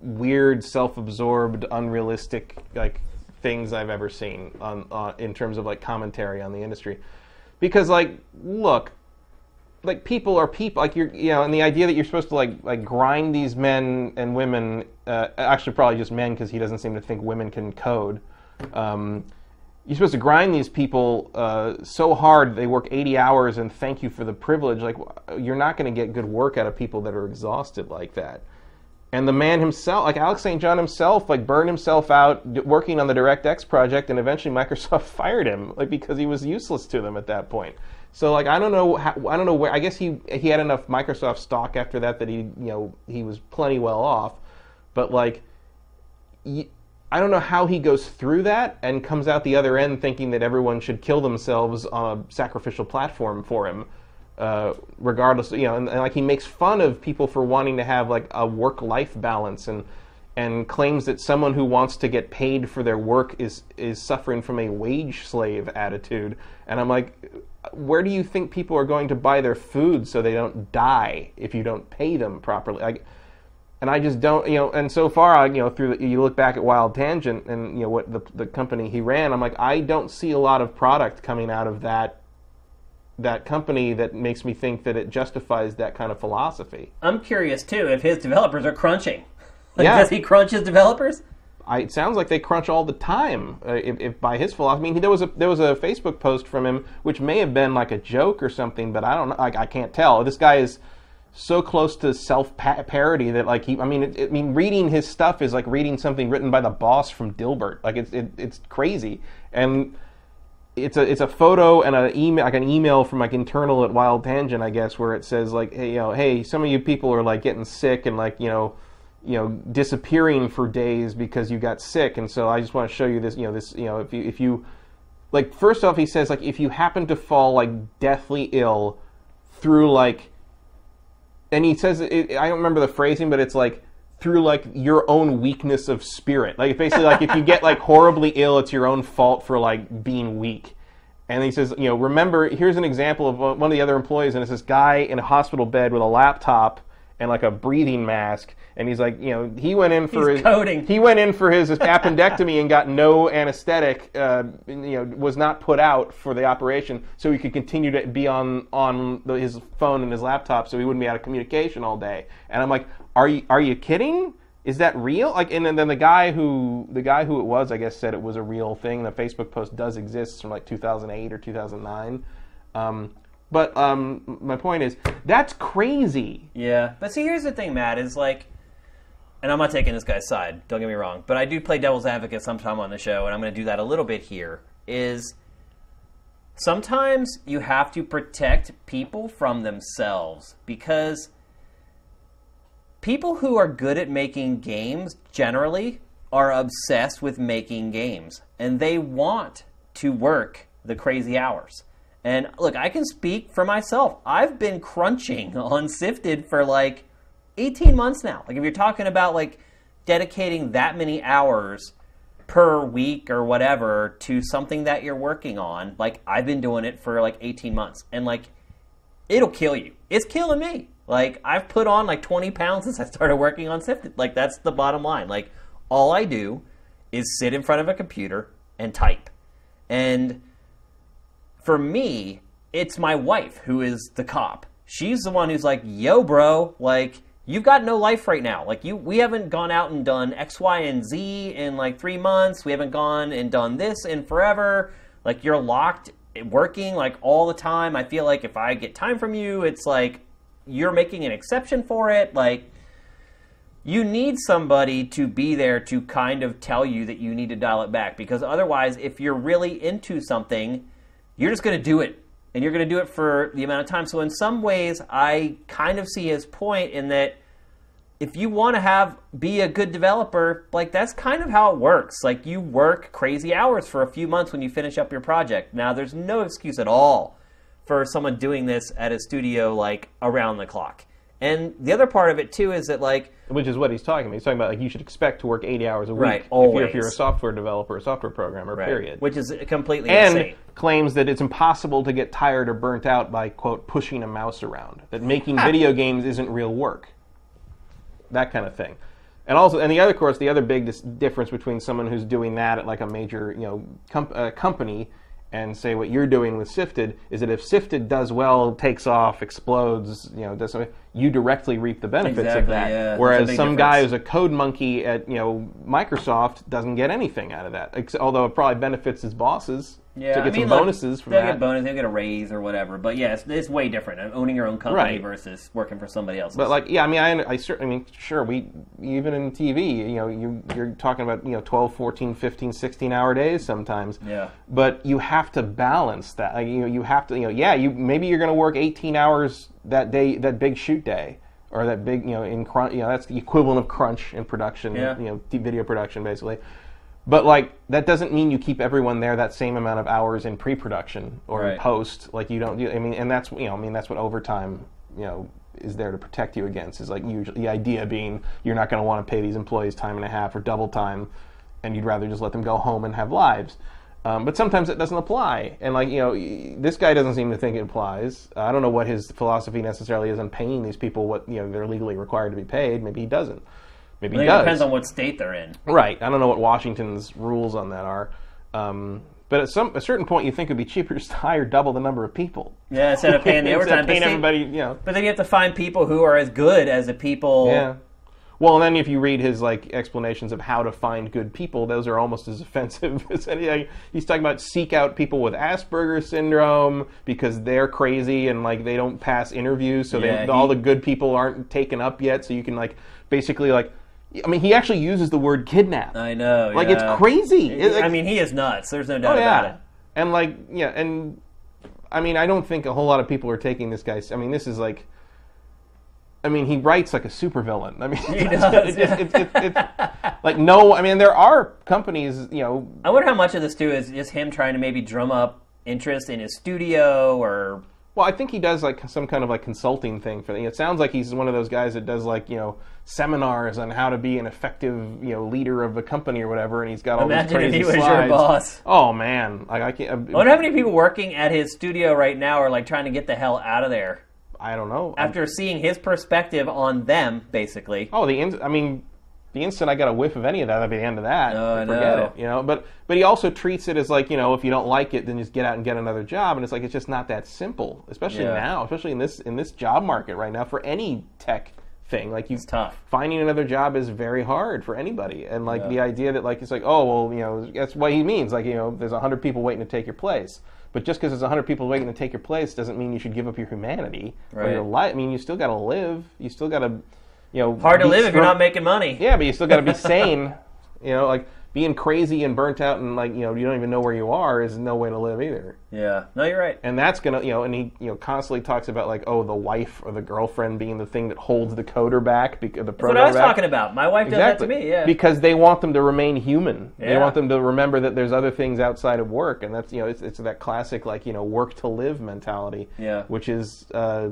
weird, self-absorbed, unrealistic like things I've ever seen on, on in terms of like commentary on the industry. Because like, look, like people are people like you're you know and the idea that you're supposed to like like grind these men and women uh, actually probably just men because he doesn't seem to think women can code um, you're supposed to grind these people uh, so hard they work 80 hours and thank you for the privilege like you're not going to get good work out of people that are exhausted like that and the man himself like alex st john himself like burned himself out working on the directx project and eventually microsoft fired him like because he was useless to them at that point so like I don't know how, I don't know where I guess he he had enough Microsoft stock after that that he you know he was plenty well off, but like I don't know how he goes through that and comes out the other end thinking that everyone should kill themselves on a sacrificial platform for him. Uh, regardless, you know, and, and like he makes fun of people for wanting to have like a work-life balance and and claims that someone who wants to get paid for their work is is suffering from a wage slave attitude. And I'm like, where do you think people are going to buy their food so they don't die if you don't pay them properly? Like, and I just don't, you know. And so far, I, you know, through the, you look back at Wild Tangent and you know what the the company he ran, I'm like, I don't see a lot of product coming out of that that company that makes me think that it justifies that kind of philosophy. I'm curious too if his developers are crunching. Like, yeah. Does he crunch his developers? I, it sounds like they crunch all the time. Uh, if, if, by his philosophy, I mean there was a there was a Facebook post from him which may have been like a joke or something, but I don't know. Like, I can't tell. This guy is so close to self parody that like he. I mean, it, I mean, reading his stuff is like reading something written by the boss from Dilbert. Like it's it, it's crazy and. It's a it's a photo and an email like an email from like internal at Wild Tangent I guess where it says like hey you know hey some of you people are like getting sick and like you know you know disappearing for days because you got sick. And so i just want to show you this you know this you know if you if you like first off he says like if you happen to fall like deathly ill through like and he says it, i don't remember the phrasing but it's like through like your own weakness of spirit. Like basically like if you get like horribly ill it's your own fault for like being weak. And he says you know remember here's an example of uh, one of the other employees and it's this guy in a hospital bed with a laptop and like a breathing mask and he's like, you know, he went in for he's his coding. He went in for his appendectomy and got no anesthetic. Uh, you know, was not put out for the operation, so he could continue to be on on the, his phone and his laptop, so he wouldn't be out of communication all day. And I'm like, are you are you kidding? Is that real? Like, and then the guy who the guy who it was, I guess, said it was a real thing. The Facebook post does exist from like 2008 or 2009. Um, but um, my point is, that's crazy. Yeah, but see, here's the thing, Matt. Is like and I'm not taking this guy's side, don't get me wrong, but I do play devil's advocate sometime on the show, and I'm going to do that a little bit here. Is sometimes you have to protect people from themselves because people who are good at making games generally are obsessed with making games and they want to work the crazy hours. And look, I can speak for myself. I've been crunching on Sifted for like 18 months now. Like if you're talking about like dedicating that many hours per week or whatever to something that you're working on, like I've been doing it for like 18 months and like it'll kill you. It's killing me. Like I've put on like 20 pounds since I started working on Sifted. Like that's the bottom line. Like all I do is sit in front of a computer and type. And for me, it's my wife who is the cop. She's the one who's like, "Yo, bro, like you've got no life right now. Like you, we haven't gone out and done X, Y, and Z in like three months. We haven't gone and done this in forever. Like you're locked working like all the time. I feel like if I get time from you, it's like you're making an exception for it. Like you need somebody to be there to kind of tell you that you need to dial it back because otherwise, if you're really into something, you're just going to do it and you're going to do it for the amount of time. So in some ways, I kind of see his point in that if you want to have be a good developer, like that's kind of how it works. Like you work crazy hours for a few months when you finish up your project. Now there's no excuse at all for someone doing this at a studio like around the clock. And the other part of it too is that like which is what he's talking about. He's talking about like you should expect to work 80 hours a week Right, if, you're, if you're a software developer, a software programmer, period. which is completely and insane. claims that it's impossible to get tired or burnt out by quote pushing a mouse around. That making video games isn't real work. That kind of thing. And also, and the other, of course, the other big dis- difference between someone who's doing that at like a major, you know, com- uh, company and say what you're doing with Sifted is that if Sifted does well, takes off, explodes, you know, does something, you directly reap the benefits of that. yeah, Whereas some guy who's a code monkey at you know Microsoft doesn't get anything out of that, although it probably benefits his bosses Yeah, to I get mean, some bonuses from they'll that. get bonus, they'll get a raise or whatever. But yeah, it's, it's way different. uh, Owning your own company Right. versus working for somebody else. But like, yeah, I mean, I, I certainly, I mean, sure, we even in TV, you know, you you're talking about you know 12, 14, 15, 16 hour days sometimes. Yeah. But you have to balance that. Like, you know, you have to, you know, yeah, you maybe you're going to work 18 hours that day, that big shoot day, or that big, you know, in crunch, you know, that's the equivalent of crunch in production, Yeah. you know, video production basically. But like that doesn't mean you keep everyone there that same amount of hours in pre-production or Right. in post. Like you don't do. I mean, and that's you know, I mean, that's what overtime, you know, is there to protect you against. Is like usually the idea being you're not going to want to pay these employees time and a half or double time, and you'd rather just let them go home and have lives. Um, but sometimes it doesn't apply, and like you know, this guy doesn't seem to think it applies. I don't know what his philosophy necessarily is on paying these people what you know they're legally required to be paid. Maybe he doesn't. Maybe he think it does. depends on what state they're in. Right. I don't know what Washington's rules on that are. Um, but at some a certain point, you think it'd be cheaper just to hire double the number of people. Yeah, instead of paying the Instead overtime. paying everybody, you know. but then you have to find people who are as good as the people. Yeah. Well, and then if you read his like explanations of how to find good people, those are almost as offensive as any. He's talking about seek out people with Asperger's syndrome because they're crazy and like they don't pass interviews, so Yeah, they, all the good people aren't taken up yet. So you can like basically like, I mean, he actually uses the word kidnap. I know. like yeah. it's crazy. It- like- I mean, he is nuts. There's no doubt Oh about yeah, it. and like yeah, and I mean, I don't think a whole lot of people are taking this guy's. I mean, this is like. I mean, he writes like a supervillain. I mean, He does, it's, it's, it's, it's, like no. I mean, there are companies, you know. I wonder how much of this too is just him trying to maybe drum up interest in his studio or Well, I think he does like some kind of like consulting thing for. It sounds like he's one of those guys that does like you know seminars on how to be an effective you know leader of a company or whatever, and he's got all Imagine these crazy he was your slides. boss. Oh man, like I can't. I wonder how many people working at his studio right now are like trying to get the hell out of there I don't know. after seeing his perspective on them, basically. Oh, the in- I mean, the instant I got a whiff of any of that, that'd be the end of that. Oh, Forget know. it. You know, but but he also treats it as like you know, if you don't like it, then just get out and get another job. And it's like it's just not that simple, especially Yeah. now, especially in this in this job market right now for any tech thing. Like you, It's tough. finding another job is very hard for anybody. And like Yeah. the idea that like it's like oh well you know that's what he means. Like you know, there's hundred people waiting to take your place. But just because there's 100 people waiting to take your place doesn't mean you should give up your humanity or Right. your life. I mean, you still got to live. You still got to, you know, Hard to live if you're not making money. yeah, but you still got to be sane. You know, like being crazy and burnt out and like you know you don't even know where you are is no way to live either. Yeah. No, you're right. And that's gonna you know, and he you know constantly talks about like oh the wife or the girlfriend being the thing that holds the coder back because the That's what I was back. talking about. My wife does that to me. Yeah. Because they want them to remain human. They want them to remember that there's other things outside of work, and that's you know it's, it's that classic like you know work to live mentality. Yeah. Which is uh,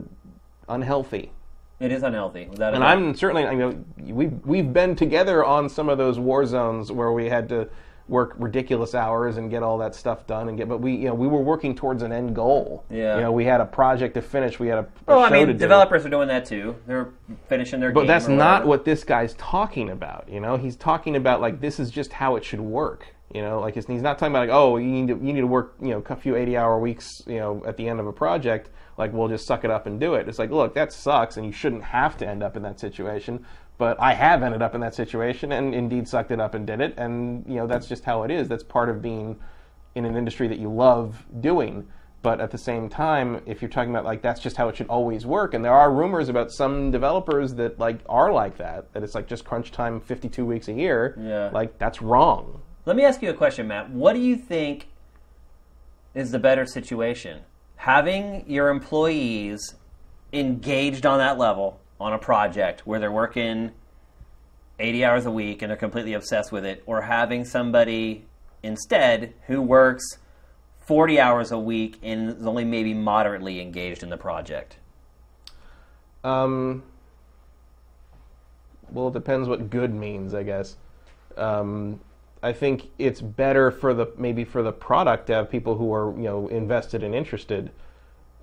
unhealthy. It is unhealthy. Without And. I'm certainly, you know, we've we've been together on some of those war zones where we had to work ridiculous hours and get all that stuff done and get, but we, you know, we were working towards an end goal. Yeah. You know, we had a project to finish. We had a, a Oh, I mean, to do. developers are doing that too. They're finishing their But that's not what this guy's talking about. You know, he's talking about like this is just how it should work. You know, like it's, he's not talking about like oh you need to you need to work you know a few eighty hour weeks you know at the end of a project. Like we'll just suck it up and do it. It's like look that sucks and you shouldn't have to end up in that situation. But I have ended up in that situation and indeed sucked it up and did it. And you know that's just how it is. That's part of being in an industry that you love doing. But at the same time, if you're talking about like that's just how it should always work, and there are rumors about some developers that like are like that, that it's like just crunch time 52 weeks a year. Yeah. Like that's wrong. Let me ask you a question, Matt. What do you think is the better situation? Having your employees engaged on that level on a project where they're working 80 hours a week and they're completely obsessed with it, or having somebody instead who works 40 hours a week and is only maybe moderately engaged in the project? Um, well, it depends what good means, I guess. Um, I think it's better for the maybe for the product to have people who are you know invested and interested.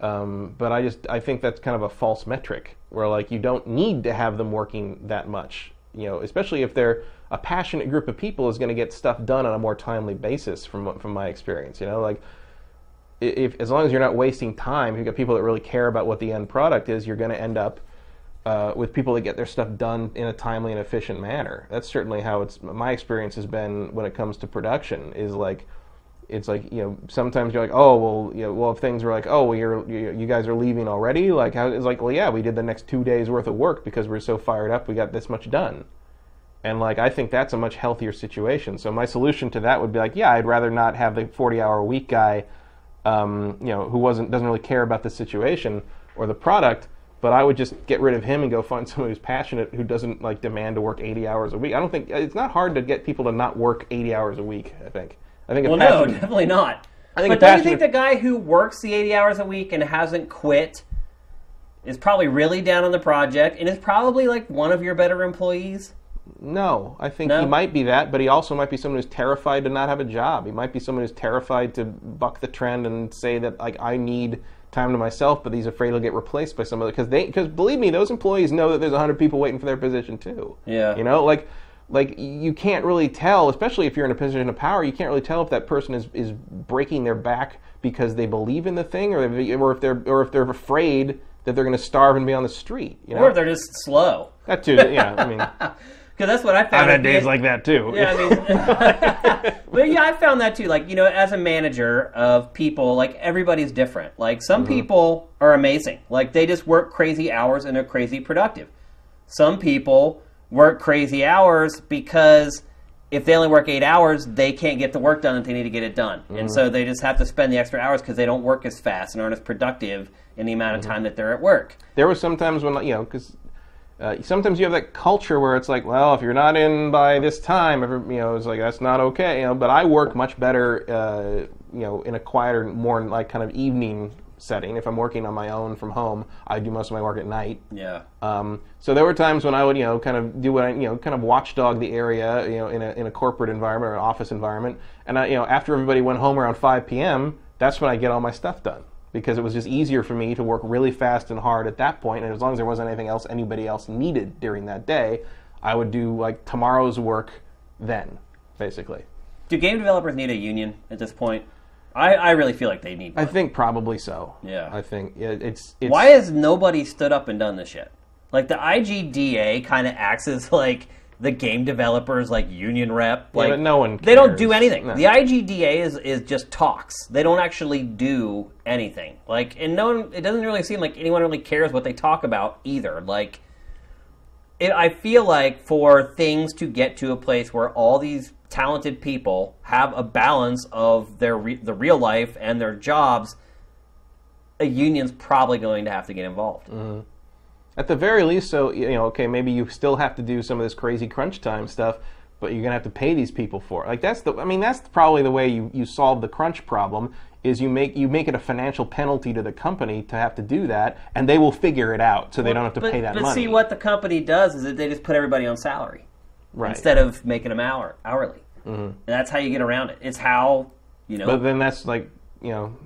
Um, but I just I think that's kind of a false metric where like you don't need to have them working that much. You know, especially if they're a passionate group of people is going to get stuff done on a more timely basis from from my experience. You know, like if as long as you're not wasting time, you've got people that really care about what the end product is, you're going to end up uh, with people that get their stuff done in a timely and efficient manner. That's certainly how it's my experience has been when it comes to production. Is like it's like you know sometimes you're like oh well you know well if things were like oh well you're you, guys are leaving already like how it's like well yeah we did the next two days worth of work because we're so fired up we got this much done and like I think that's a much healthier situation. So my solution to that would be like yeah I'd rather not have the 40 hour week guy um, you know who wasn't doesn't really care about the situation or the product but I would just get rid of him and go find someone who's passionate who doesn't like demand to work 80 hours a week. I don't think it's not hard to get people to not work 80 hours a week. I think. I think. Well, no, definitely not. I think but don't you think the guy who works the 80 hours a week and hasn't quit is probably really down on the project and is probably like one of your better employees? No, I think No? he might be that, but he also might be someone who's terrified to not have a job. He might be someone who's terrified to buck the trend and say that like I need time to myself, but he's afraid he'll get replaced by some other because they because believe me, those employees know that there's 100 people waiting for their position too. Yeah. You know, like like you can't really tell, especially if you're in a position of power, you can't really tell if that person is is breaking their back because they believe in the thing, or if, or if they're or if they're afraid that they're going to starve and be on the street. You know, Or they're just slow. that too. Yeah, I mean, Because that's what I found. I've had days like that too. Yeah, I mean, but yeah, I found that too. Like, you know, as a manager of people, like everybody's different. Like, some mm-hmm. people are amazing. Like, they just work crazy hours and are crazy productive. Some people work crazy hours because if they only work eight hours, they can't get the work done that they need to get it done, and mm-hmm. so they just have to spend the extra hours because they don't work as fast and aren't as productive in the amount of mm-hmm. time that they're at work. there were some times when you know because uh, sometimes you have that culture where it's like well if you're not in by this time you know it's like that's not okay you know but i work much better uh, you know in a quieter more like kind of evening setting if i'm working on my own from home i do most of my work at night Yeah. um, so there were times when I would, you know, kind of do what I, you know, kind of watchdog the area, you know, in a, in a corporate environment or an office environment. And I, you know, after everybody went home around 5 p.m., that's when I get all my stuff done because it was just easier for me to work really fast and hard at that. And as long as there wasn't anything else anybody else needed during that day, I would do like tomorrow's work then, basically. Do game developers need a union at this point? I, I really feel like they need I think probably so. Yeah. I think it, it's, it's Why has nobody stood up and done this yet? Like the IGDA kind of acts as like the game developers like union rep. Like but no one They don't do anything. No. The IGDA is is just talks. They don't actually do anything. Like and no one. It doesn't really seem like anyone really cares what they talk about either. Like. It, I feel like for things to get to a place where all these talented people have a balance of their re- the real life and their jobs, a union's probably going to have to get involved. Mm-hmm. At the very least, so you know, okay, maybe you still have to do some of this crazy crunch time stuff, but you're gonna have to pay these people for it. Like that's the, I mean, that's probably the way you, you solve the crunch problem. Is you make you make it a financial penalty to the company to have to do that, and they will figure it out, so they don't have to but, pay that but money. see, what the company does is that they just put everybody on salary right? instead of making them hour hourly. Mm-hmm. And that's how you get around it. It's how you know. but then that's like you know,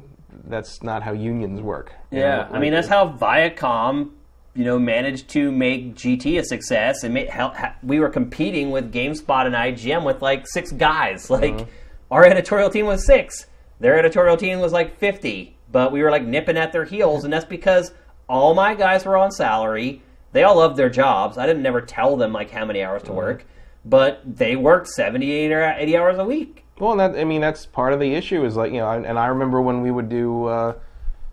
that's not how unions work. yeah, know, I mean that's how Viacom, you know, managed to make GT a success. And made, ha- we were competing with GameSpot and IGN with like six guys. Like Mm-hmm. our editorial team was six. Their editorial team was like fifty, but we were like nipping at their heels, and that's because all my guys were on salary. They all loved their jobs. I didn't never tell them like how many hours Mm-hmm. to work, but they worked 78 or 80 hours a week. Well, and that I mean that's part of the issue is like you know, and, and I remember when we would do uh,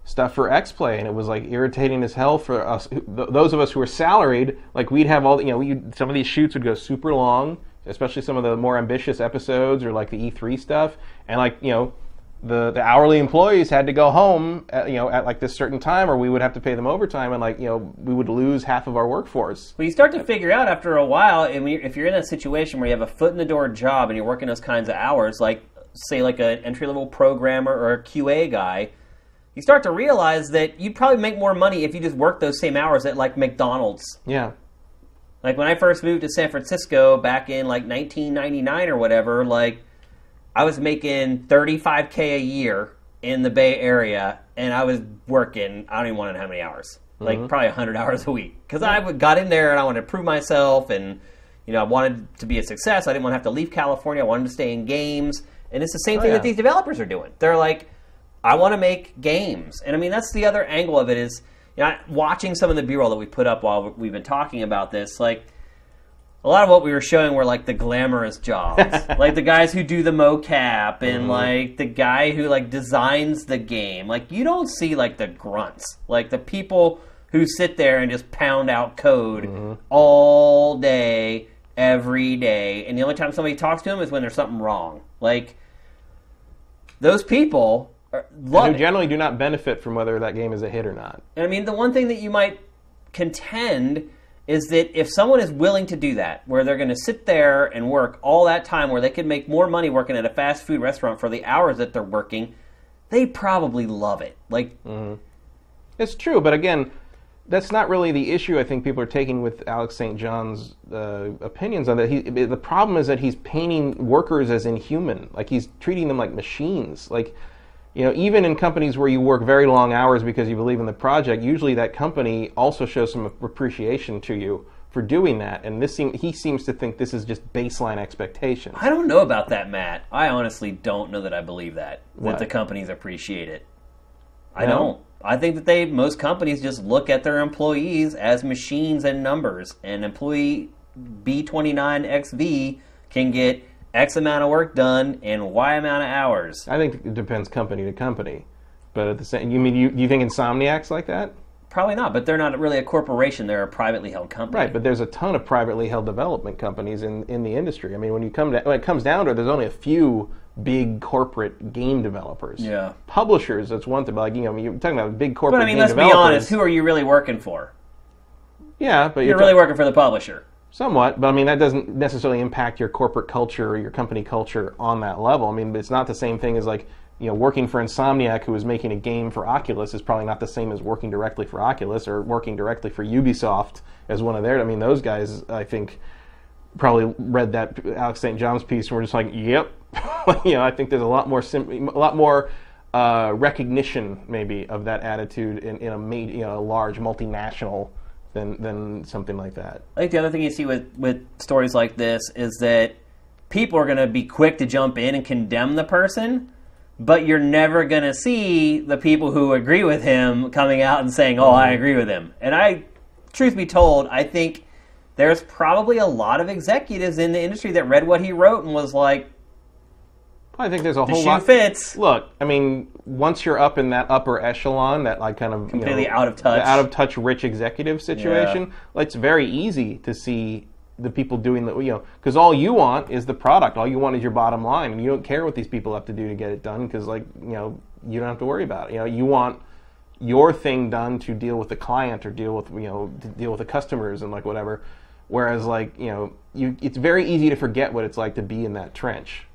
stuff for X Play, and it was like irritating as hell for us. Th- those of us who were salaried, like we'd have all you know, we some of these shoots would go super long, especially some of the more ambitious episodes or like the E3 stuff, and like you know. The, the hourly employees had to go home, at, you know, at like this certain time, or we would have to pay them overtime, and like you know, we would lose half of our workforce. But you start to figure out after a while, and if you're in a situation where you have a foot in the door job and you're working those kinds of hours, like say like an entry level programmer or a QA guy, you start to realize that you'd probably make more money if you just worked those same hours at like McDonald's. Yeah, Like when I first moved to San Francisco back in like 1999 or whatever, like I was making 35k a year in the Bay Area, and I was working. I don't even want to know how many hours, like mm-hmm. probably 100 hours a week, because I got in there and I wanted to prove myself, and you know I wanted to be a success. I didn't want to have to leave California. I wanted to stay in games, and it's the same oh, thing yeah. that these developers are doing. They're like, I want to make games, and I mean that's the other angle of it is, you know, watching some of the B-roll that we put up while we've been talking about this, like a lot of what we were showing were like the glamorous jobs, like the guys who do the mocap and mm-hmm. like the guy who like designs the game. Like you don't see like the grunts, like the people who sit there and just pound out code mm-hmm. all day, every day, and the only time somebody talks to them is when there's something wrong. Like those people love who generally do not benefit from whether that game is a hit or not. And I mean, the one thing that you might contend is that if someone is willing to do that, where they're going to sit there and work all that time, where they could make more money working at a fast food restaurant for the hours that they're working, they probably love it. Like, It's true, but again, that's not really the issue. I think people are taking with Alex St. John's uh, opinions on that. He, the problem is that he's painting workers as inhuman, like he's treating them like machines. Like, you know, even in companies where you work very long hours because you believe in the project, usually that company also shows some appreciation to you for doing that. And this seem, he seems to think this is just baseline expectations. I don't know about that, Matt. I honestly don't know that I believe that that What? the companies appreciate it. I No? don't. I think that they most companies just look at their employees as machines and numbers. And employee B29XV can get X amount of work done in Y amount of hours. I think it depends company to company. But at the same, you mean you, you think Insomniac's like that? Probably not, but they're not really a corporation. They're a privately held company. Right, but there's a ton of privately held development companies in, in the industry. I mean, when you come to, when it comes down to it, there's only a few big corporate game developers. Yeah. Publishers, that's one thing. But like you know, you're talking about big corporate. But I mean, let's be honest. Who are you really working for? Yeah, but You're you're, really working for the publisher. Somewhat. But I mean, that doesn't necessarily impact your corporate culture or your company culture on that level. I mean, it's not the same thing as like you know working for Insomniac, who is making a game for Oculus, is probably not the same as working directly for Oculus or working directly for Ubisoft as one of their. I mean, those guys, I think. Probably read that Alex St. John's piece, and we're just like, "Yep." you know, I think there's a lot more, sim- a lot more uh, recognition, maybe, of that attitude in, in a ma- you know, a large multinational than than something like that. I think the other thing you see with, with stories like this is that people are going to be quick to jump in and condemn the person, but you're never going to see the people who agree with him coming out and saying, "Oh, I mm-hmm. agree with him." And I, truth be told, I think there's probably a lot of executives in the industry that read what he wrote and was like, I think there's a "The whole shoe lot. fits." Look, I mean, once you're up in that upper echelon, that like kind of Completely you know, out of touch. out of touch rich executive situation, like, it's very easy to see the people doing the you know because all you want is the product, all you want is your bottom line, and you don't care what these people have to do to get it done because like you know you don't have to worry about it. You know, you want your thing done to deal with the client or deal with you know to deal with the customers and like whatever. Whereas like you know you it's very easy to forget what it's like to be in that trench.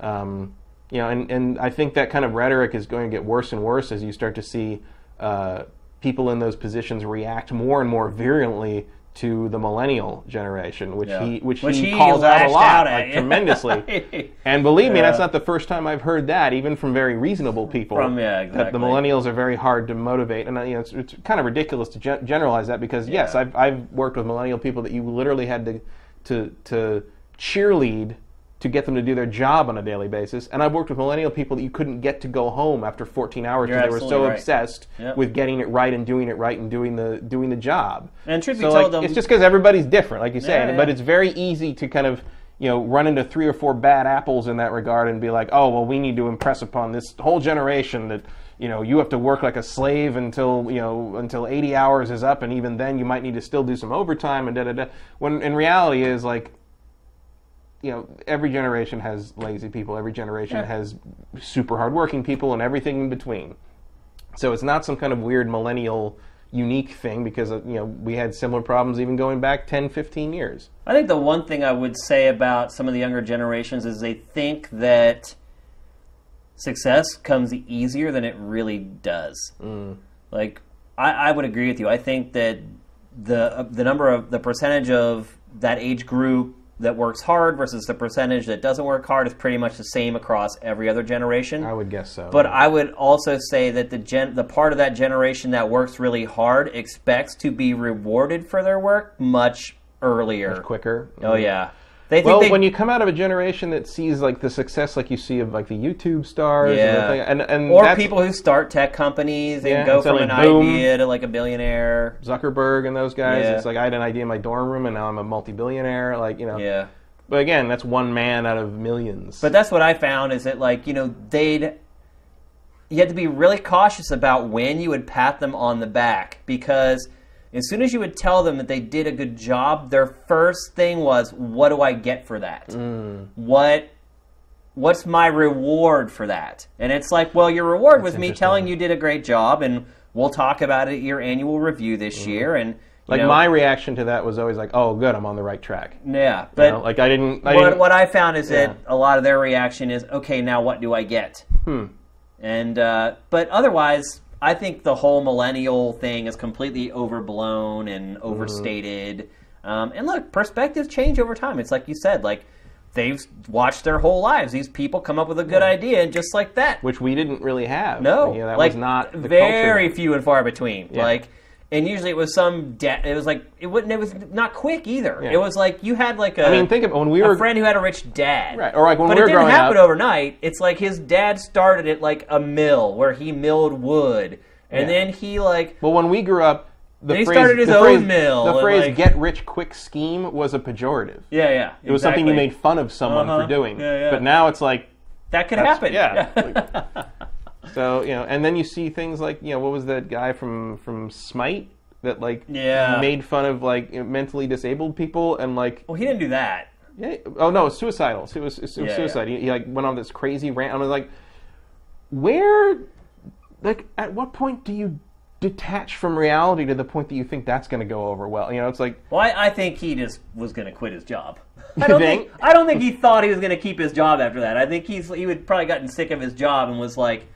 Um, you know, and, and I think that kind of rhetoric is going to get worse and worse as you start to see uh, people in those positions react more and more virulently to the millennial generation, which Yeah. he which, Which he, he calls out a lot, out like, tremendously. and believe me, that's not the first time I've heard that, even from very reasonable people. From- yeah, exactly. That the millennials are very hard to motivate, and uh, you know, it's, it's kind of ridiculous to gen- generalize that because yes, I've I've worked with millennial people that you literally had to to to cheerlead to get them to do their job on a daily basis, and I've worked with millennial people that you couldn't get to go home after 14 hours because they were so right. obsessed Yep. with getting it right and doing it right and doing the doing the job. And truth be so told, like, them- it's um, just because everybody's different, like you say, Yeah, but it's very easy to kind of you know run into three or four bad apples in that regard and be like, oh well, we need to impress upon this whole generation that you know you have to work like a slave until you know until 80 hours is up, and even then you might need to still do some overtime and da da da. When in reality is like. You know, every generation has lazy people. Every generation Yeah. has super hardworking people, and everything in between. So it's not some kind of weird millennial unique thing because uh, you know we had similar problems even going back 10, 15 years. I think the one thing I would say about some of the younger generations is they think that success comes easier than it really does. Like, I, I would agree with you. I think that the uh, the number of the percentage of that age group that works hard versus the percentage that doesn't work hard is pretty much the same across every other generation. I would guess so. But I would also say that the gen- the part of that generation that works really hard expects to be rewarded for their work much earlier. quicker. Oh yeah. They think Well, they, when you come out of a generation that sees like the success, like you see of like the YouTube stars, and, Yeah. thing, and, and or that's people who start tech companies and Yeah, go and from an boom. idea to like a billionaire. Zuckerberg and those guys. Yeah. It's like I had an idea in my dorm room, and now I'm a multi-billionaire. Like you know. Yeah. But again, that's one man out of millions. But that's what I found is that like you know they'd you had to be really cautious about when you would pat them on the back because as soon as you would tell them that they did a good job, their first thing was, "What do I get for that? Mm. What what's my reward for that?" And it's like, well, your reward was me telling you did a great job, and we'll talk about it at your annual review this year. And you like know, my reaction to that was always like, "Oh, good, I'm on the right track." yeah, You but know, like I didn't. I what, didn't what I found is that a lot of their reaction is, okay, now what do I get? Hmm. And uh, but otherwise, I think the whole millennial thing is completely overblown and Mm-hmm. overstated. Um, and look, perspectives change over time. It's like you said, like they've watched their whole lives. These people come up with a good idea, and just like that, which we didn't really have. no, you know, that like was not the very culture. few and far between. Yeah. Like, and usually it was some. De- it was like it wouldn't. It was not quick either. Yeah. It was like you had like a. I mean, think of when we were a friend who had a rich dad. Right, or like when but we it didn't happen up- overnight. It's like his dad started at like a mill where he milled wood, and Yeah. then he like Well, when we grew up, the phrase, started his the own phrase, mill, The phrase like- "get rich quick" scheme was a pejorative. yeah yeah. It was something you made fun of someone Uh-huh. for doing. Yeah, yeah. But now it's like That could happen. yeah. so you know, and then you see things like you know what was that guy from from Smite that like Yeah. made fun of like mentally disabled people and like well, he didn't do that. yeah oh no suicidal it was, it was Yeah, suicide He, he like went on this crazy rant I was like where like at what point do you detach from reality to the point that you think that's going to go over well you know it's like Well, I, I think he just was going to quit his job. I don't think? think? I don't think he thought he was going to keep his job after that. I think he's he would probably gotten sick of his job and was like,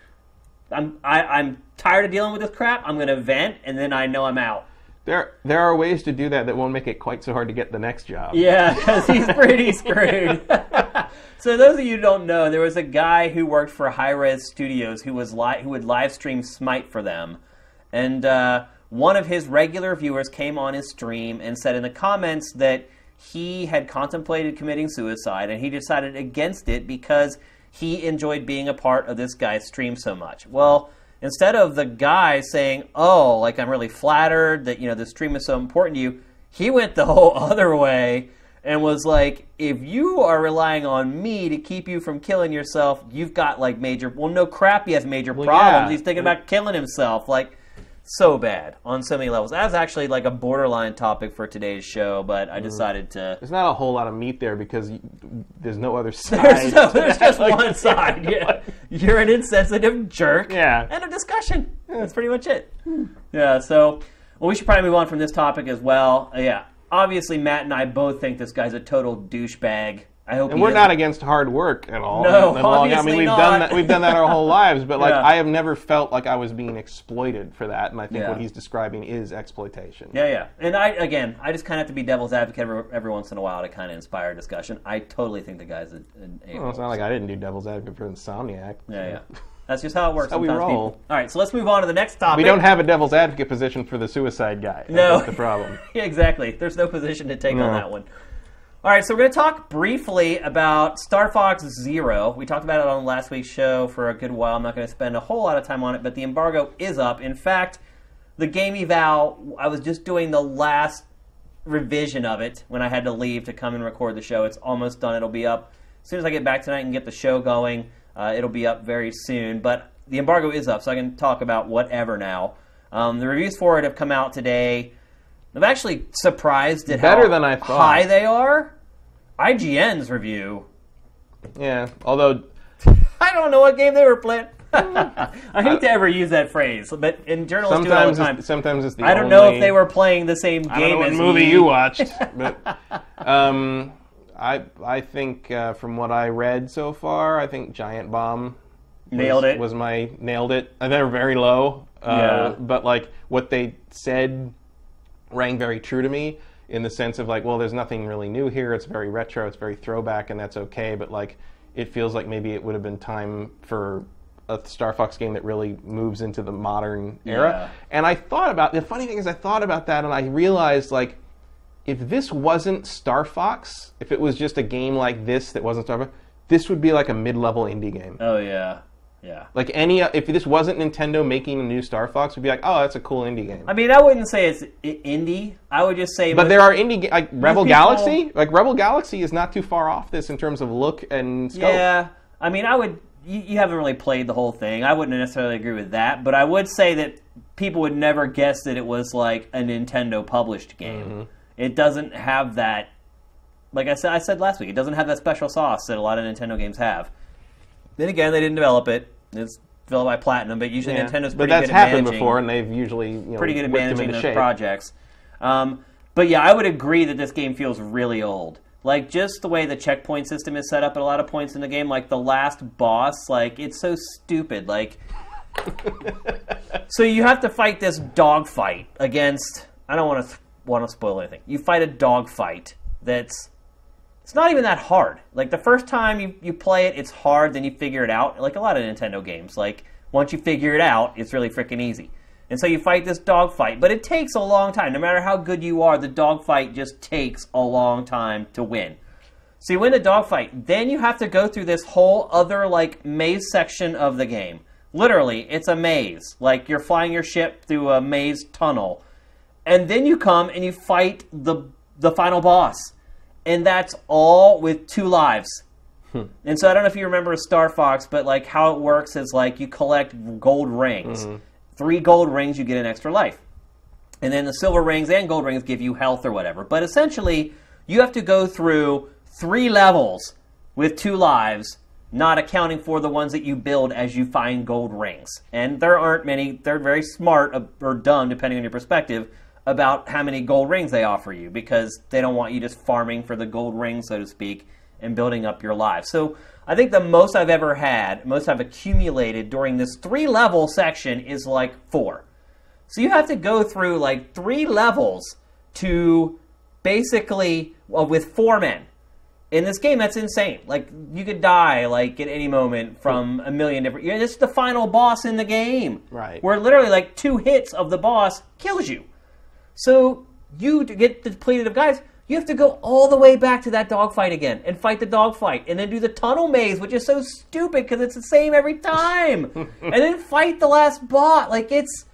"I'm I, I'm tired of dealing with this crap. I'm going to vent, and then I know I'm out." there there are ways to do that that won't make it quite so hard to get the next job Yeah, because he's pretty screwed. so those of you who don't know, there was a guy who worked for Hi-Rez Studios who was li- who would live stream Smite for them, and uh, one of his regular viewers came on his stream and said in the comments that he had contemplated committing suicide and he decided against it because he enjoyed being a part of this guy's stream so much. Well. Instead of the guy saying, "Oh, like I'm really flattered that you know the stream is so important to you," he went the whole other way and was like, if you are relying on me to keep you from killing yourself, you've got like major. Well, no crap, he has major problems. yeah. He's thinking about killing himself. Like, so bad on so many levels. That's actually like a borderline topic for today's show, but Mm. I decided to. There's not a whole lot of meat there because y there's no other side. There's, no, there's just Like, one side. Yeah. You're an insensitive jerk. Yeah. And a discussion. That's pretty much it. Yeah, so well, we should probably move on from this topic as well. Yeah. Obviously, Matt and I both think this guy's a total douchebag. I hope And we're not against hard work at all. No, And long- I mean, we've not. done that. We've done that our whole lives. But like, Yeah. I have never felt like I was being exploited for that. And I think Yeah. what he's describing is exploitation. Yeah, yeah. And I again, I just kind of have to be devil's advocate every, every once in a while to kind of inspire discussion. I totally think the guy's an, an Well, it's not like I didn't do devil's advocate for Insomniac. Yeah, yeah. That's just how it works. how we roll. people. All right, so let's move on to the next topic. We don't have a devil's advocate position for the suicide guy. No. That's the problem. Yeah, exactly. There's no position to take on that one. All right, so we're going to talk briefly about Star Fox Zero. We talked about it on last week's show for a good while. I'm not going to spend a whole lot of time on it, but the embargo is up. In fact, the game eval, I was just doing the last revision of it when I had to leave to come and record the show. It's almost done. It'll be up as soon as I get back tonight and get the show going. Uh, it'll be up very soon. But the embargo is up, so I can talk about whatever now. Um, the reviews for it have come out today. I'm actually surprised at Better how than I thought. high they are. IGN's review. Yeah. Although I don't know what game they were playing. I hate to ever use that phrase, but in journalists do it all sometimes the time. it's, sometimes it's the I don't know only- if they were playing the same I don't game know what as movie me. you watched, but um, I I think uh, from what I read so far, I think Giant Bomb was- Nailed it. Was my nailed it? Uh, They're very low. Uh, Yeah. But like what they said rang very true to me in the sense of like, well, there's nothing really new here. It's very retro. It's very throwback, and that's okay. But like, it feels like maybe it would have been time for a Star Fox game that really moves into the modern era. Yeah. And I thought about the funny thing is I thought about that and I realized like if this wasn't Star Fox, if it was just a game like this that wasn't Star Fox, this would be like a mid-level indie game. Oh yeah, yeah. Like any if this wasn't Nintendo making a new Star Fox, we'd be like, "Oh, that's a cool indie game." I mean, I wouldn't say it's indie. I would just say. But there are indie ga- like Rebel people- Galaxy, like Rebel Galaxy is not too far off this in terms of look and scope. Yeah, I mean, I would. You, you haven't really played the whole thing. I wouldn't necessarily agree with that, but I would say that people would never guess that it was like a Nintendo published game. Mm-hmm. It doesn't have that. Like I said, I said last week, it doesn't have that special sauce that a lot of Nintendo games have. Then again, they didn't develop it. It's developed by Platinum, but usually Yeah. Nintendo's but pretty that's good at happened managing before, and they've usually you know, pretty good at whipped them managing into those shape. projects. Um, but yeah, I would agree that this game feels really old. Like just the way the checkpoint system is set up at a lot of points in the game, like the last boss, like it's so stupid. Like, so you have to fight this dog fight against. I don't want to want to spoil anything. You fight a dog fight that's it's not even that hard. Like the first time you, you play it, it's hard, then you figure it out. Like a lot of Nintendo games. Like once you figure it out, it's really freaking easy. And so you fight this dog fight, but it takes a long time. No matter how good you are, the dog fight just takes a long time to win. So you win the dogfight, then you have to go through this whole other like maze section of the game. Literally, it's a maze. Like you're flying your ship through a maze tunnel. And then you come and you fight the the final boss. And that's all with two lives. And so I don't know if you remember Star Fox, but like how it works is like you collect gold rings. Three gold rings, you get an extra life. And then the silver rings and gold rings give you health or whatever. But essentially, you have to go through three levels with two lives, not accounting for the ones that you build as you find gold rings. And there aren't many, they're very smart uh, or dumb, depending on your perspective, about how many gold rings they offer you because they don't want you just farming for the gold ring, so to speak, and building up your lives. So I think the most I've ever had, most I've accumulated during this three level section is like four. So you have to go through like three levels to basically well, with four men. In this game, that's insane. Like you could die like at any moment from a million different. Yeah, this is the final boss in the game, Right. Where literally like two hits of the boss kills you. So you to get depleted of guys, you have to go all the way back to that dogfight again and fight the dogfight, and then do the tunnel maze, which is so stupid because it's the same every time, and then fight the last bot. Like it's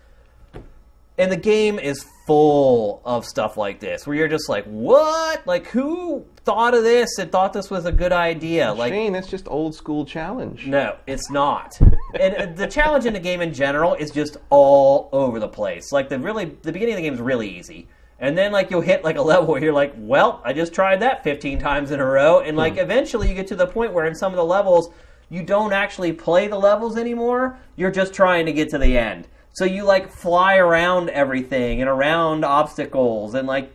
and the game is full of stuff like this where you're just like what? Like who thought of this and thought this was a good idea? Like Shane, that's just old school challenge. no it's not. And uh, the challenge in the game in general is just all over the place. Like the really the beginning of the game is really easy. And then like you'll hit like a level where you're like well i just tried that 15 times in a row. And like eventually you get to the point where in some of the levels you don't actually play the levels anymore. You're just trying to get to the end so you like fly around everything and around obstacles and like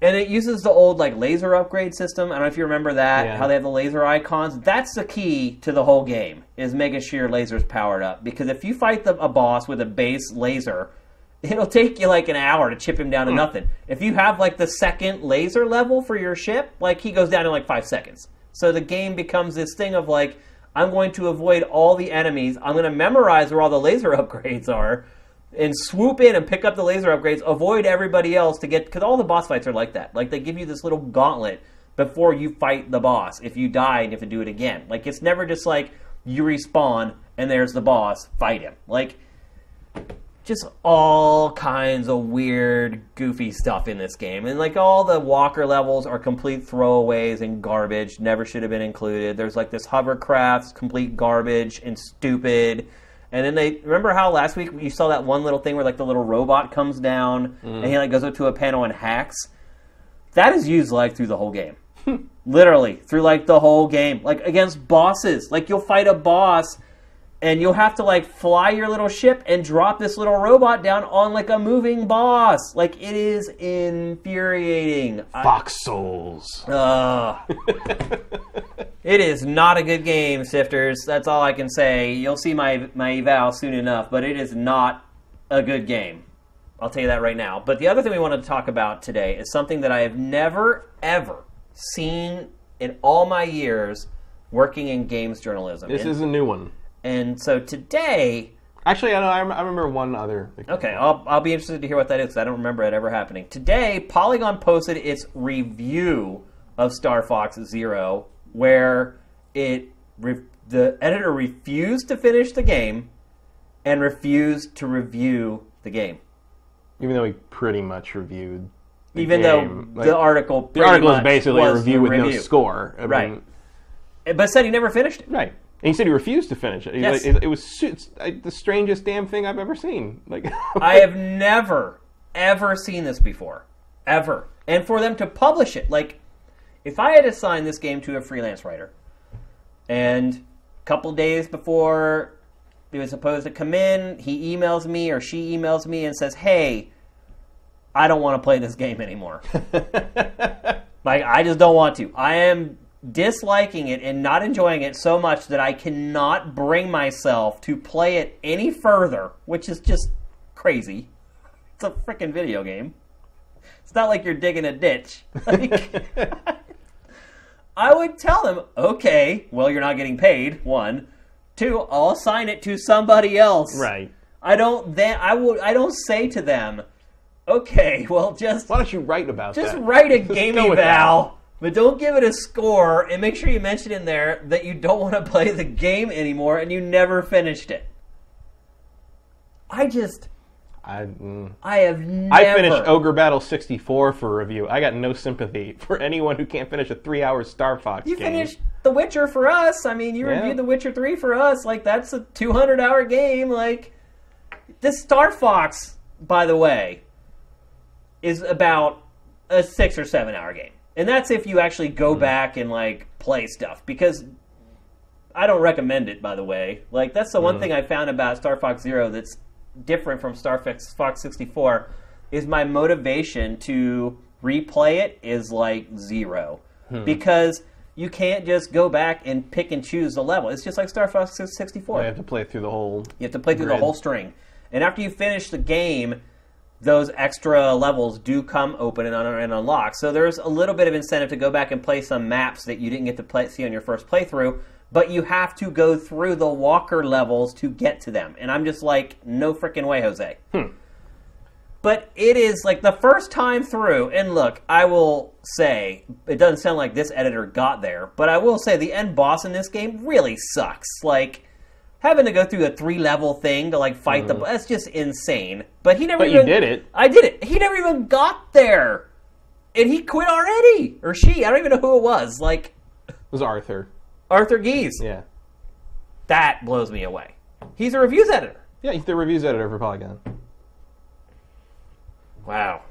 and it uses the old like laser upgrade system. I don't know if you remember that, Yeah. how they have the laser icons. That's the key to the whole game is making sure your laser's powered up. Because if you fight the, a boss with a base laser, it'll take you like an hour to chip him down to hmm. nothing. If you have like the second laser level for your ship, like he goes down in like five seconds. So the game becomes this thing of like, I'm going to avoid all the enemies. I'm going to memorize where all the laser upgrades are and swoop in and pick up the laser upgrades, avoid everybody else to get because all the boss fights are like that. Like they give you this little gauntlet before you fight the boss. If you die, and you have to do it again. Like it's never just like you respawn and there's the boss, fight him. Like just all kinds of weird, goofy stuff in this game. And like all the walker levels are complete throwaways and garbage, never should have been included. There's like this hovercraft, complete garbage and stupid. And then they remember how last week you saw that one little thing where like the little robot comes down and he like goes up to a panel and hacks. That is used like through the whole game. Literally through like the whole game, like against bosses. Like you'll fight a boss and you'll have to like fly your little ship and drop this little robot down on like a moving boss. Like it is infuriating. Fox Souls. Ugh. it is not a good game, Sifters. That's all I can say. You'll see my my eval soon enough, but it is not a good game. I'll tell you that right now. But the other thing we wanted to talk about today is something that I have never, ever seen in all my years working in games journalism. This and, is a new one. And so today, Actually, I know. I rem- I remember one other. okay, I'll, I'll be interested to hear what that is because I don't remember it ever happening. Today, Polygon posted its review of Star Fox Zero, where it re- the editor refused to finish the game and refused to review the game. Even though he pretty much reviewed. the even game. though Like, the article the article is basically a review with no score. I Right. mean, but said he never finished it. right. And he said he refused to finish it. He- Yes. It, it was the strangest damn thing I've ever seen. Like I have never ever seen this before, ever. And for them to publish it, like if I had assigned this game to a freelance writer, and a couple days before it was supposed to come in, he emails me or she emails me and says, "Hey, I don't want to play this game anymore." Like I just don't want to. I am disliking it and not enjoying it so much that I cannot bring myself to play it any further, which is just crazy. It's a freaking video game. It's not like you're digging a ditch. Like, I would tell them, okay, well, you're not getting paid. One, two, I'll assign it to somebody else. right. I don't. Then I would. I don't say to them, okay, well, just Why don't you write about just that? write a Just game eval, but don't give it a score, and make sure you mention in there that you don't want to play the game anymore and you never finished it. I just, I, mm. I have never. I finished Ogre Battle 64 for review. I got no sympathy for anyone who can't finish a three-hour Star Fox You game. finished The Witcher for us. I mean, you Yeah. reviewed The Witcher three for us. Like that's a 200 hour game. Like this Star Fox, by the way, is about a six or seven hour game, and that's if you actually go Hmm. back and like play stuff because. I don't recommend it, by the way. Like that's the one Hmm. thing I found about Star Fox Zero that's different from Star Fox, Fox 64 is my motivation to replay it is like zero Hmm. because you can't just go back and pick and choose the level. It's just like Star Fox 64. I have to play through the whole. You have to play through the whole string. And after you finish the game, those extra levels do come open and, un- and unlock. So there's a little bit of incentive to go back and play some maps that you didn't get to play, see on your first playthrough, but you have to go through the walker levels to get to them. And I'm just like, no freaking way, Jose. Hmm. But it is like the first time through, and look, I will say, it doesn't sound like this editor got there, but I will say the end boss in this game really sucks. Like, having to go through a three level thing to like fight the mm-hmm. that's just insane. But he never But you even did it. I did it. He never even got there. And he quit already. Or she. I don't even know who it was. Like It was Arthur. Arthur Gies. Yeah. That blows me away. He's a reviews editor. Yeah, he's the reviews editor for Polygon. Wow.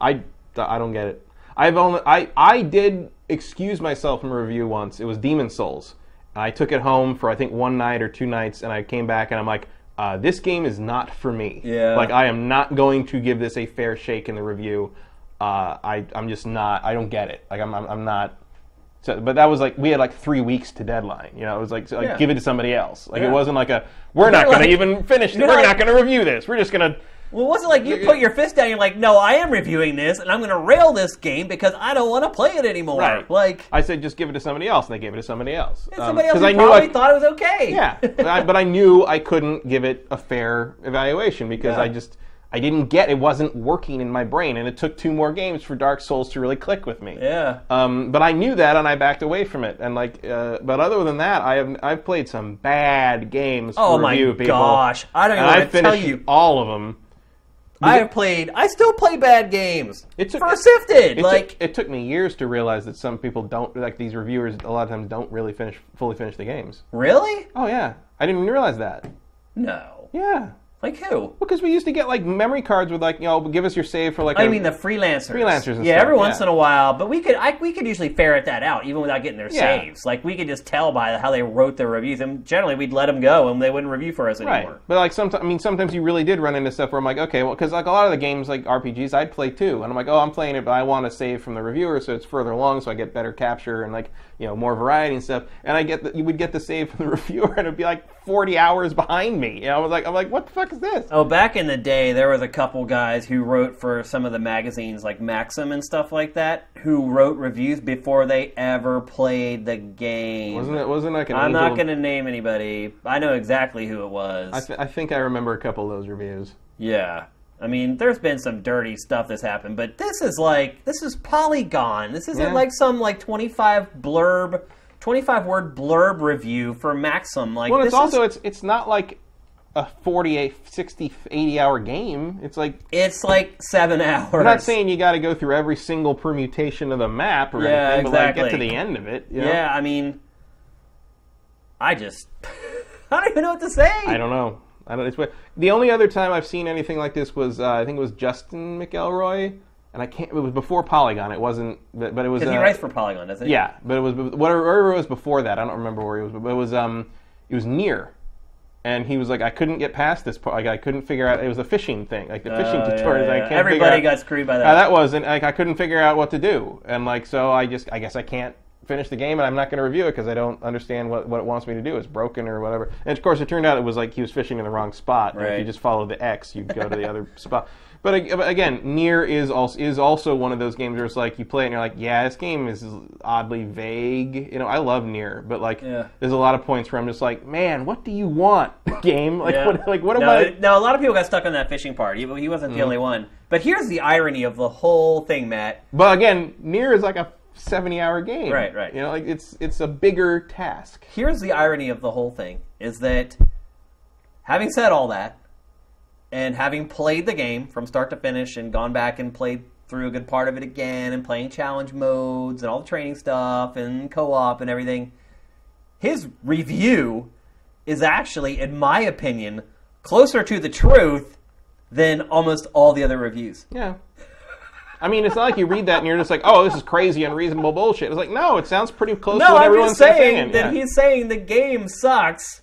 I, I don't get it. I've only I I did excuse myself from a review once. It was Demon's Souls. I took it home for I think one night or two nights, and I came back and I'm like, uh, this game is not for me. Yeah. Like I am not going to give this a fair shake in the review. Uh, I I'm just not. I don't get it. Like I'm I'm, I'm not. So, but that was like we had like three weeks to deadline. You know, it was like, so, like Yeah. give it to somebody else. Like Yeah. it wasn't like a we're not going like- to even finish. We're like- not going to review this. We're just going to. Well, it wasn't like you put your fist down. You're like, no, I am reviewing this, and I'm going to rail this game because I don't want to play it anymore. Right. Like, I said, just give it to somebody else, and they gave it to somebody else. Um, somebody else 'cause who I knew probably I, thought it was okay. yeah, but I, but I knew I couldn't give it a fair evaluation because Yeah. I just I didn't get it wasn't working in my brain, and it took two more games for Dark Souls to really click with me. yeah. Um, but I knew that, and I backed away from it. And like, uh, but other than that, I have I've played some bad games. Oh for my people, gosh. I don't even I finished tell you. all of them. I have played. I still play bad games. It took- for sifted. It like, took, it took me years to realize that some people don't like these reviewers. A lot of times, don't really finish fully finish the games. really? Oh yeah, I didn't even realize that. No. Yeah, Like who? because we used to get like memory cards with like you know give us your save for like. I mean the freelancers. Freelancers and yeah, stuff, every once yeah. in a while, but we could I, we could usually ferret that out even without getting their Yeah. saves. Like we could just tell by how they wrote their reviews, and generally we'd let them go, and they wouldn't review for us Right, anymore. but like sometimes I mean sometimes you really did run into stuff where I'm like okay well because like a lot of the games like RPGs I'd play too and I'm like oh I'm playing it but I want to save from the reviewer so it's further along so I get better capture and like you know more variety and stuff and I get the, you would get the save from the reviewer and it'd be like 40 hours behind me you know I was like I'm like what the fuck fuck is this? Oh, back in the day, there was a couple guys who wrote for some of the magazines like Maxim and stuff like that, who wrote reviews before they ever played the game. Wasn't it? Wasn't like an I'm Angel- not going to name anybody. I know exactly who it was. I, th- I think I remember a couple of those reviews. yeah. I mean, there's been some dirty stuff that's happened, but this is like this is Polygon. This isn't Yeah. like some like 25 blurb, 25 word blurb review for Maxim. Like Well, it's also is, it's it's not like a 48, 60, 80 hour game. It's like it's like seven hours. I'm not saying you got to go through every single permutation of the map or Yeah, anything, but like get to the end of it. you know? Yeah, I mean, I just I don't even know what to say. I don't know. I don't. It's weird. the only other time I've seen anything like this was uh, I think it was Justin McElroy, and I can't. It was before Polygon. It wasn't, but, but it was. Because he uh, writes for Polygon, doesn't he? Yeah, but it was whatever, it was before that. I don't remember where he was, but it was um, it was Nier, and he was like, I couldn't get past this part. Like I couldn't figure out. It was a fishing thing, like the fishing Oh, yeah, tutorials. yeah, I can't. Everybody out- got screwed by that. That was, and like I couldn't figure out what to do, and like so I just, I guess I can't finish the game, and I'm not going to review it because I don't understand what, what it wants me to do. It's broken or whatever. And of course, it turned out it was like he was fishing in the wrong spot. and If you just follow the X, you'd go to the other spot. But again, Nier is also is also one of those games where it's like you play it and you're like, yeah, this game is oddly vague. You know, I love Nier, but like, Yeah. there's a lot of points where I'm just like, man, what do you want, game? Like, Yeah. what, like what am no, I? no, a lot of people got stuck on that fishing part. He, he wasn't Mm-hmm. the only one. But here's the irony of the whole thing, Matt. But again, Nier is like a 70 hour game. Right, right. You know, like it's it's a bigger task. Here's the irony of the whole thing is that having said all that, and having played the game from start to finish and gone back and played through a good part of it again and playing challenge modes and all the training stuff and co-op and everything, his review is actually, in my opinion, closer to the truth than almost all the other reviews. Yeah. I mean, it's not like you read that and you're just like, oh, this is crazy, unreasonable bullshit. It's like, no, it sounds pretty close to No, what I'm everyone's just saying saying. that yeah. he's saying the game sucks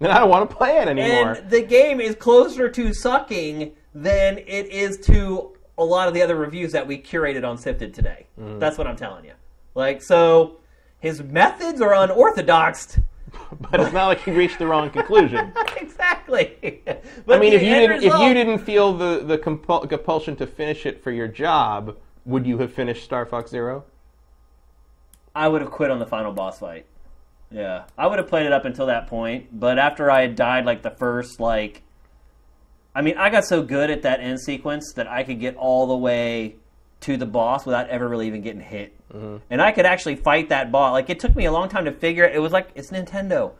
And I don't want to play it anymore. And the game is closer to sucking than it is to a lot of the other reviews that we curated on Sifted today. Mm. That's what I'm telling you. Like, so his methods are unorthodox. but it's not like you reached the wrong conclusion. exactly. But I mean, if you didn't if you didn't feel the the compul- compulsion to finish it for your job, would you have finished Star Fox Zero? I would have quit on the final boss fight. Yeah, I would have played it up until that point, but after I had died, like the first, like, I mean, I got so good at that end sequence that I could get all the way to the boss without ever really even getting hit, mm-hmm. and I could actually fight that boss. Like, it took me a long time to figure. It It was like it's Nintendo.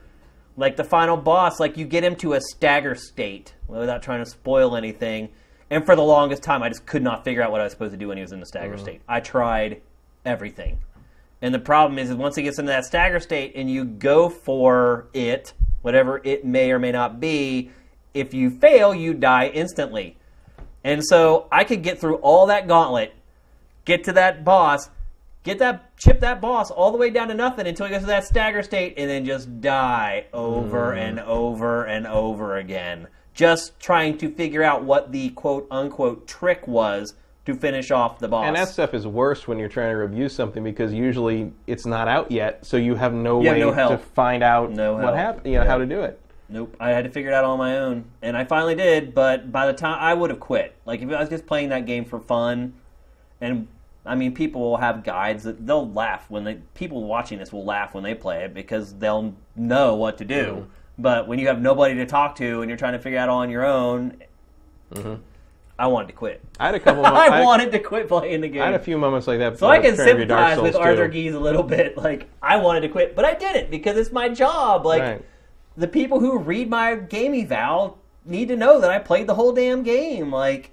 Like the final boss, like you get him to a stagger state without trying to spoil anything. And for the longest time, I just could not figure out what I was supposed to do when he was in the stagger mm-hmm. state. I tried everything. And the problem is, is once he gets into that stagger state and you go for it, whatever it may or may not be, if you fail, you die instantly. And so I could get through all that gauntlet, get to that boss, get that chip that boss all the way down to nothing until he goes to that stagger state, and then just die over hmm. and over and over again. Just trying to figure out what the quote unquote trick was to finish off the boss. And that stuff is worse when you're trying to review something because usually it's not out yet, so you have no You have way no to find out No what happened, you know, Yeah. how to do it. Nope, I had to figure it out on my own, and I finally did. But by the time I would have quit, like if I was just playing that game for fun, and I mean, people will have guides that they'll laugh when they people watching this will laugh when they play it because they'll know what to do. Mm-hmm. But when you have nobody to talk to and you're trying to figure it out on your own, I wanted to quit. I had a couple. Of, I, wanted to quit playing the game. I had a few moments like that. So I can sympathize with Arthur Gies a little bit. Like I wanted to quit, but I didn't because it's my job. Like Right. the people who read my game eval need to know that I played the whole damn game. Like,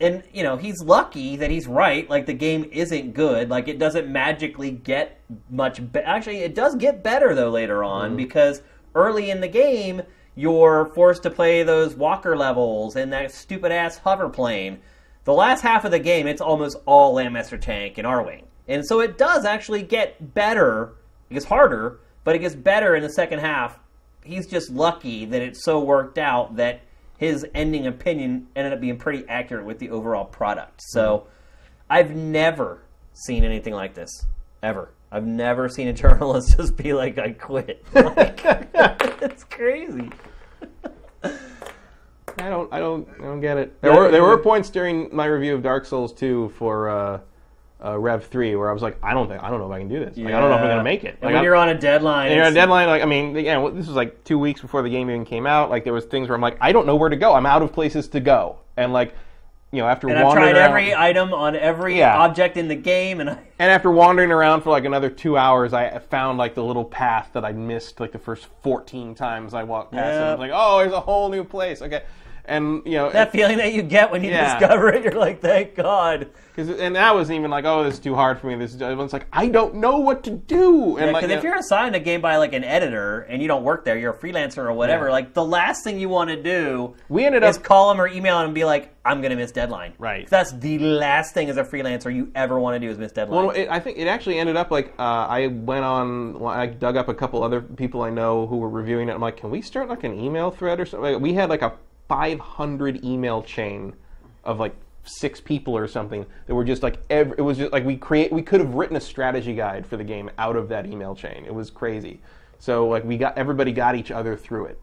and you know he's lucky that he's right. Like the game isn't good. Like it doesn't magically get much. Be- Actually, it does get better though later on mm-hmm. because early in the game you're forced to play those walker levels and that stupid ass hover plane. The last half of the game, it's almost all Landmaster Tank and Arwing. And so it does actually get better. It gets harder, but it gets better in the second half. He's just lucky that it so worked out that his ending opinion ended up being pretty accurate with the overall product. So I've never seen anything like this. Ever. I've never seen a journalist just be like, I quit. Like, it's crazy. I don't, I don't, I don't get it. There were there were points during my review of Dark Souls 2 for uh, uh, Rev 3 where I was like, I don't think, I don't know if I can do this. Like, I don't know if I'm gonna make it. And Like, when I'm- you're on a deadline, and you're on a deadline. Like, I mean, again, this was like two weeks before the game even came out. Like, there was things where I'm like, I don't know where to go. I'm out of places to go, and like, you know, after and I've wandering tried around, every item on every Yeah. object in the game, and I, and after wandering around for like another two hours, I found like the little path that I missed like the first 14 times I walked past it. I Yeah. was like, oh, there's a whole new place. Okay, and you know, that feeling that you get when you Yeah. discover it, you're like, thank God. Cause, and that wasn't even like, oh, this is too hard for me. This is, it's like, I don't know what to do. And like, Because you if you're assigned a game by like an editor and you don't work there, you're a freelancer or whatever. Yeah. Like the last thing you want to do we ended is up call them or email them and be like, "I'm going to miss deadline." Right. That's the last thing as a freelancer you ever want to do is miss deadline. Well, it, I think it actually ended up like uh, I went on. I dug up a couple other people I know who were reviewing it. I'm like, can we start like an email thread or something? Like, we had like a 500 email chain of like six people or something that were just like every, it was just like we create we could have written a strategy guide for the game out of that email chain. It was crazy. So like we got everybody got each other through it,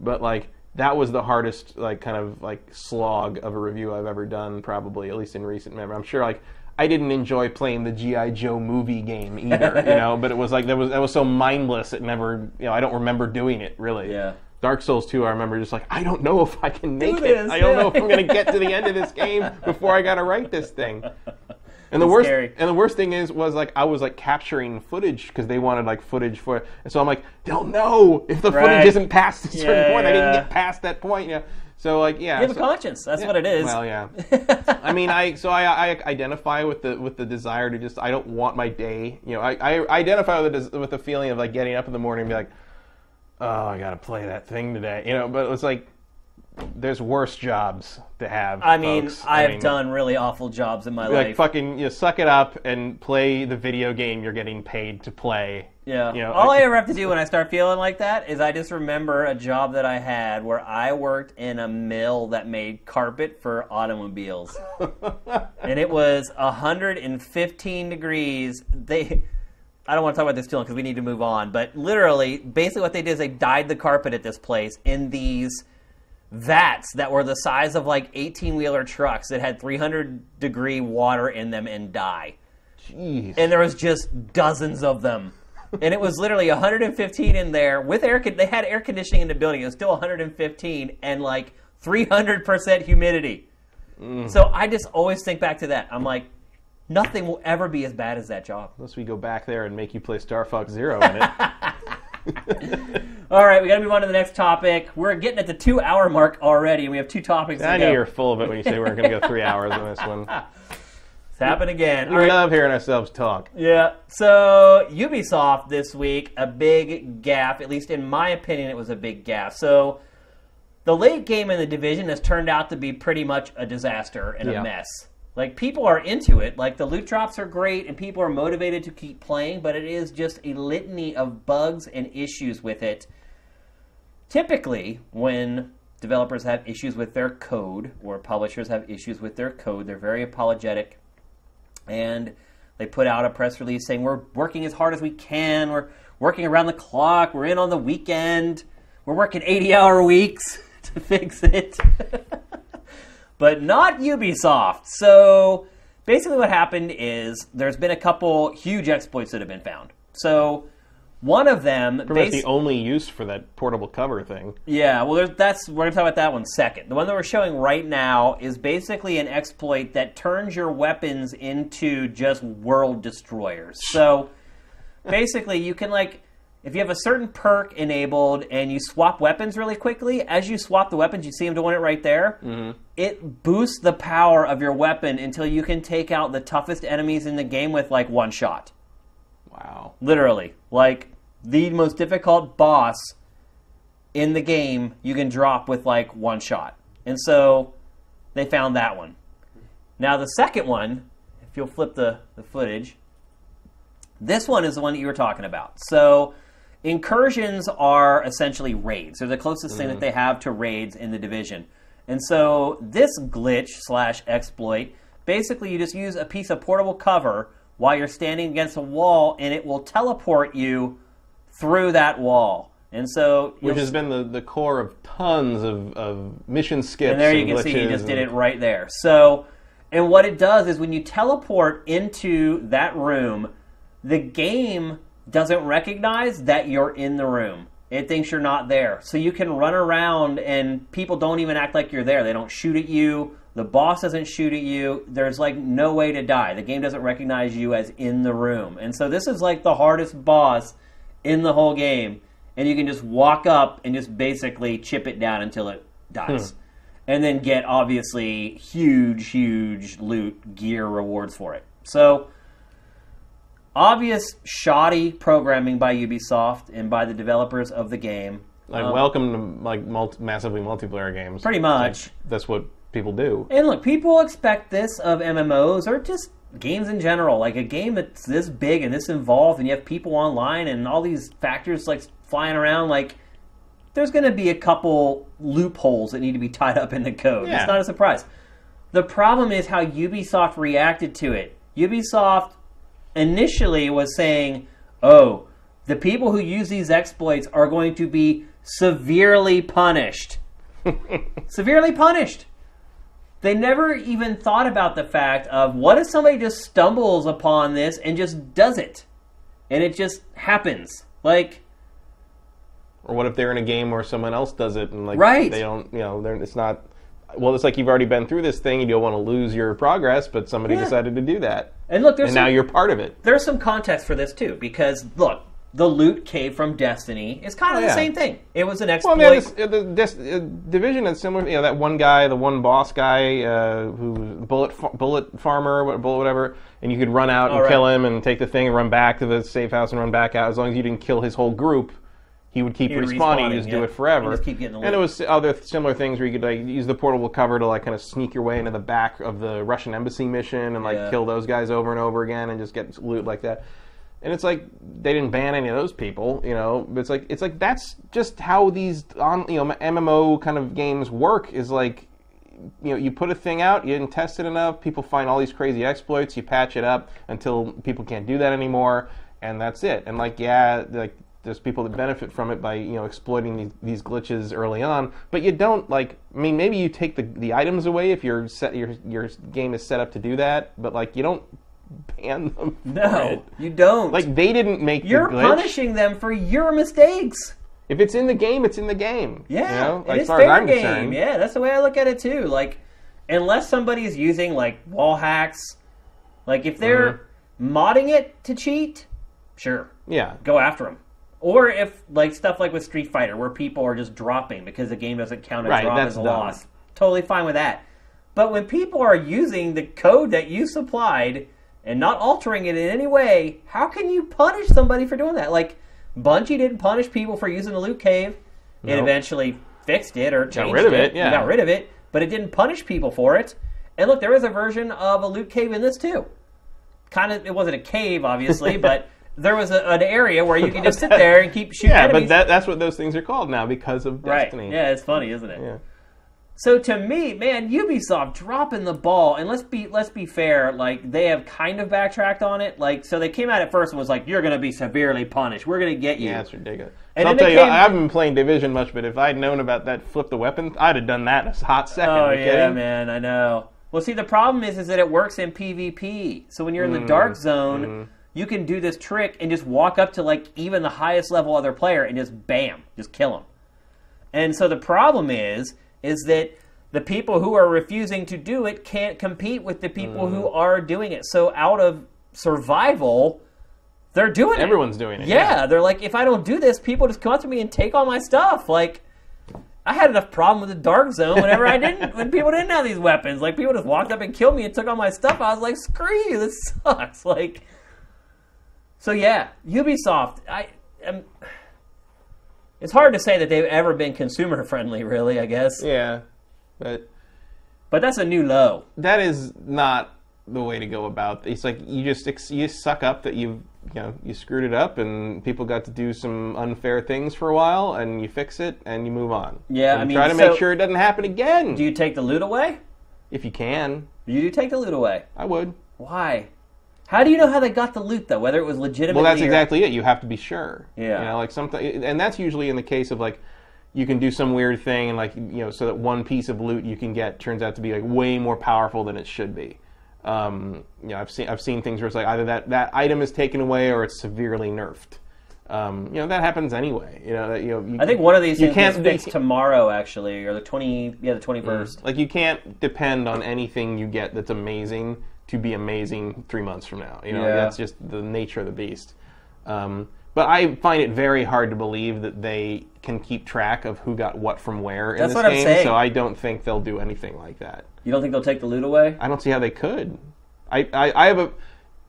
but like that was the hardest like kind of like slog of a review I've ever done probably at least in recent memory. I'm sure like I didn't enjoy playing the GI Joe movie game either, you know, but it was like that was that was so mindless it never you know I don't remember doing it really. Yeah. Dark Souls 2, I remember just like, I don't know if I can make it. this, I don't yeah. know if I'm going to get to the end of this game before I got to write this thing. And the worst, scary. and the worst thing is, was like I was like capturing footage because they wanted like footage for, and so I'm like, they'll know if the Right. footage isn't past a certain Yeah, point. I didn't get past that point. Yeah. So like, yeah. you have a conscience. That's yeah. what it is. Well, yeah. I mean, I so I, I identify with the with the desire to just I don't want my day. You know, I, I identify with the with the feeling of like getting up in the morning and be like, oh, I gotta play that thing today. You know, but it's like there's worse jobs to have. I mean, folks. I have mean, done really awful jobs in my like life. fucking you know, suck it up and play the video game you're getting paid to play. Yeah. You know, All I I- ever have to do when I start feeling like that is I just remember a job that I had where I worked in a mill that made carpet for automobiles. and it was 115 degrees. They I don't want to talk about this too long because we need to move on, but literally basically what they did is they dyed the carpet at this place in these vats that were the size of like 18 wheeler trucks that had 300 degree water in them and dye Jeez. and there was just dozens of them. And it was literally 115 in there with air. Con- they had air conditioning in the building. It was still 115 and like 300% humidity. Mm. So I just always think back to that. I'm like, nothing will ever be as bad as that job. Unless we go back there and make you play Star Fox Zero in it. All right, we got to move on to the next topic. We're getting at the two-hour mark already, and we have two topics. I to know go. you're full of it when you say we're going to go three hours on this one. It's happened again. We right. love hearing ourselves talk. Yeah. So Ubisoft this week, a big gaffe. At least in my opinion, it was a big gaffe. So the late game in the division has turned out to be pretty much a disaster and Yeah. a mess. Like people are into it. Like the loot drops are great and people are motivated to keep playing, but it is just a litany of bugs and issues with it. Typically, when developers have issues with their code or publishers have issues with their code, they're very apologetic and they put out a press release saying we're working as hard as we can we're working around the clock we're in on the weekend we're working 80 hour weeks to fix it but not ubisoft so basically what happened is there's been a couple huge exploits that have been found so one of them Pretty much the only use for that portable cover thing. yeah, well, there's, that's we're gonna talk about that one second. The one that we're showing right now is basically an exploit that turns your weapons into just world destroyers. So basically, you can like if you have a certain perk enabled and you swap weapons really quickly, as you swap the weapons, you see them doing it right there. Mm-hmm. It boosts the power of your weapon until you can take out the toughest enemies in the game with like one shot. Wow. Literally. Like the most difficult boss in the game you can drop with like one shot. And so they found that one. Now the second one, if you'll flip the, the footage, this one is the one that you were talking about. So incursions are essentially raids. They're the closest thing that mm-hmm. they have to raids in the division. And so this glitch slash exploit, basically you just use a piece of portable cover while you're standing against a wall and it will teleport you through that wall. And so Which has been the, the core of tons of, of mission skips. And there you can see he just did it right there. So, and what it does is when you teleport into that room, the game doesn't recognize that you're in the room. It thinks you're not there. So you can run around and people don't even act like you're there. They don't shoot at you. The boss doesn't shoot at you. There's like no way to die. The game doesn't recognize you as in the room. And so this is like the hardest boss in the whole game. And you can just walk up and just basically chip it down until it dies. Hmm. And then get obviously huge, huge loot, gear, rewards for it. So, obvious shoddy programming by Ubisoft and by the developers of the game. Like, Um, welcome to like multi- massively multiplayer games. Pretty much. That's what people do. And look, people expect this of MMOs or just games in general. Like a game that's this big and this involved, and you have people online and all these factors like flying around. Like, there's going to be a couple loopholes that need to be tied up in the code. Yeah. It's not a surprise. The problem is how Ubisoft reacted to it. Ubisoft initially was saying, "Oh, the people who use these exploits are going to be severely punished." severely punished. They never even thought about the fact of what if somebody just stumbles upon this and just does it, and it just happens. Like, Or what if they're in a game where someone else does it and like Right. they don't, you know, they're, it's not. Well, it's like you've already been through this thing. And you don't want to lose your progress, but somebody Yeah. decided to do that, and look, there's and some, now you're part of it. there's some context for this too, because look, the loot cave from Destiny is kind of Oh, the yeah. same thing. It was an Well, exploit. man, this, uh, the this, uh, division is similar. You know, that one guy, the one boss guy, uh, who bullet fa- bullet farmer, bullet whatever, and you could run out and Oh, right. kill him and take the thing and run back to the safe house and run back out. As long as you didn't kill his whole group, he would keep respawning. respawning, You just do it forever. Just keep getting and it was other similar things where you could like use the portable cover to like kind of sneak your way into the back of the Russian embassy mission and like Yeah. kill those guys over and over again and just get loot like that. And it's like they didn't ban any of those people, you know. But it's like it's like that's just how these on you know MMO kind of games work. Is like you know you put a thing out, you didn't test it enough, people find all these crazy exploits, you patch it up until people can't do that anymore, and that's it. And like yeah, like there's people that benefit from it by you know exploiting these, these glitches early on, but you don't like. I mean, maybe you take the the items away if your set your your game is set up to do that, but like you don't ban them. no, it. you don't. Like they didn't make you're punishing them for your mistakes. If it's in the game, it's in the game. Yeah, you know? it Like, is as far fair as I'm game. concerned. Yeah, that's the way I look at it too. Like, unless somebody's using like wall hacks, like if they're Mm-hmm. modding it to cheat, sure, Yeah. go after them. Or if like stuff like with Street Fighter, where people are just dropping because the game doesn't count a Right, drop as a dumb. loss, totally fine with that. But when people are using the code that you supplied and not altering it in any way, how can you punish somebody for doing that? Like Bungie didn't punish people for using the loot cave. It eventually fixed it or changed rid of it, yeah. got rid of it, but it didn't punish people for it. And look, there is a version of a loot cave in this too. Kind of, it wasn't a cave, obviously, but there was a, an area where you could just sit there and keep shooting Yeah, enemies. but that, that's what those things are called now because of right? Destiny. Yeah, it's funny, isn't it? Yeah. So to me, man, Ubisoft dropping the ball, and let's be let's be fair, like they have kind of backtracked on it. Like so, they came out at first and was like, "You're going to be severely punished. We're going to get you." Yeah, it's ridiculous. And So I'll tell you, came- I haven't been playing Division much, but if I'd known about that flip the weapon, I'd have done that in a hot second. Oh yeah, kidding? man, I know. Well, see, the problem is, is that it works in PvP. So when you're in Mm, the dark zone, mm-hmm. You can do this trick and just walk up to like even the highest level other player and just bam, just kill them. And so the problem is, is that the people who are refusing to do it can't compete with the people who Mm-hmm. are doing it. So out of survival, they're doing it. Everyone's doing it. Yeah, they're like, if I don't do this, people just come up to me and take all my stuff. Like, I had enough problem with the dark zone whenever I didn't, when people didn't have these weapons. Like, people just walked up and killed me and took all my stuff. I was like, screw you, this sucks. Like, so yeah, Ubisoft. I am. It's hard to say that they've ever been consumer friendly, really. I guess, Yeah, but but that's a new low. that is not the way to go about. It's like you just you suck up that you you know you screwed it up and people got to do some unfair things for a while and you fix it and you move on. Yeah, and I mean, try to so- make sure it doesn't happen again. Do you take the loot away? if you can, You do take the loot away. I would. Why? How do you know how they got the loot though? Whether it was legitimately Well, that's or- exactly it. You have to be sure. Yeah. You know, like something, and that's usually in the case of like you can do some weird thing and like you know, so that one piece of loot you can get turns out to be like way more powerful than it should be. Um, you know, I've seen I've seen things where it's like either that that item is taken away or it's severely nerfed. Um, you know, that happens anyway. You know, that, you know. You, I think one of these you things can't is you fixed can't- tomorrow, actually, or the twenty. Yeah, the twenty first. like you can't depend on anything you get that's amazing to be amazing three months from now. You know, Yeah. that's just the nature of the beast. Um, but I find it very hard to believe that they can keep track of who got what from where in That's this what I'm game. saying. So I don't think they'll do anything like that. You don't think they'll take the loot away? I don't see how they could. I, I, I have a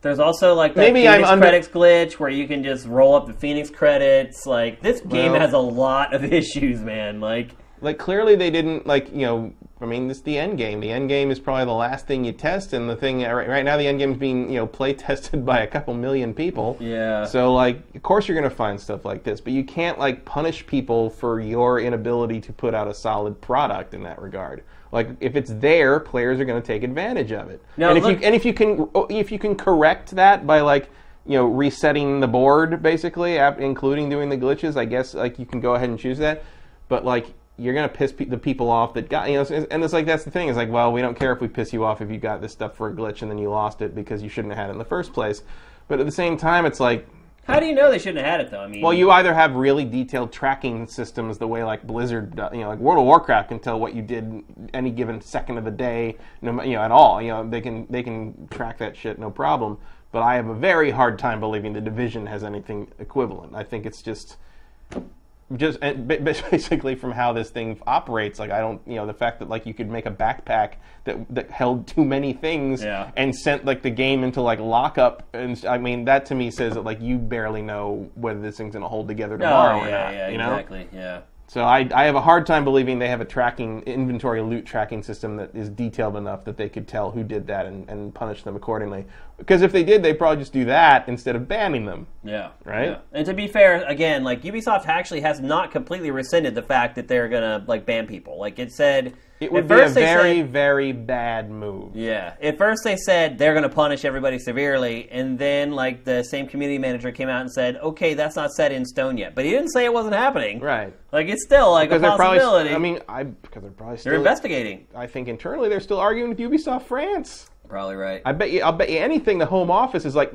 There's also like that Maybe Phoenix I'm under- credits glitch where you can just roll up the Phoenix credits. Like this game Well- has a lot of issues, man. Like like clearly they didn't like you know I mean it's the end game. The end game is probably the last thing you test, and the thing right, right now the end game is being you know play tested by a couple million people. Yeah. So like of course you're gonna find stuff like this, but you can't like punish people for your inability to put out a solid product in that regard. Like if it's there, players are going to take advantage of it. Now, and if look- you and if you can oh, if you can correct that by like you know resetting the board basically, including doing the glitches, I guess like you can go ahead and choose that. But like you're going to piss pe- the people off that got you know, and it's like that's the thing It's like well we don't care if we piss you off if you got this stuff for a glitch and then you lost it because you shouldn't have had it in the first place. But at the same time, it's like how do you know they shouldn't have had it though? I mean, well, you either have really detailed tracking systems, the way like Blizzard, uh, you know, like World of Warcraft can tell what you did any given second of the day, no, you know, at all. You know, they can they can track that shit no problem. But I have a very hard time believing the division has anything equivalent. I think it's just just and ba- ba- basically from how this thing operates like i don't you know the fact that like you could make a backpack that that held too many things Yeah. and sent like the game into like lockup and i mean that to me says that like you barely know whether this thing's going to hold together oh, tomorrow yeah, or not yeah, you know exactly, yeah. so I, I have a hard time believing they have a tracking inventory loot tracking system that is detailed enough that they could tell who did that and, and punish them accordingly because if they did they'd probably just do that instead of banning them Yeah. Right? yeah. And to be fair, again, like Ubisoft actually has not completely rescinded the fact that they're gonna like ban people. Like it said it would be a very said- very bad move Yeah. At first they said they're gonna punish everybody severely, and then like the same community manager came out and said, Okay, that's not set in stone yet. But he didn't say it wasn't happening. right Like it's still like because a they're probably. possibility. I mean, I because they're probably still. they're investigating. I think internally they're still arguing with Ubisoft France. Probably right. I bet you. I'll bet you anything. The Home Office is like,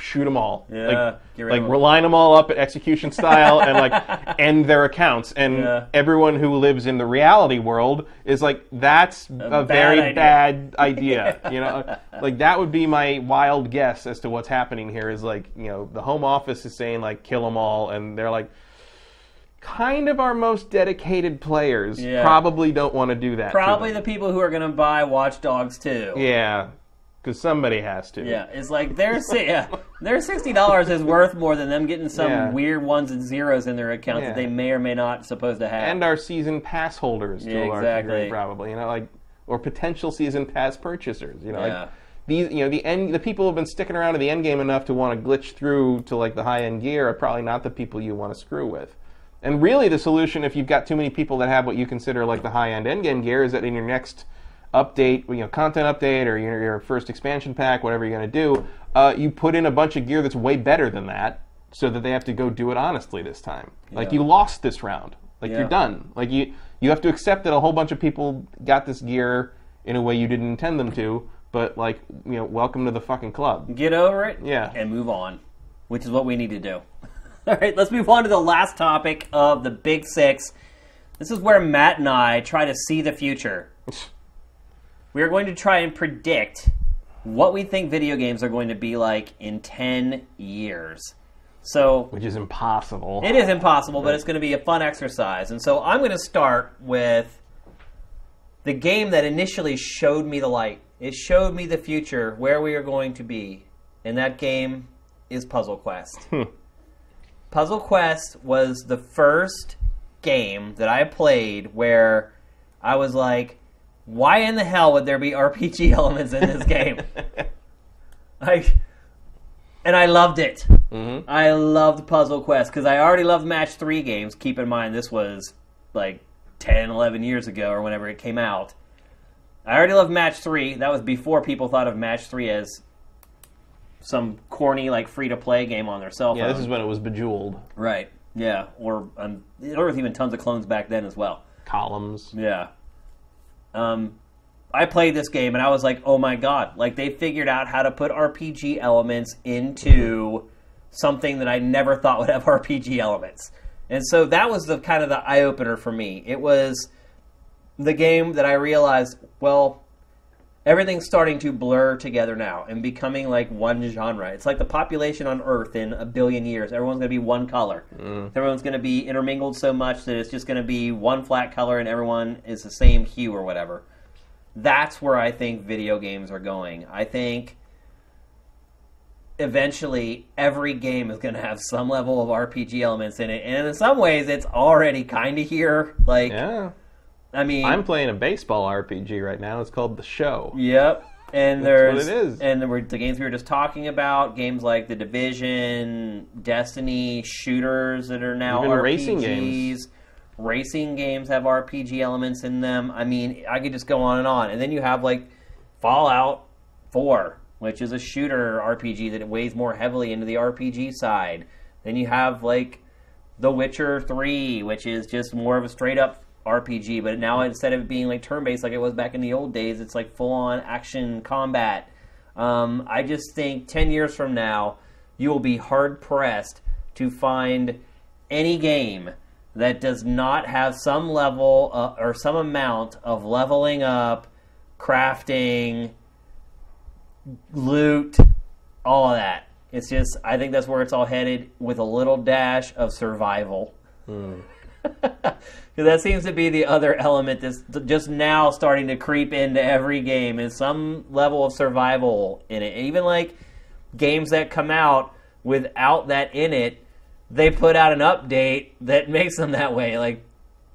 shoot them all. Yeah, like, get rid of like 'em. line them all up at execution style and like end their accounts. And Yeah. everyone who lives in the reality world is like, that's a, bad very idea. bad idea. You know, like that would be my wild guess as to what's happening here. Is like, you know, the Home Office is saying like, kill them all, and they're like. Kind of our most dedicated players Yeah. probably don't want to do that. Probably the people who are gonna buy Watch Dogs too. yeah, because somebody has to. Yeah, it's like their yeah, their sixty dollars is worth more than them getting some Yeah. weird ones and zeros in their account Yeah. that they may or may not supposed to have. and our season pass holders to Yeah, a large exactly. degree, probably. You know, like or potential season pass purchasers. You know, Yeah. like these. You know, the end. The people who have been sticking around to the end game enough to want to glitch through to like the high end gear are probably not the people you want to screw with. And really, the solution, if you've got too many people that have what you consider like the high end end game gear, is that in your next update, you know, content update or your, your first expansion pack, whatever you're going to do, uh, you put in a bunch of gear that's way better than that, so that they have to go do it honestly this time. Like you lost this round. Like Yeah. you're done. Like you you have to accept that a whole bunch of people got this gear in a way you didn't intend them to. But like you know, welcome to the fucking club. Get over it Yeah. and move on, which is what we need to do. All right, let's move on to the last topic of the Big Six. This is where Matt and I try to see the future. We are going to try and predict what we think video games are going to be like in 10 years. So, Which is impossible. It is impossible, but it's going to be a fun exercise. And so I'm going to start with the game that initially showed me the light. It showed me the future, where we are going to be. And that game is Puzzle Quest. Hmm. Puzzle Quest was the first game that I played where I was like, why in the hell would there be RPG elements in this game? like, and I loved it. Mm-hmm. I loved Puzzle Quest because I already loved Match 3 games. Keep in mind, this was like 10, 11 years ago or whenever it came out. I already loved Match 3. That was before people thought of Match 3 as some corny like free to play game on their cell phone. Yeah, this is when it was Bejeweled. right. Yeah, or um, there was even tons of clones back then as well. Columns. Yeah. Um, I played this game and I was like, oh my god! Like they figured out how to put RPG elements into something that I never thought would have RPG elements, and so that was the kind of the eye opener for me. It was the game that I realized, well, everything's starting to blur together now and becoming like one genre. It's like the population on Earth in a billion years. Everyone's going to be one color. Mm. Everyone's going to be intermingled so much that it's just going to be one flat color and everyone is the same hue or whatever. That's where I think video games are going. I think eventually every game is going to have some level of RPG elements in it. And in some ways, it's already kind of here. Like, Yeah. I mean, I'm playing a baseball RPG right now. It's called The Show. Yep. And That's there's what it is. and there were the games we were just talking about, games like The Division, Destiny, shooters that are now Even RPGs. racing games. Racing games have RPG elements in them. I mean, I could just go on and on. And then you have like Fallout 4, which is a shooter RPG that weighs more heavily into the RPG side. Then you have like The Witcher 3, which is just more of a straight up RPG, but now instead of being like turn based like it was back in the old days, it's like full on action combat. Um, I just think 10 years from now, you will be hard pressed to find any game that does not have some level uh, or some amount of leveling up, crafting, loot, all of that. It's just, I think that's where it's all headed with a little dash of survival. Because that seems to be the other element that's just now starting to creep into every game is some level of survival in it. Even like games that come out without that in it, they put out an update that makes them that way. Like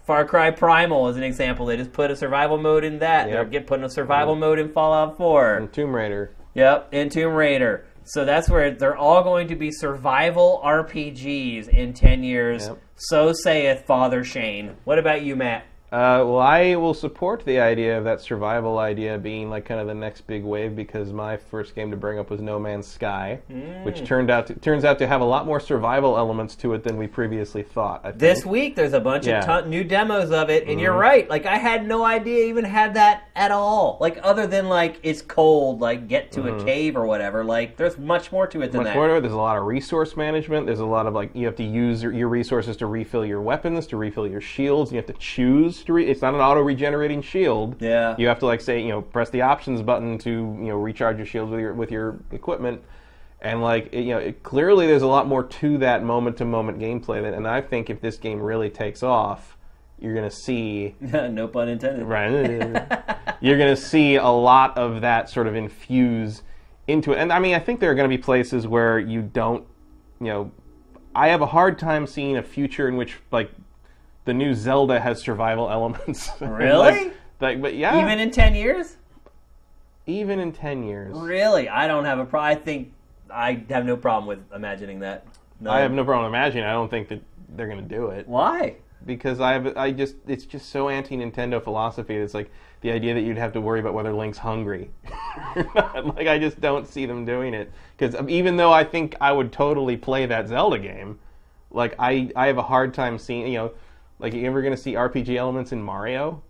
Far Cry Primal is an example. They just put a survival mode in that. They're Yep. get putting a survival mode in Fallout 4. And Tomb Raider. Yep, in Tomb Raider. So that's where they're all going to be survival RPGs in 10 years. Yep. So saith Father Shane. What about you, Matt? Uh, well, I will support the idea of that survival idea being like kind of the next big wave because my first game to bring up was No Man's Sky, Mm. which turned out to, turns out to have a lot more survival elements to it than we previously thought. I think. This week there's a bunch Yeah. of new demos of it, and you're right. Like I had no idea even had that at all. Like other than like it's cold, like get to a cave or whatever. Like there's much more to it than much that. more to it. There's a lot of resource management. There's a lot of like you have to use your, your resources to refill your weapons, to refill your shields. You have to choose It's not an auto regenerating shield. Yeah. You have to like say you know press the options button to you know recharge your shields with your with your equipment. And like it, you know, it, clearly there's a lot more to that moment to moment gameplay. That, and I think if this game really takes off, you're gonna see no pun intended. Right. You're going to see a lot of that sort of infuse into it. And I mean, I think there are going to be places where you don't, you know, I have a hard time seeing a future in which like the new Zelda has survival elements. Really? like, like, but yeah, Even in 10 years? even in 10 years. Really? I don't have a problem. I think I have no problem with imagining that. No. I have no problem imagining. I don't think that they're going to do it Why? because I have, I just it's just so anti Nintendo philosophy. It's like the idea that you'd have to worry about whether Link's hungry. like I just don't see them doing it because even though I think I would totally play that Zelda game, like I I have a hard time seeing you know like you ever going to see RPG elements in Mario?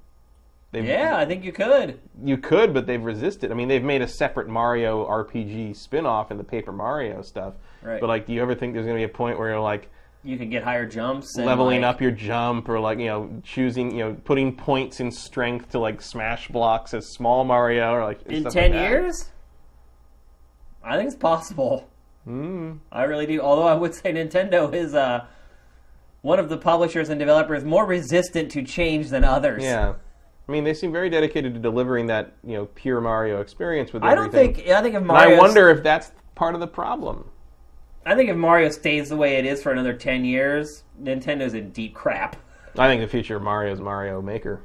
They've, Yeah, I think you could. you could, but they've resisted. I mean, they've made a separate Mario RPG spin-off in the Paper Mario stuff. Right. But like, do you ever think there's going to be a point where you're like You can get higher jumps. And leveling like, up your jump, or like you know choosing you know putting points in strength to like smash blocks as small Mario, or like in 10 like years? I think it's possible. Mm. I really do. Although I would say Nintendo is uh, one of the publishers and developers more resistant to change than others. Yeah. I mean, they seem very dedicated to delivering that you know pure Mario experience with I don't think. I think if Mario. I wonder if that's part of the problem. I think if Mario stays the way it is for another ten years, Nintendo's in deep crap. I think the future of Mario is Mario Maker.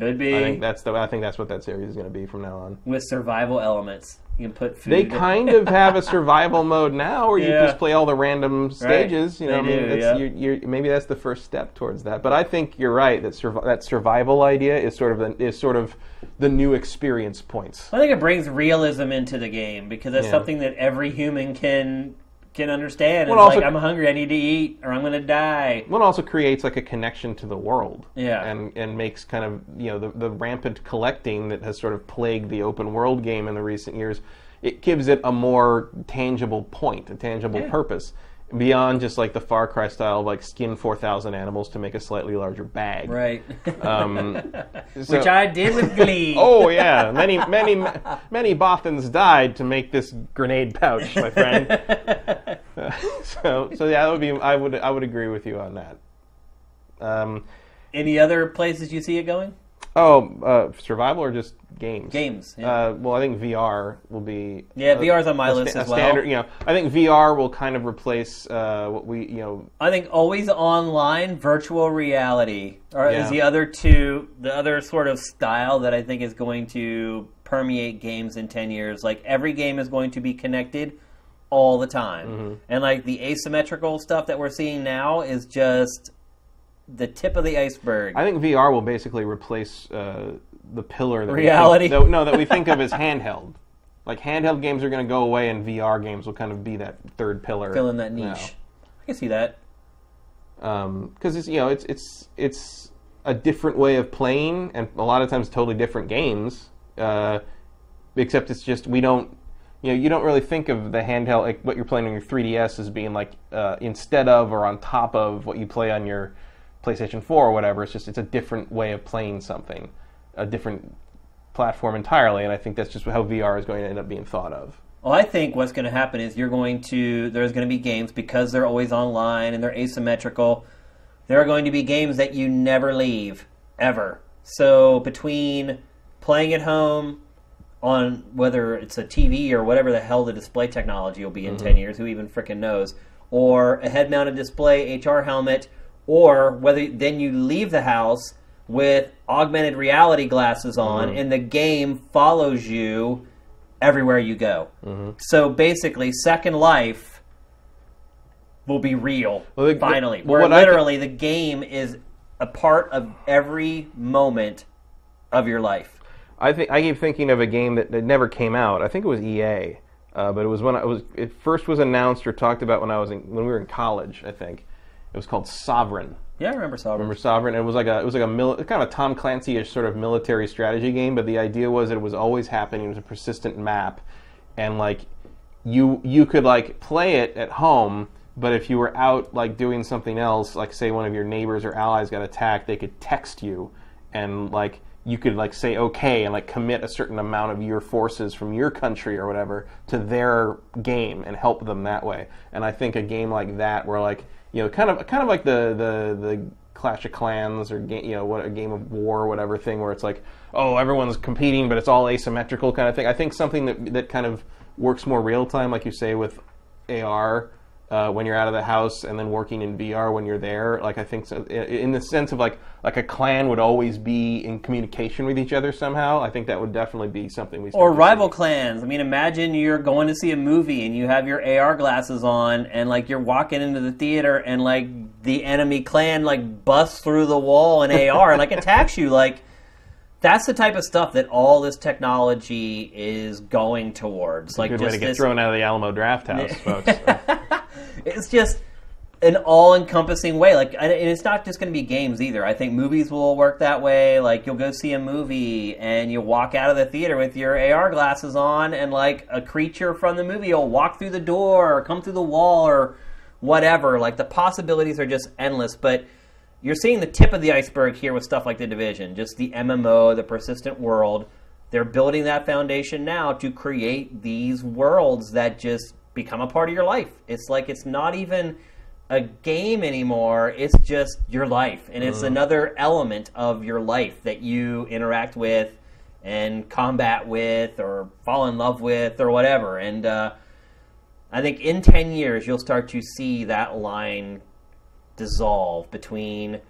Could be I think that's the. I think that's what that series is going to be from now on. with survival elements. You can put food. They kind of have a survival mode now, where you just play all the random stages. You know, They I mean, do, yeah. you're, you're, maybe that's the first step towards that. But I think you're right that survi- that survival idea is sort of the, is sort of the new experience points. I think it brings realism into the game because that's Yeah. something that every human can can understand. Well, it's also- like I'm hungry, I need to eat, or I'm going to die. One also creates like a connection to the world. Yeah. And and makes kind of you know the, the rampant collecting that has sort of plagued the open world game in the recent years. It gives it a more tangible point, a tangible Yeah. purpose. Beyond just like the Far Cry style of like skin four thousand animals to make a slightly larger bag. Right. Um, Which I did with Glee. Oh yeah, many many many Bothans died to make this grenade pouch, my friend. so so yeah, that would be I would I would agree with you on that. Um, Any other places you see it going? Oh, uh, survival or just games? Games. Yeah, Uh, well, I think VR will be. yeah uh, VR's on my a list sta- as well. standard, you know, I think VR will kind of replace uh, what we, you know, I think always online virtual reality are Yeah. is the other two the other sort of style that I think is going to permeate games in 10 years like every game is going to be connected all the time Mm-hmm. and like the asymmetrical stuff that we're seeing now is just the tip of the iceberg I think VR will basically replace uh, the pillar that Reality? We think, that, no, that we think of as handheld. Like handheld games are going to go away, and VR games will kind of be that third pillar. fill in that niche now. I can see that because it's you know it's it's it's a different way of playing, and a lot of times totally different games. Uh, except it's just we don't you know you don't really think of the handheld like what you're playing on your 3ds as being like uh, instead of or on top of what you play on your PlayStation 4 or whatever. It's just it's a different way of playing something, a different platform entirely, and I think that's just how VR is going to end up being thought of. Well, I think what's going to happen is you're going to there's going to be games because they're always online and they're asymmetrical. There are going to be games that you never leave ever. So between playing at home on whether it's a TV or whatever the hell the display technology will be in mm-hmm. 10 years, who even freaking knows, or a head-mounted display HR helmet or whether then you leave the house with augmented reality glasses on and the game follows you everywhere you go. So basically, Second Life will be real Well, the- finally, well, where literally the game is a part of every moment of your life. I think I keep thinking of a game that, that never came out. I think it was EA, uh, but it was when I was it first was announced or talked about when I was in, when we were in college. I think it was called Sovereign. Yeah, I remember Sovereign. Remember Sovereign? It was like a it was like a mil, kind of a Tom Clancy-ish sort of military strategy game, but the idea was that it was always happening. It was a persistent map, and like you you could like play it at home, but if you were out like doing something else, like say one of your neighbors or allies got attacked, they could text you, and like you could like say okay and like commit a certain amount of your forces from your country or whatever to their game and help them that way. And I think a game like that, where like you know, kind of kind of like the the the Clash of Clans or ga- you know what a game of war or whatever thing where it's like oh everyone's competing but it's all asymmetrical kind of thing. I think something that that kind of works more real time, like you say with AR. Uh, when you're out of the house and then working in VR when you're there, like I think, so, in the sense of like like a clan would always be in communication with each other somehow. I think that would definitely be something we or rival see. clans. I mean, imagine you're going to see a movie and you have your AR glasses on, and like you're walking into the theater, and like the enemy clan like busts through the wall in AR and like attacks you. Like that's the type of stuff that all this technology is going towards. Like Good just way to get this, thrown out of the Alamo Drafthouse, folks. it's just an all-encompassing way. Like and it's not just going to be games either. I think movies will work that way. Like you'll go see a movie and you walk out of the theater with your ar glasses on and like a creature from the movie will walk through the door or come through the wall or whatever. Like the possibilities are just endless. But you're seeing the tip of the iceberg here with stuff like the division just the mmo the persistent world. They're building that foundation now to create these worlds that just become a part of your life. It's like it's not even a game anymore. It's just your life. And it's another element of your life that you interact with and combat with or fall in love with or whatever. And uh, i think in 10 years you'll start to see that line dissolve between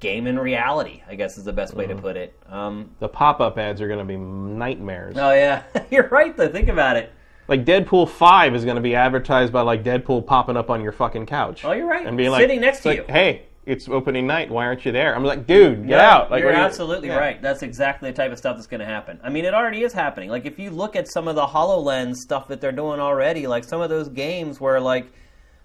game and reality. I guess is the best way to put it. Um, The pop-up ads are going to be nightmares. oh yeah, you're right though. Think about it. Like Deadpool Five is going to be advertised by like Deadpool popping up on your fucking couch. Oh, you're right. And being like, Sitting next to like, you. Hey, it's opening night. Why aren't you there? I'm like, dude, get out. Like, you're what are you- absolutely Yeah. right. That's exactly the type of stuff that's going to happen. I mean, it already is happening. Like if you look at some of the Hololens stuff that they're doing already, like some of those games where like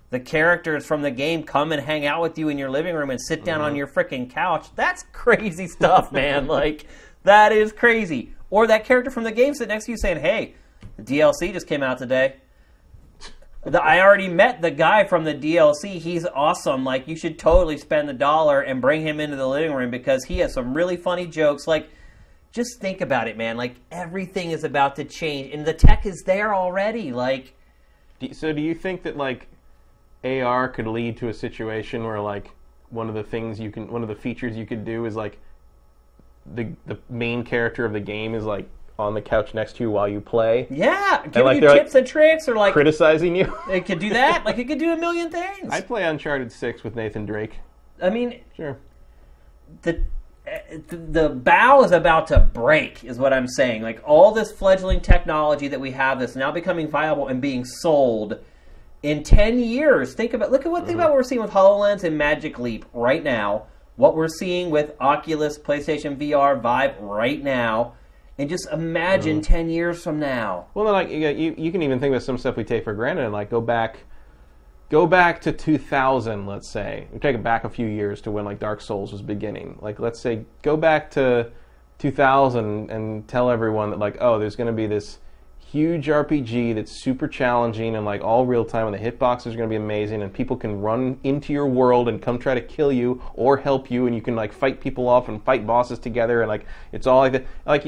the characters from the game come and hang out with you in your living room and sit down on Mm-hmm. your freaking couch. That's crazy stuff, man. like that is crazy. Or that character from the game sit next to you saying, "Hey, the DLC just came out today." The, I already met the guy from the DLC. He's awesome. Like you should totally spend the dollar and bring him into the living room because he has some really funny jokes. Like just think about it, man. Like everything is about to change and the tech is there already. Like So do you think that like AR could lead to a situation where like one of the things you can one of the features you could do is like the the main character of the game is like on the couch next to you while you play yeah, giving like you they're, like, tips and tricks or like criticizing you? it could do that. like it could do a million things. I'd play Uncharted 6 with Nathan Drake. I mean, Sure. the the bow is about to break is what i'm saying like all this fledgling technology that we have that's now becoming viable and being sold in 10 years. Think about look at what think mm-hmm. about what we're seeing with hololens and magic leap right now. What we're seeing with oculus playstation vr vive right now. And just imagine mm-hmm. 10 years from now. Well, then, like you, you, you can even think about some stuff we take for granted, and like go back, go back to 2000, let's say. We take it back a few years to when like Dark Souls was beginning. Like let's say go back to 2000 and tell everyone that like oh, there's going to be this huge RPG that's super challenging and like all real time, and the hitboxes are going to be amazing, and people can run into your world and come try to kill you or help you, and you can like fight people off and fight bosses together, and like it's all like that. Like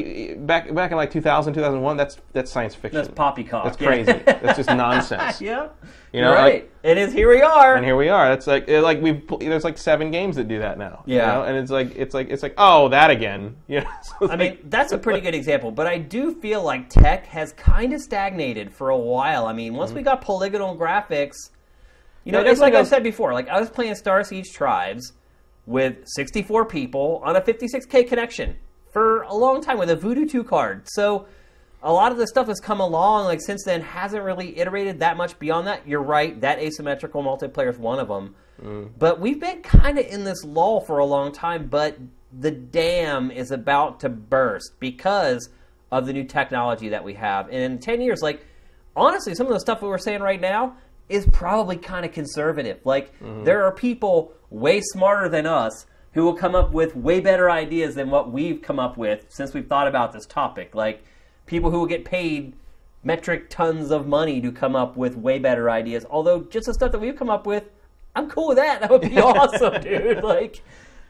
back back in like 2000, 2001, that's that's science fiction. that's poppycock That's crazy. that's just nonsense. yeah You know, You're like- right it is here we are And here we are. That's like it- like we've there's like seven games that do that now. you Yeah. know? and it's like it's like it's like oh that again. You know, so I like- mean, that's a pretty good example, but I do feel like tech has kind of stagnated for a while. I mean, once we got polygonal graphics, you know, Mm-hmm. Yeah, it's like I said before, like I was playing Star Siege Tribes with 64 people on a 56k connection for a long time with a Voodoo 2 card. So a lot of the stuff has come along like since then hasn't really iterated that much beyond that. You're right, that asymmetrical multiplayer is one of them. Mm. But we've been kind of in this lull for a long time, but the dam is about to burst because of the new technology that we have. And in 10 years, like, honestly, some of the stuff that we're saying right now is probably kind of conservative. Like, there are people way smarter than us who will come up with way better ideas than what we've come up with since we've thought about this topic. Like, people who will get paid metric tons of money to come up with way better ideas. Although, just the stuff that we've come up with, I'm cool with that. That would be awesome, dude. Like,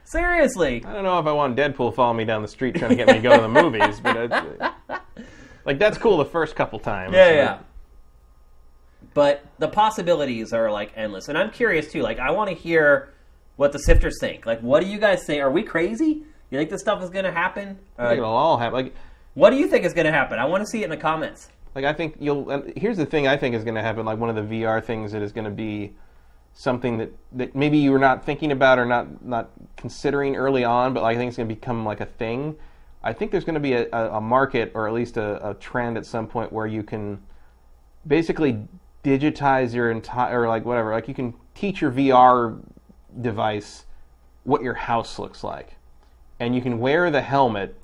seriously. I don't know if I want Deadpool following me down the street trying to get me to go to the movies, but it's, like that's cool the first couple times. Yeah, yeah. But the possibilities are like endless, and I'm curious too. Like, I want to hear what the sifters think. Like, what do you guys think? Are we crazy? You think this stuff is going to happen? I think Uh, it'll all happen. Like, what do you think is going to happen? I want to see it in the comments. like I think you'll. And here's the thing I think is going to happen. Like one of the VR things that is going to be something that, that maybe you were not thinking about or not not considering early on, but like, I think it's going to become like a thing. I think there's going to be a, a, a market or at least a, a trend at some point where you can basically digitize your entire or like whatever like you can teach your VR device what your house looks like and you can wear the helmet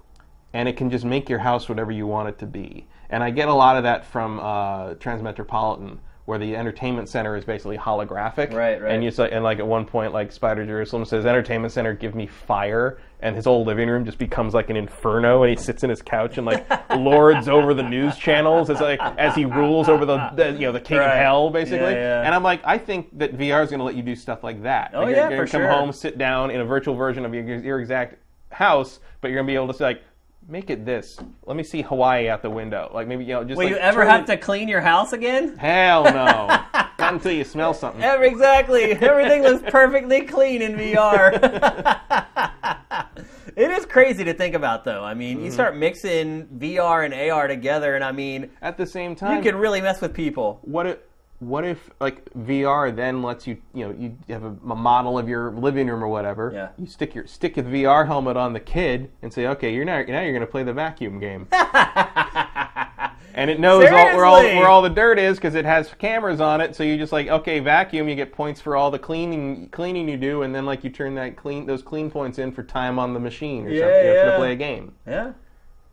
and it can just make your house whatever you want it to be and I get a lot of that from uh, Transmetropolitan where the entertainment center is basically holographic Right, right. and you say and like at one point like Spider Jerusalem says entertainment center give me fire and his whole living room just becomes like an inferno and he sits in his couch and like lords over the news channels as like as he rules over the, the you know the king Right. of hell basically Yeah, yeah. and I'm like I think that VR is going to let you do stuff like that Oh, Like, you're, yeah, you're for gonna come sure. home sit down in a virtual version of your, your exact house but you're going to be able to say like make it this let me see Hawaii out the window like maybe you know just Will like, you ever have it- to clean your house again? hell no not until you smell something Ever- Exactly. Everything looks perfectly clean in VR. it is crazy to think about, though. I mean, you mm-hmm. start mixing VR and AR together, and I mean, at the same time you can really mess with people. what if what if like VR then lets you you know you have a, a model of your living room or whatever. Yeah. You stick your stick a VR helmet on the kid and say, okay, you're now now you're going to play the vacuum game. and it knows all, where all where all the dirt is because it has cameras on it. So you just like okay, vacuum. You get points for all the cleaning cleaning you do, and then like you turn that clean those clean points in for time on the machine or Yeah, something you know, yeah. to play a game. Yeah.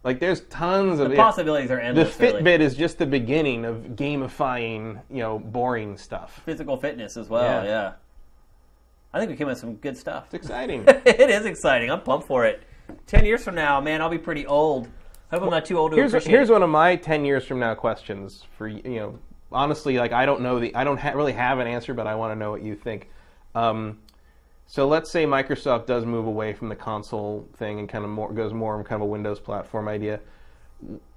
Like there's tons of The yeah. possibilities are endless. The. Fitbit really. is just the beginning of gamifying, you know, boring stuff. Physical fitness as well. Yeah. Yeah. I think we came up with some good stuff. It's exciting. it is exciting. I'm pumped for it. Ten years from now, man, I'll be pretty old. I hope I'm not too old to here's appreciate. here's one of my 10 years from now questions for you you know honestly like i don't know the i don't ha- really have an answer but i want to know what you think um, so let's say microsoft does move away from the console thing and kind of more goes more on kind of a windows platform idea.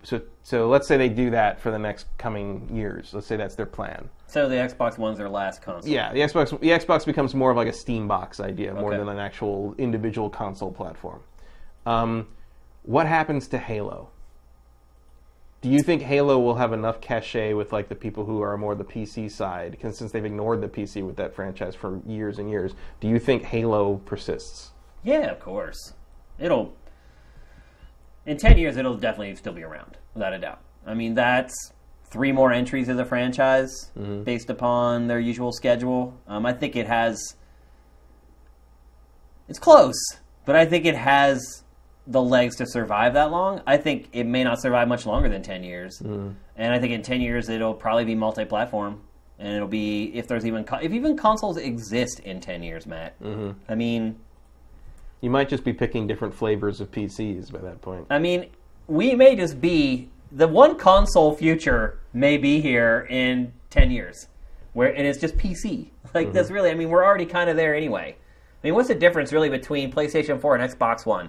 So so let's say they do that for the next coming years. Let's say that's their plan. So the Xbox One's their last console. yeah the xbox the xbox becomes more of like a steam box idea more Okay. than an actual individual console platform. Um, what happens to halo do you think Halo will have enough cachet with like the people who are more the PC side? Because since they've ignored the PC with that franchise for years and years, do you think Halo persists? Yeah, of course. It'll in ten years it'll definitely still be around, without a doubt. I mean that's three more entries of the franchise based upon their usual schedule. Um, I think it has it's close, but I think it has the legs to survive that long. I think it may not survive much longer than ten years, and I think in ten years it'll probably be multi-platform, and it'll be if there's even if even consoles exist in ten years, Matt. Mm-hmm. I mean, You might just be picking different flavors of PCs by that point. I mean, we may just be the one console future may be here in ten years, where and it's just PC. Like that's really, I mean, we're already kind of there anyway. I mean, what's the difference really between PlayStation Four and Xbox One?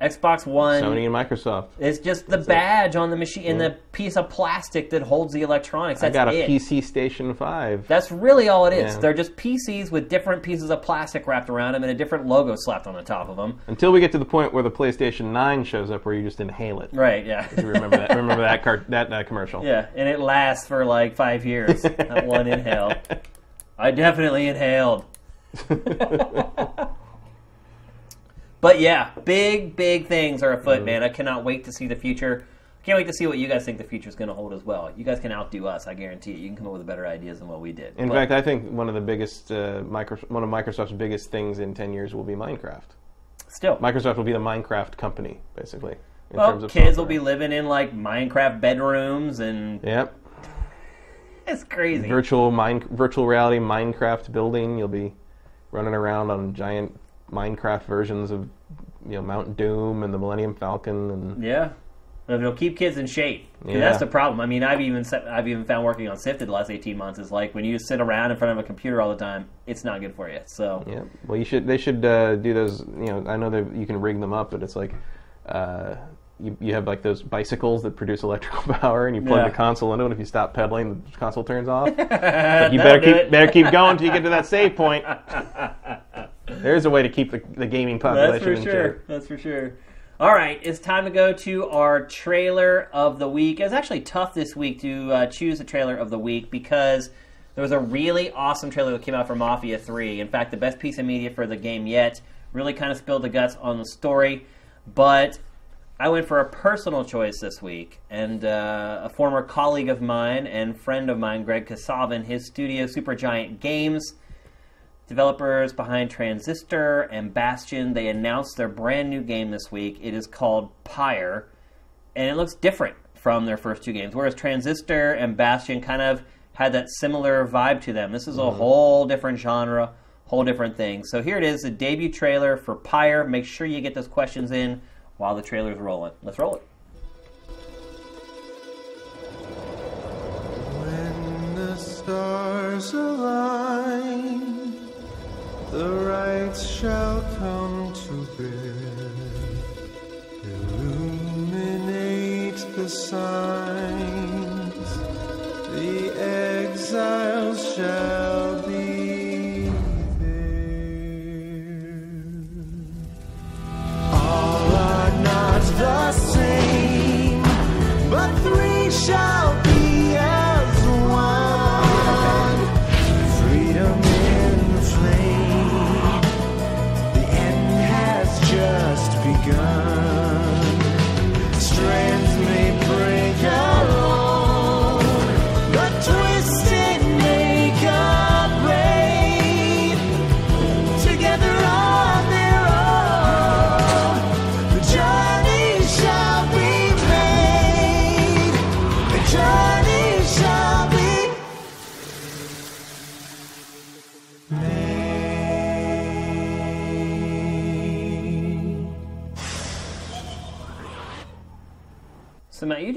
Xbox One Sony and Microsoft. is just the badge on the machine and the piece of plastic that holds the electronics. I That's got a it. PC Station 5. That's really all it is. Yeah. They're just PCs with different pieces of plastic wrapped around them and a different logo slapped on the top of them. Until we get to the point where the PlayStation 9 shows up where you just inhale it. Right? Yeah. You remember that? remember that car- that uh, commercial? Yeah, and it lasts for like five years. that one inhale. I definitely inhaled. but yeah, big, big things are afoot, man. I cannot wait to see the future. I can't wait to see what you guys think the future is going to hold as well. You guys can outdo us, I guarantee it. You can come up with better ideas than what we did. In But fact, I think one of the biggest, uh, micro- one of Microsoft's biggest things in 10 years will be Minecraft. still, Microsoft will be the Minecraft company, basically. In well, terms of kids will be living in like Minecraft bedrooms, and Yep. it's crazy. Virtual mine, virtual reality Minecraft building. You'll be running around on giant Minecraft versions of, you know, Mount Doom and the Millennium Falcon and Yeah, it'll keep kids in shape. Yeah. That's the problem. I mean, I've even I've even found working on Sifted the last eighteen months is like when you sit around in front of a computer all the time, it's not good for you. So Yeah. Well, you should. They should uh, do those. You know, I know that you can rig them up, but it's like uh, you, you have like those bicycles that produce electrical power, and you plug Yeah. the console into it. And if you stop pedaling, the console turns off. But you better keep better keep going until you get to that save point. There's a way to keep the, the gaming population. That's for sure. check. That's for sure. All right, it's time to go to our trailer of the week. It was actually tough this week to uh, choose a trailer of the week because there was a really awesome trailer that came out for Mafia 3. In fact, the best piece of media for the game yet. Really kind of spilled the guts on the story. But I went for a personal choice this week, and uh, a former colleague of mine and friend of mine, Greg Kasavin, his studio, Supergiant Games, developers behind Transistor and Bastion, they announced their brand new game this week. It is called Pyre, and it looks different from their first two games. Whereas Transistor and Bastion kind of had that similar vibe to them. This is a mm-hmm. whole different genre, whole different thing. So here it is, the debut trailer for Pyre. Make sure you get those questions in while the trailer's rolling. Let's roll it. When the stars align, the rites shall come to bear, illuminate the signs, the exiles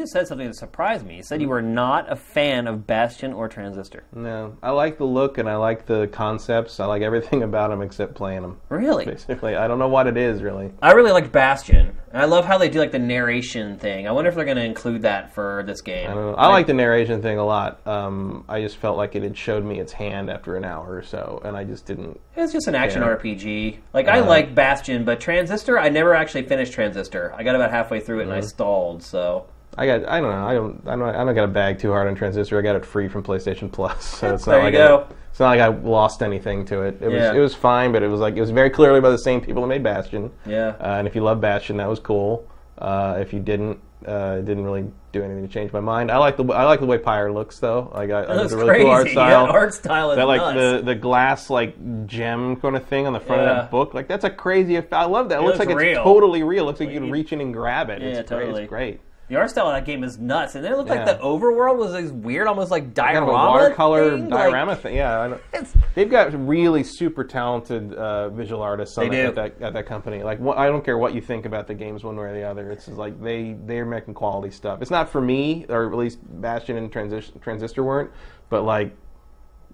just said something that surprised me. You said you were not a fan of Bastion or Transistor. No, I like the look and I like the concepts. I like everything about them except playing them. Really? Basically, I don't know what it is really. I really liked Bastion. I love how they do like the narration thing. I wonder if they're going to include that for this game. I don't know. I like the narration thing a lot. Um, I just felt like it had showed me its hand after an hour or so, and I just didn't. It's just an action Yeah. RPG. Like I Uh, like Bastion, but Transistor, I never actually finished Transistor. I got about halfway through it and I Mm-hmm. stalled. So I got. I don't know. I don't. I don't. I don't got to bag too hard on Transistor. I got it free from PlayStation Plus, so it's not There you like go. I, it's not like I lost anything to it. It Yeah. was. It was fine, but it was like it was very clearly by the same people that made Bastion. Yeah. Uh, and if you love Bastion, that was cool. Uh, if you didn't, uh, it didn't really do anything to change my mind. I like the. I like the way Pyre looks though. Like I, I it looks a really crazy. cool art style. Yeah, art style is that like nuts. the the glass like gem kind of thing on the front of Yeah. that book. Like that's a crazy. I love that. It, looks, looks like real. it's totally real. It looks like you can reach in and grab it. Yeah, it's great. totally. It's great. The art style of that game is nuts, and then it looked like Yeah. the overworld was this weird, almost like diorama Kind of a watercolor thing. like- diorama thing. Yeah, I know. it's- they've got really super talented uh, visual artists on They that, do. at that at that company. Like, I don't care what you think about the games, one way or the other. It's just like they they're making quality stuff. It's not for me, or at least Bastion and Transis- Transistor weren't. But like,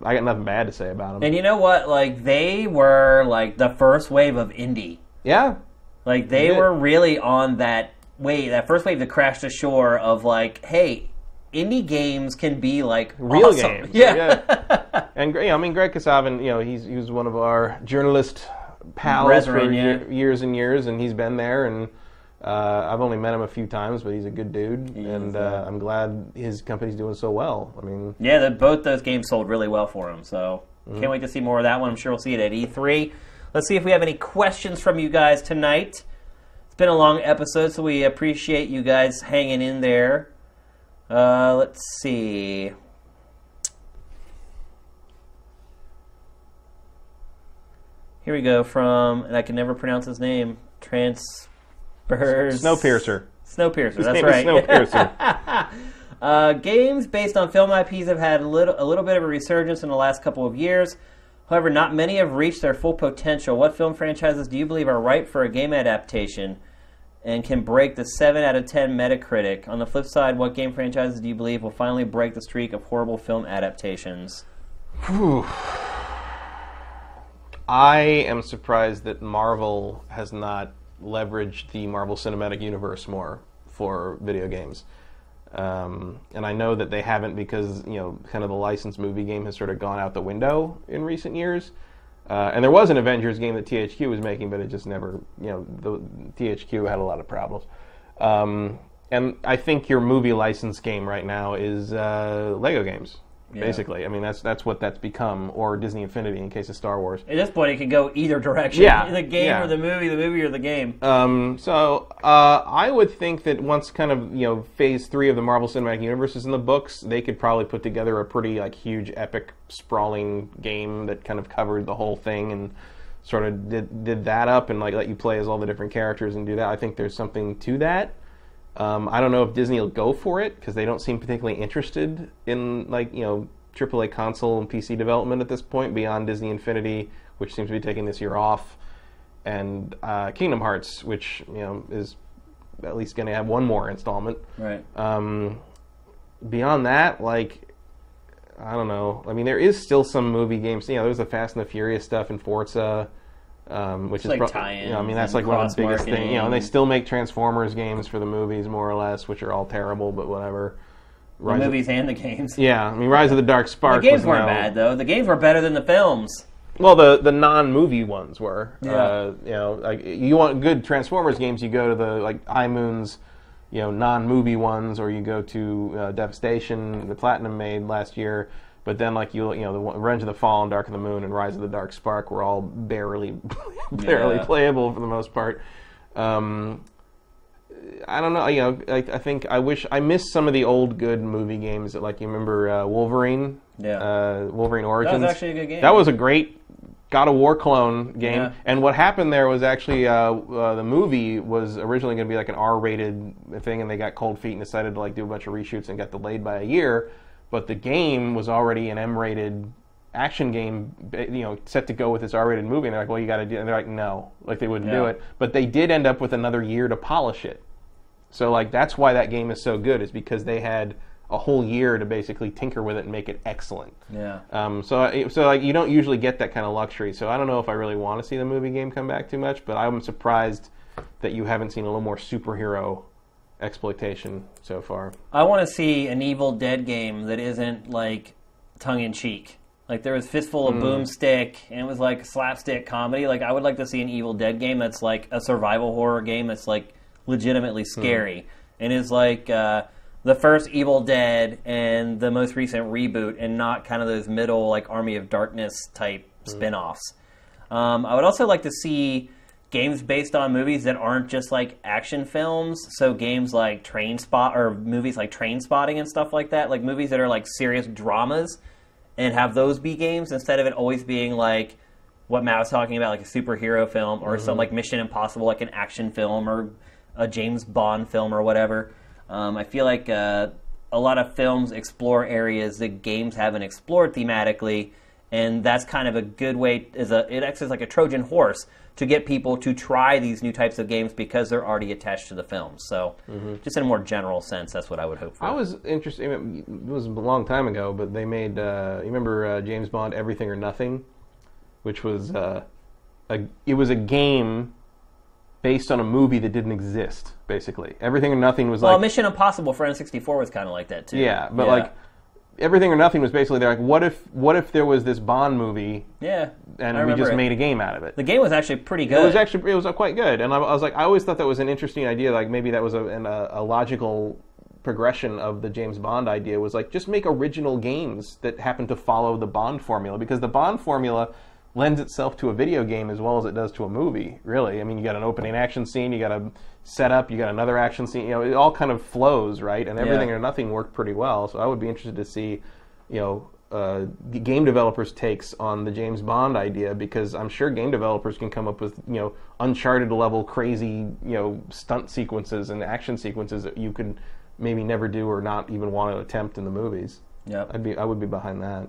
I got nothing bad to say about them. And you know what? Like they were like the first wave of indie. yeah, Like they did. were really on that wave, that first wave that crashed ashore of like, hey, indie games can be like real awesome. games. Yeah. and Gre- you know, I mean, Greg Kasavin, you know, he's he was one of our journalist pals Brethren, for yeah. ye- years and years, and he's been there. And uh, I've only met him a few times, but he's a good dude, and is, uh, yeah. I'm glad his company's doing so well. I mean, Yeah, the, both those games sold really well for him. So Mm-hmm. can't wait to see more of that one. I'm sure we'll see it at E3. Let's see if we have any questions from you guys tonight. Been a long episode, so we appreciate you guys hanging in there. Uh, let's see. Here we go from, and I can never pronounce his name. Transfers. Snowpiercer. Snowpiercer. His that's right. Snowpiercer. Uh, games based on film IPs have had a little, a little bit of a resurgence in the last couple of years. However, not many have reached their full potential. What film franchises do you believe are ripe for a game adaptation and can break the 7 out of 10 Metacritic? On the flip side, what game franchises do you believe will finally break the streak of horrible film adaptations? Whew. I am surprised that Marvel has not leveraged the Marvel Cinematic Universe more for video games. Um, and I know that they haven't because you know kind of the licensed movie game has sort of gone out the window in recent years. Uh, and there was an Avengers game that THQ was making, but it just never you know the THQ had a lot of problems. Um, and I think your movie license game right now is uh, Lego games. Yeah. Basically, I mean that's that's what that's become, or Disney Infinity in case of Star Wars. At this point, it could go either direction. Yeah, The game yeah. or the movie, the movie or the game. Um, so uh, I would think that once kind of you know Phase three of the Marvel Cinematic Universe is in the books, they could probably put together a pretty like huge, epic, sprawling game that kind of covered the whole thing and sort of did did that up and like let you play as all the different characters and do that. I think there's something to that. Um, I don't know if Disney will go for it because they don't seem particularly interested in like you know AAA console and PC development at this point beyond Disney Infinity, which seems to be taking this year off, and uh, Kingdom Hearts, which you know is at least going to have one more installment. Right. Um, beyond that, like I don't know. I mean, there is still some movie games. You know, there's the Fast and the Furious stuff in Forza, um, which It's is like pro- You know, I mean, that's like one of the biggest things. You know, and they still make Transformers games for the movies, more or less, which are all terrible, but whatever. The Rise of- movies and the games. yeah, I mean, Rise of the Dark Spark. The games weren't bad though. The games were better than the films. Well, the the non-movie ones were. Yeah. Uh, you know, like you want good Transformers games, you go to the like High Moon's, you know, non-movie ones, or you go to uh, Devastation, the Platinum made last year. But then, like you, you know, the Revenge of the Fallen, Dark of the Moon, and Rise of the Dark Spark were all barely, barely Yeah. playable for the most part. Um, I don't know. You know, I, I think I wish I missed some of the old good movie games. That, like you remember uh, Wolverine, Yeah. uh, Wolverine Origins. That was actually a good game. That was a great God of War clone game. Yeah. And what happened there was actually uh, uh, the movie was originally going to be like an R-rated thing, and they got cold feet and decided to like do a bunch of reshoots and got delayed by a year. But the game was already an M-rated action game, you know, set to go with this R-rated movie. And they're like, "Well, you got to do," and they're like, "No," like they wouldn't do it. But they did end up with another year to polish it. So like that's why that game is so good is because they had a whole year to basically tinker with it and make it excellent. Yeah. Um, so, so like you don't usually get that kind of luxury. So I don't know if I really want to see the movie game come back too much, but I'm surprised that you haven't seen a little more superhero exploitation so far. I want to see an Evil Dead game that isn't like tongue in cheek. Like there was Fistful of Boomstick, and it was like slapstick comedy. Like I would like to see an Evil Dead game that's like a survival horror game that's like legitimately scary, and is like uh, the first Evil Dead and the most recent reboot, and not kind of those middle like Army of Darkness type spin-offs. Um, I would also like to see games based on movies that aren't just like action films. So games like Train Spot or movies like Trainspotting and stuff like that. Like movies that are like serious dramas, and have those be games instead of it always being like what Matt was talking about, like a superhero film or some like Mission Impossible, like an action film or a James Bond film or whatever. Um, I feel like uh, a lot of films explore areas that games haven't explored thematically, and that's kind of a good way. Is a it acts as like a Trojan horse to get people to try these new types of games because they're already attached to the films. So, just in a more general sense, that's what I would hope for. I was interested. It was a long time ago, but they made. Uh, you remember uh, James Bond: Everything or Nothing, which was uh, a. It was a game based on a movie that didn't exist. Basically, Everything or Nothing was well, like Mission Impossible for N64 was kind of like that too. yeah, but like Everything or Nothing was basically they're like, what if what if there was this Bond movie yeah, and I we just it. made a game out of it? the game was actually pretty good. It was actually it was uh, quite good, and I, I was like, I always thought that was an interesting idea. Like maybe that was a, an, a, a logical progression of the James Bond idea was like just make original games that happen to follow the Bond formula because the Bond formula lends itself to a video game as well as it does to a movie. Really, I mean, you got an opening action scene, you got a setup, you got another action scene. You know, it all kind of flows right, and everything Yeah. or nothing worked pretty well. So I would be interested to see, you know. Uh, game developers' takes on the James Bond idea because I'm sure game developers can come up with you know Uncharted level crazy you know stunt sequences and action sequences that you could maybe never do or not even want to attempt in the movies. Yep. I'd be I would be behind that.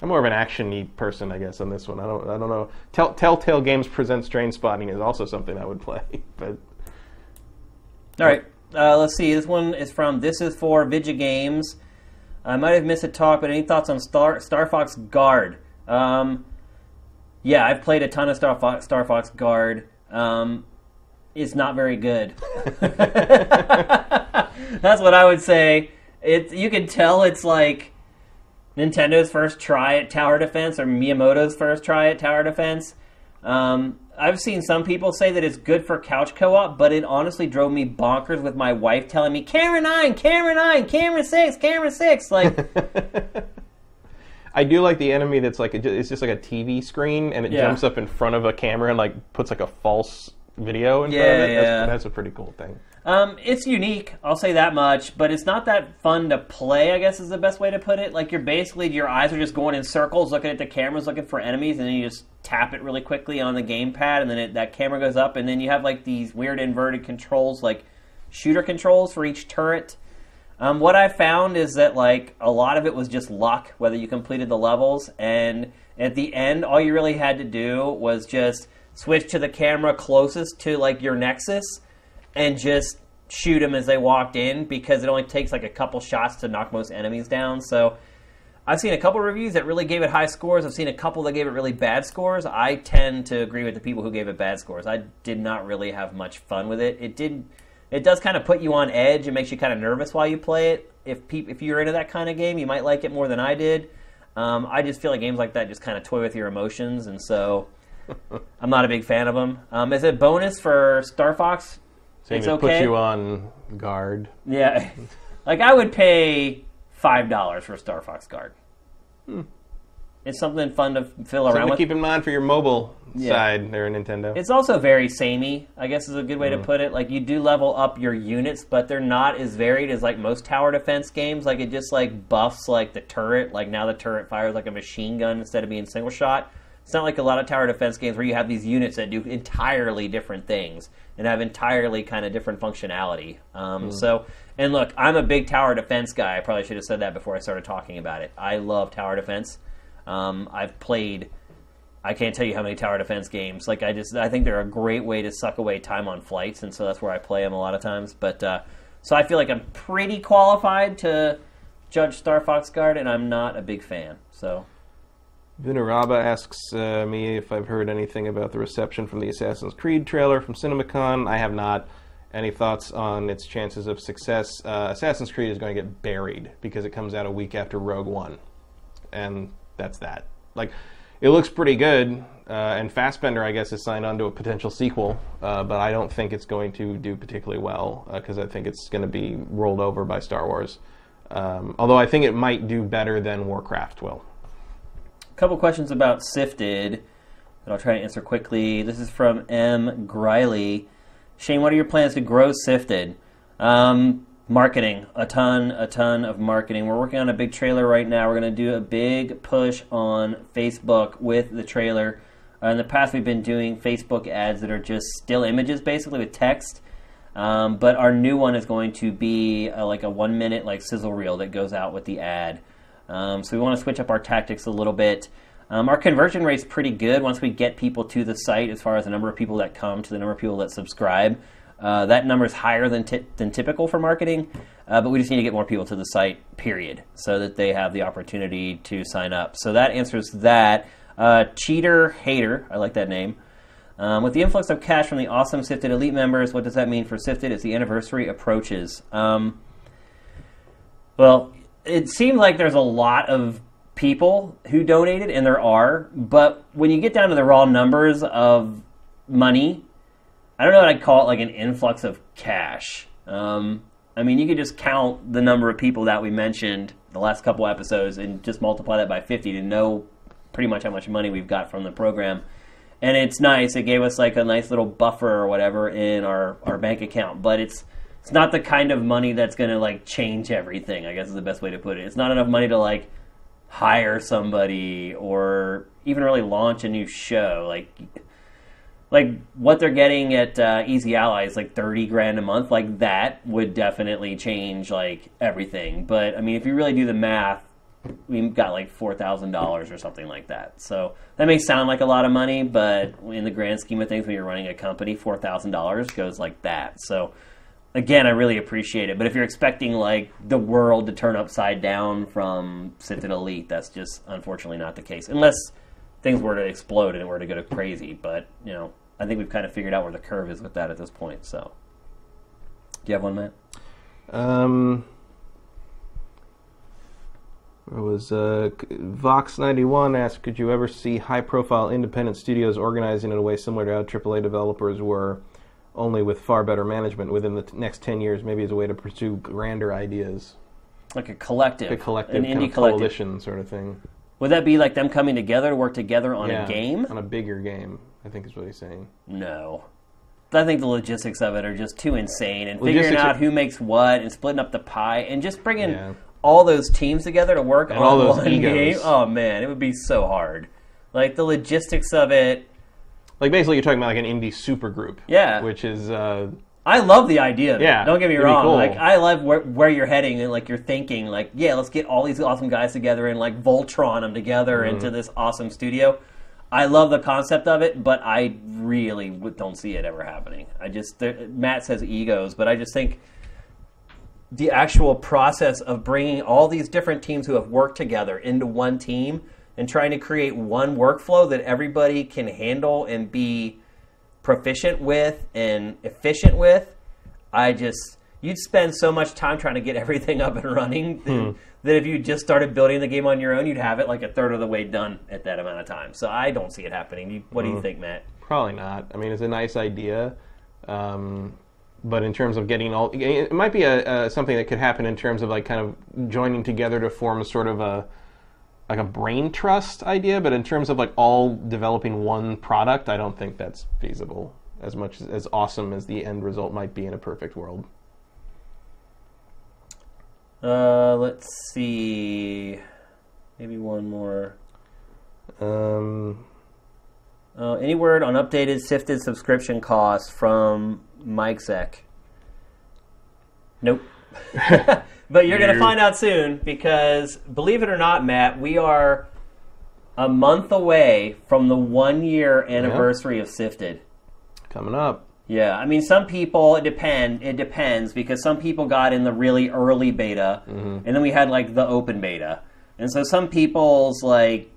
I'm more of an action-y person, I guess, on this one. I don't I don't know. Tell, Telltale Games presents Trainspotting is also something I would play, but All right, uh, let's see. This one is from This Is For Vidya Games. I might have missed a talk, but any thoughts on Star Star Fox Guard? Um, yeah, I've played a ton of Star Fox, Star Fox Guard. Um, it's not very good. That's what I would say. It you can tell it's like Nintendo's first try at tower defense or Miyamoto's first try at tower defense. Um, I've seen some people say that it's good for couch co-op, but it honestly drove me bonkers with my wife telling me camera nine, camera nine, camera six, camera six. Like, I do like the enemy that's like it's just like a TV screen and it Yeah. jumps up in front of a camera and like puts like a false video in front Yeah, of it. That's, yeah. that's a pretty cool thing. Um, it's unique. I'll say that much, but it's not that fun to play. I guess is the best way to put it. Like you're basically your eyes are just going in circles, looking at the cameras, looking for enemies, and then you just tap it really quickly on the gamepad, and then it, that camera goes up, and then you have like these weird inverted controls, like shooter controls for each turret. Um, what I found is that like a lot of it was just luck, whether you completed the levels, and at the end, all you really had to do was just switch to the camera closest to like your nexus, and just shoot them as they walked in because it only takes like a couple shots to knock most enemies down. So I've seen a couple reviews that really gave it high scores. I've seen a couple that gave it really bad scores. I tend to agree with the people who gave it bad scores. I did not really have much fun with it. It did. It does kind of put you on edge. It makes you kind of nervous while you play it. If peop if you're into that kind of game, you might like it more than I did. Um, I just feel like games like that just kind of toy with your emotions, and so I'm not a big fan of them. Um, is it bonus for Star Fox? Saying It's it puts okay. you on guard. Yeah, like I would pay five dollars for Star Fox Guard. Hmm. It's something fun to fill around to with. keep in mind for your mobile Yeah. side there, Nintendo. It's also very samey, I guess is a good way to hmm. put it. Like you do level up your units, but they're not as varied as like most tower defense games. Like it just like buffs like the turret. Like now the turret fires like a machine gun instead of being single shot. It's not like a lot of tower defense games where you have these units that do entirely different things and have entirely kind of different functionality. Um, So, and look, I'm a big tower defense guy. I probably should have said that before I started talking about it. I love tower defense. Um, I've played I can't tell you how many tower defense games. Like I just, I think they're a great way to suck away time on flights, and so that's where I play them a lot of times. But uh, So I feel like I'm pretty qualified to judge Star Fox Guard, and I'm not a big fan. So Vinaraba asks uh, me if I've heard anything about the reception from the Assassin's Creed trailer from CinemaCon. I have not. Any thoughts on its chances of success? Uh, Assassin's Creed is going to get buried because it comes out a week after Rogue One, and that's that. Like, it looks pretty good, uh, and Fassbender, I guess, is signed on to a potential sequel, uh, but I don't think it's going to do particularly well because I think it's going to be rolled over by Star Wars. Um, although I think it might do better than Warcraft will. A couple questions about Sifted that I'll try to answer quickly. This is from M. Griley. Shane, what are your plans to grow Sifted? Um, marketing, a ton, a ton of marketing. We're working on a big trailer right now. We're going to do a big push on Facebook with the trailer. Uh, in the past, we've been doing Facebook ads that are just still images, basically with text. Um, but our new one is going to be uh, like a one minute like sizzle reel that goes out with the ad. Um, so we want to switch up our tactics a little bit. Um, our conversion rate's pretty good once we get people to the site, as far as the number of people that come to the number of people that subscribe. Uh, that number is higher than ti- than typical for marketing, uh, but we just need to get more people to the site. Period, so that they have the opportunity to sign up. So that answers that. Uh, cheater hater, I like that name. Um, with the influx of cash from the awesome Sifted Elite members, what does that mean for Sifted as the anniversary approaches? Um, well, it seemed like there's a lot of people who donated, and there are, but when you get down to the raw numbers of money, I don't know what I'd call it like an influx of cash. Um, I mean, you could just count the number of people that we mentioned the last couple episodes and just multiply that by 50 to know pretty much how much money we've got from the program. And it's nice. It gave us like a nice little buffer or whatever in our, our bank account, but it's it's not the kind of money that's going to like change everything. I guess is the best way to put it. It's not enough money to like hire somebody or even really launch a new show. Like like what they're getting at uh, Easy Allies, like thirty grand a month, like that would definitely change like everything. But I mean, if you really do the math, we've got like four thousand dollars or something like that. So that may sound like a lot of money, but in the grand scheme of things, when you're running a company, four thousand dollars goes like that. So again, I really appreciate it. But if you're expecting like the world to turn upside down from Sifted Elite, that's just unfortunately not the case, unless things were to explode and it were to go crazy. But you know, I think we've kind of figured out where the curve is with that at this point. So, do you have one, Matt? Um, it was uh, Vox ninety one asked, "Could you ever see high profile independent studios organizing in a way similar to how AAA developers were, only with far better management within the t- next ten years, maybe as a way to pursue grander ideas, Like a collective, Like a collective an indie collective. coalition sort of thing." Would that be like them coming together to work together on Yeah, a game? on a bigger game. I think is what he's saying. No. I think the logistics of it are just too insane, and figuring out who makes what, and splitting up the pie, and just bringing Yeah. all those teams together to work And on all those one egos. game. Oh man, it would be so hard. Like the logistics of it. Like basically, you're talking about like an indie supergroup. Yeah. Which is uh, I love the idea. Yeah, don't get me wrong. cool. Like I love where, where you're heading and like you're thinking. Like yeah, let's get all these awesome guys together and like Voltron them together Mm-hmm. into this awesome studio. I love the concept of it, but I really don't see it ever happening. I just there, Matt says egos, but I just think the actual process of bringing all these different teams who have worked together into one team and trying to create one workflow that everybody can handle and be proficient with and efficient with, I just you'd spend so much time trying to get everything up and running that, that if you just started building the game on your own, you'd have it like a third of the way done at that amount of time. So I don't see it happening. You, what do you think, Matt? Probably not. I mean, it's a nice idea, um, but in terms of getting all, it might be a, uh something that could happen in terms of like kind of joining together to form sort of a like a brain trust idea. But in terms of like all developing one product, I don't think that's feasible. As much as, as awesome as the end result might be in a perfect world. Uh, let's see. Maybe one more. Um, Uh, any word on updated sifted subscription costs from Mike Zek? Nope. but you're going to find out soon because, believe it or not, Matt, we are a month away from the one year anniversary of Sifted. coming up. Yeah, I mean, some people it depend. It depends because some people got in the really early beta, and then we had like the open beta, and so some people's like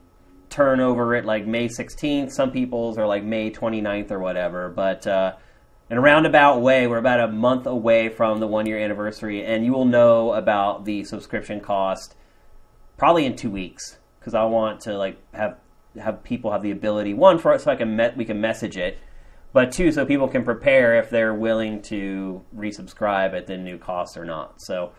turnover at like May 16th. Some people's are like May 29th or whatever. But uh, in a roundabout way, we're about a month away from the one year anniversary, and you will know about the subscription cost probably in two weeks because I want to like have have people have the ability one for it so I can met we can message it, but two so people can prepare if they're willing to resubscribe at the new cost or not. So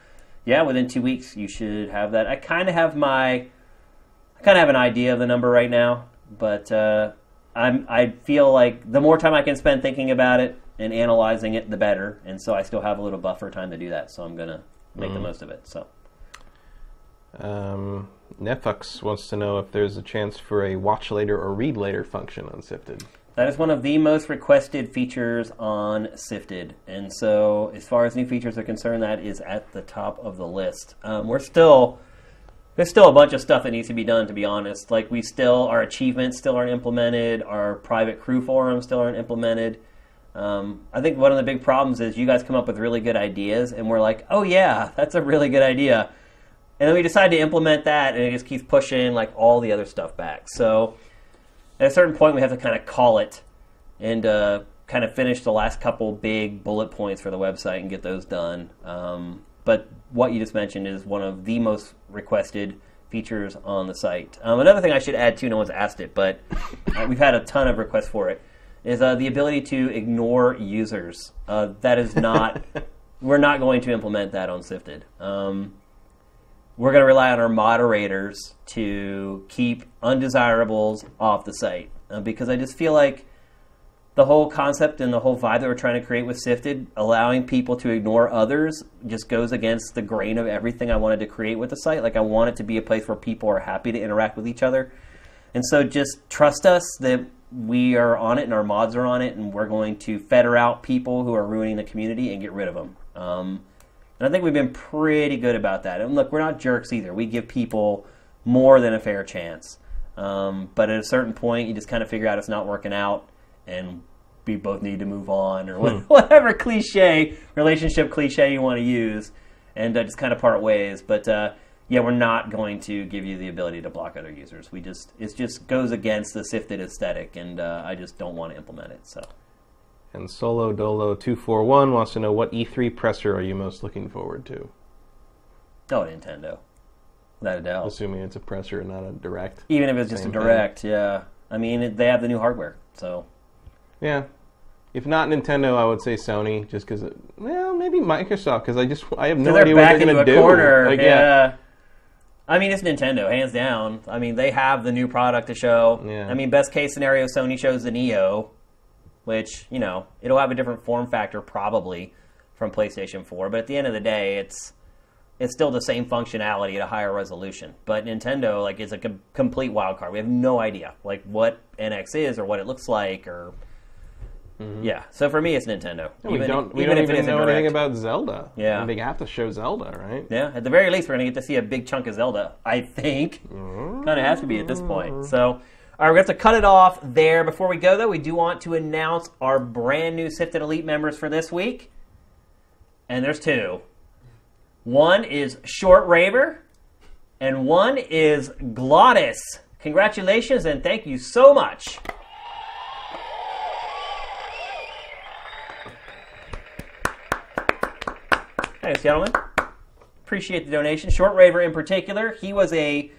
yeah, within two weeks you should have that. I kind of have my I kind of have an idea of the number right now, but uh, I'm I feel like the more time I can spend thinking about it and analyzing it, the better. And so I still have a little buffer time to do that. So I'm gonna make the most of it. So. Um, Netflix wants to know if there's a chance for a watch later or read later function on Sifted. That is one of the most requested features on Sifted. And so, as far as new features are concerned, that is at the top of the list. Um, we're still, there's still a bunch of stuff that needs to be done, to be honest. Like, we still, our achievements still aren't implemented, our private crew forums still aren't implemented. Um, I think one of the big problems is you guys come up with really good ideas, and we're like, oh, yeah, that's a really good idea. And then we decide to implement that, and it just keeps pushing like all the other stuff back. So, at a certain point, we have to kind of call it and uh, kind of finish the last couple big bullet points for the website and get those done. Um, but what you just mentioned is one of the most requested features on the site. Um, another thing I should add too, no one's asked it, but uh, we've had a ton of requests for it, is uh, the ability to ignore users. Uh, that is not, we're not going to implement that on Sifted. Um, we're going to rely on our moderators to keep undesirables off the site uh, because I just feel like the whole concept and the whole vibe that we're trying to create with Sifted, allowing people to ignore others, just goes against the grain of everything I wanted to create with the site. Like, I want it to be a place where people are happy to interact with each other. And so just trust us that we are on it and our mods are on it, and we're going to fetter out people who are ruining the community and get rid of them. Um, and I think we've been pretty good about that. And look, we're not jerks either. We give people more than a fair chance. Um, but at a certain point, you just kind of figure out it's not working out, and we both need to move on, or what- whatever cliche relationship cliche you want to use, and uh, just kind of part ways. But uh, yeah, we're not going to give you the ability to block other users. We just it just goes against the sifted aesthetic, and uh, I just don't want to implement it. So. And Solo Dolo two four one wants to know what E3 presser are you most looking forward to? Oh, Nintendo. Without a doubt. Assuming it's a presser and not a direct. Even if it's just a thing. direct, yeah. I mean, it, they have the new hardware, so Yeah. If not Nintendo, I would say Sony, just because. Well, maybe Microsoft, because I just I have no idea what they're going to do. corner. Like, yeah. I mean, it's Nintendo, hands down. I mean, they have the new product to show. Yeah. I mean, best case scenario, Sony shows the Neo, which you know it'll have a different form factor probably from PlayStation 4. But at the end of the day, it's it's still the same functionality at a higher resolution. But Nintendo, like, is a com- complete wild card. We have no idea, like, what NX is or what it looks like, or yeah. So for me, it's Nintendo. Mm-hmm. we don't we don't even know anything about Zelda. Yeah. They have to show Zelda, right? Yeah, at the very least, we're going to get to see a big chunk of Zelda, I think. Kind of has to be at this point. So, all right, we have to cut it off there. Before we go, though, we do want to announce our brand new Sifted Elite members for this week. And there's two. One is Short Raver, and one is Glottis. Congratulations, and thank you so much. Thanks, gentlemen. Appreciate the donation. Short Raver in particular, he was a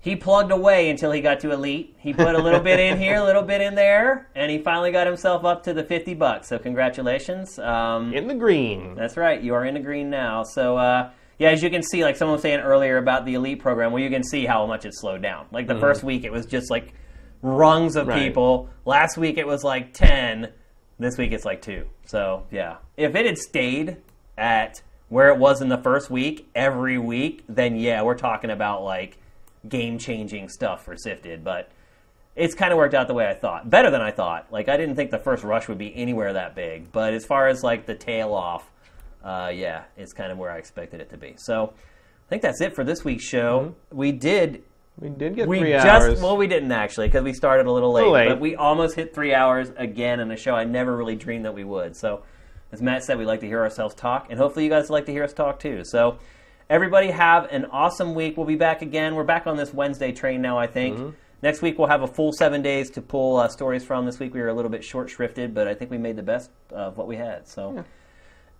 he plugged away until he got to elite. He put a little bit in here, a little bit in there, and he finally got himself up to the fifty bucks. So congratulations. Um, In the green. that's right. You are in the green now. So uh, yeah, as you can see, like someone was saying earlier about the elite program, well, you can see how much it slowed down. Like the first week, it was just like rungs of Right. people. Last week, it was like ten. This week, it's like two. So yeah, if it had stayed at where it was in the first week every week, then yeah, we're talking about like game changing stuff for Sifted. But it's kind of worked out the way I thought. Better than I thought. Like I didn't think the first rush would be anywhere that big, but as far as like the tail off, uh, yeah, it's kind of where I expected it to be. So I think that's it for this week's show. We did We did get We three just hours. well, we didn't actually because we started a little late, little late. but we almost hit three hours again in a show I never really dreamed that we would. So, as Matt said, we like to hear ourselves talk, and hopefully, you guys like to hear us talk too. So, everybody have an awesome week. We'll be back again. We're back on this Wednesday train now, I think. Mm-hmm. Next week we'll have a full seven days to pull uh, stories from. This week we were a little bit short shrifted, but I think we made the best of what we had. So.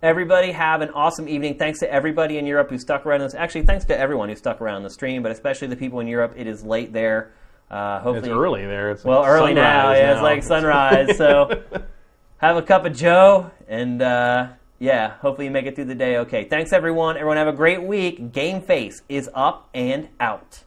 Everybody have an awesome evening. Thanks to everybody in Europe who stuck around this. Actually, thanks to everyone who stuck around the stream, but especially the people in Europe. It is late there. Uh, it's early there. It's Well, like early now. sunrise Yeah, it's like sunrise. So have a cup of Joe, and uh, yeah, hopefully you make it through the day okay. Thanks, everyone. Everyone, have a great week. Game Face is up and out.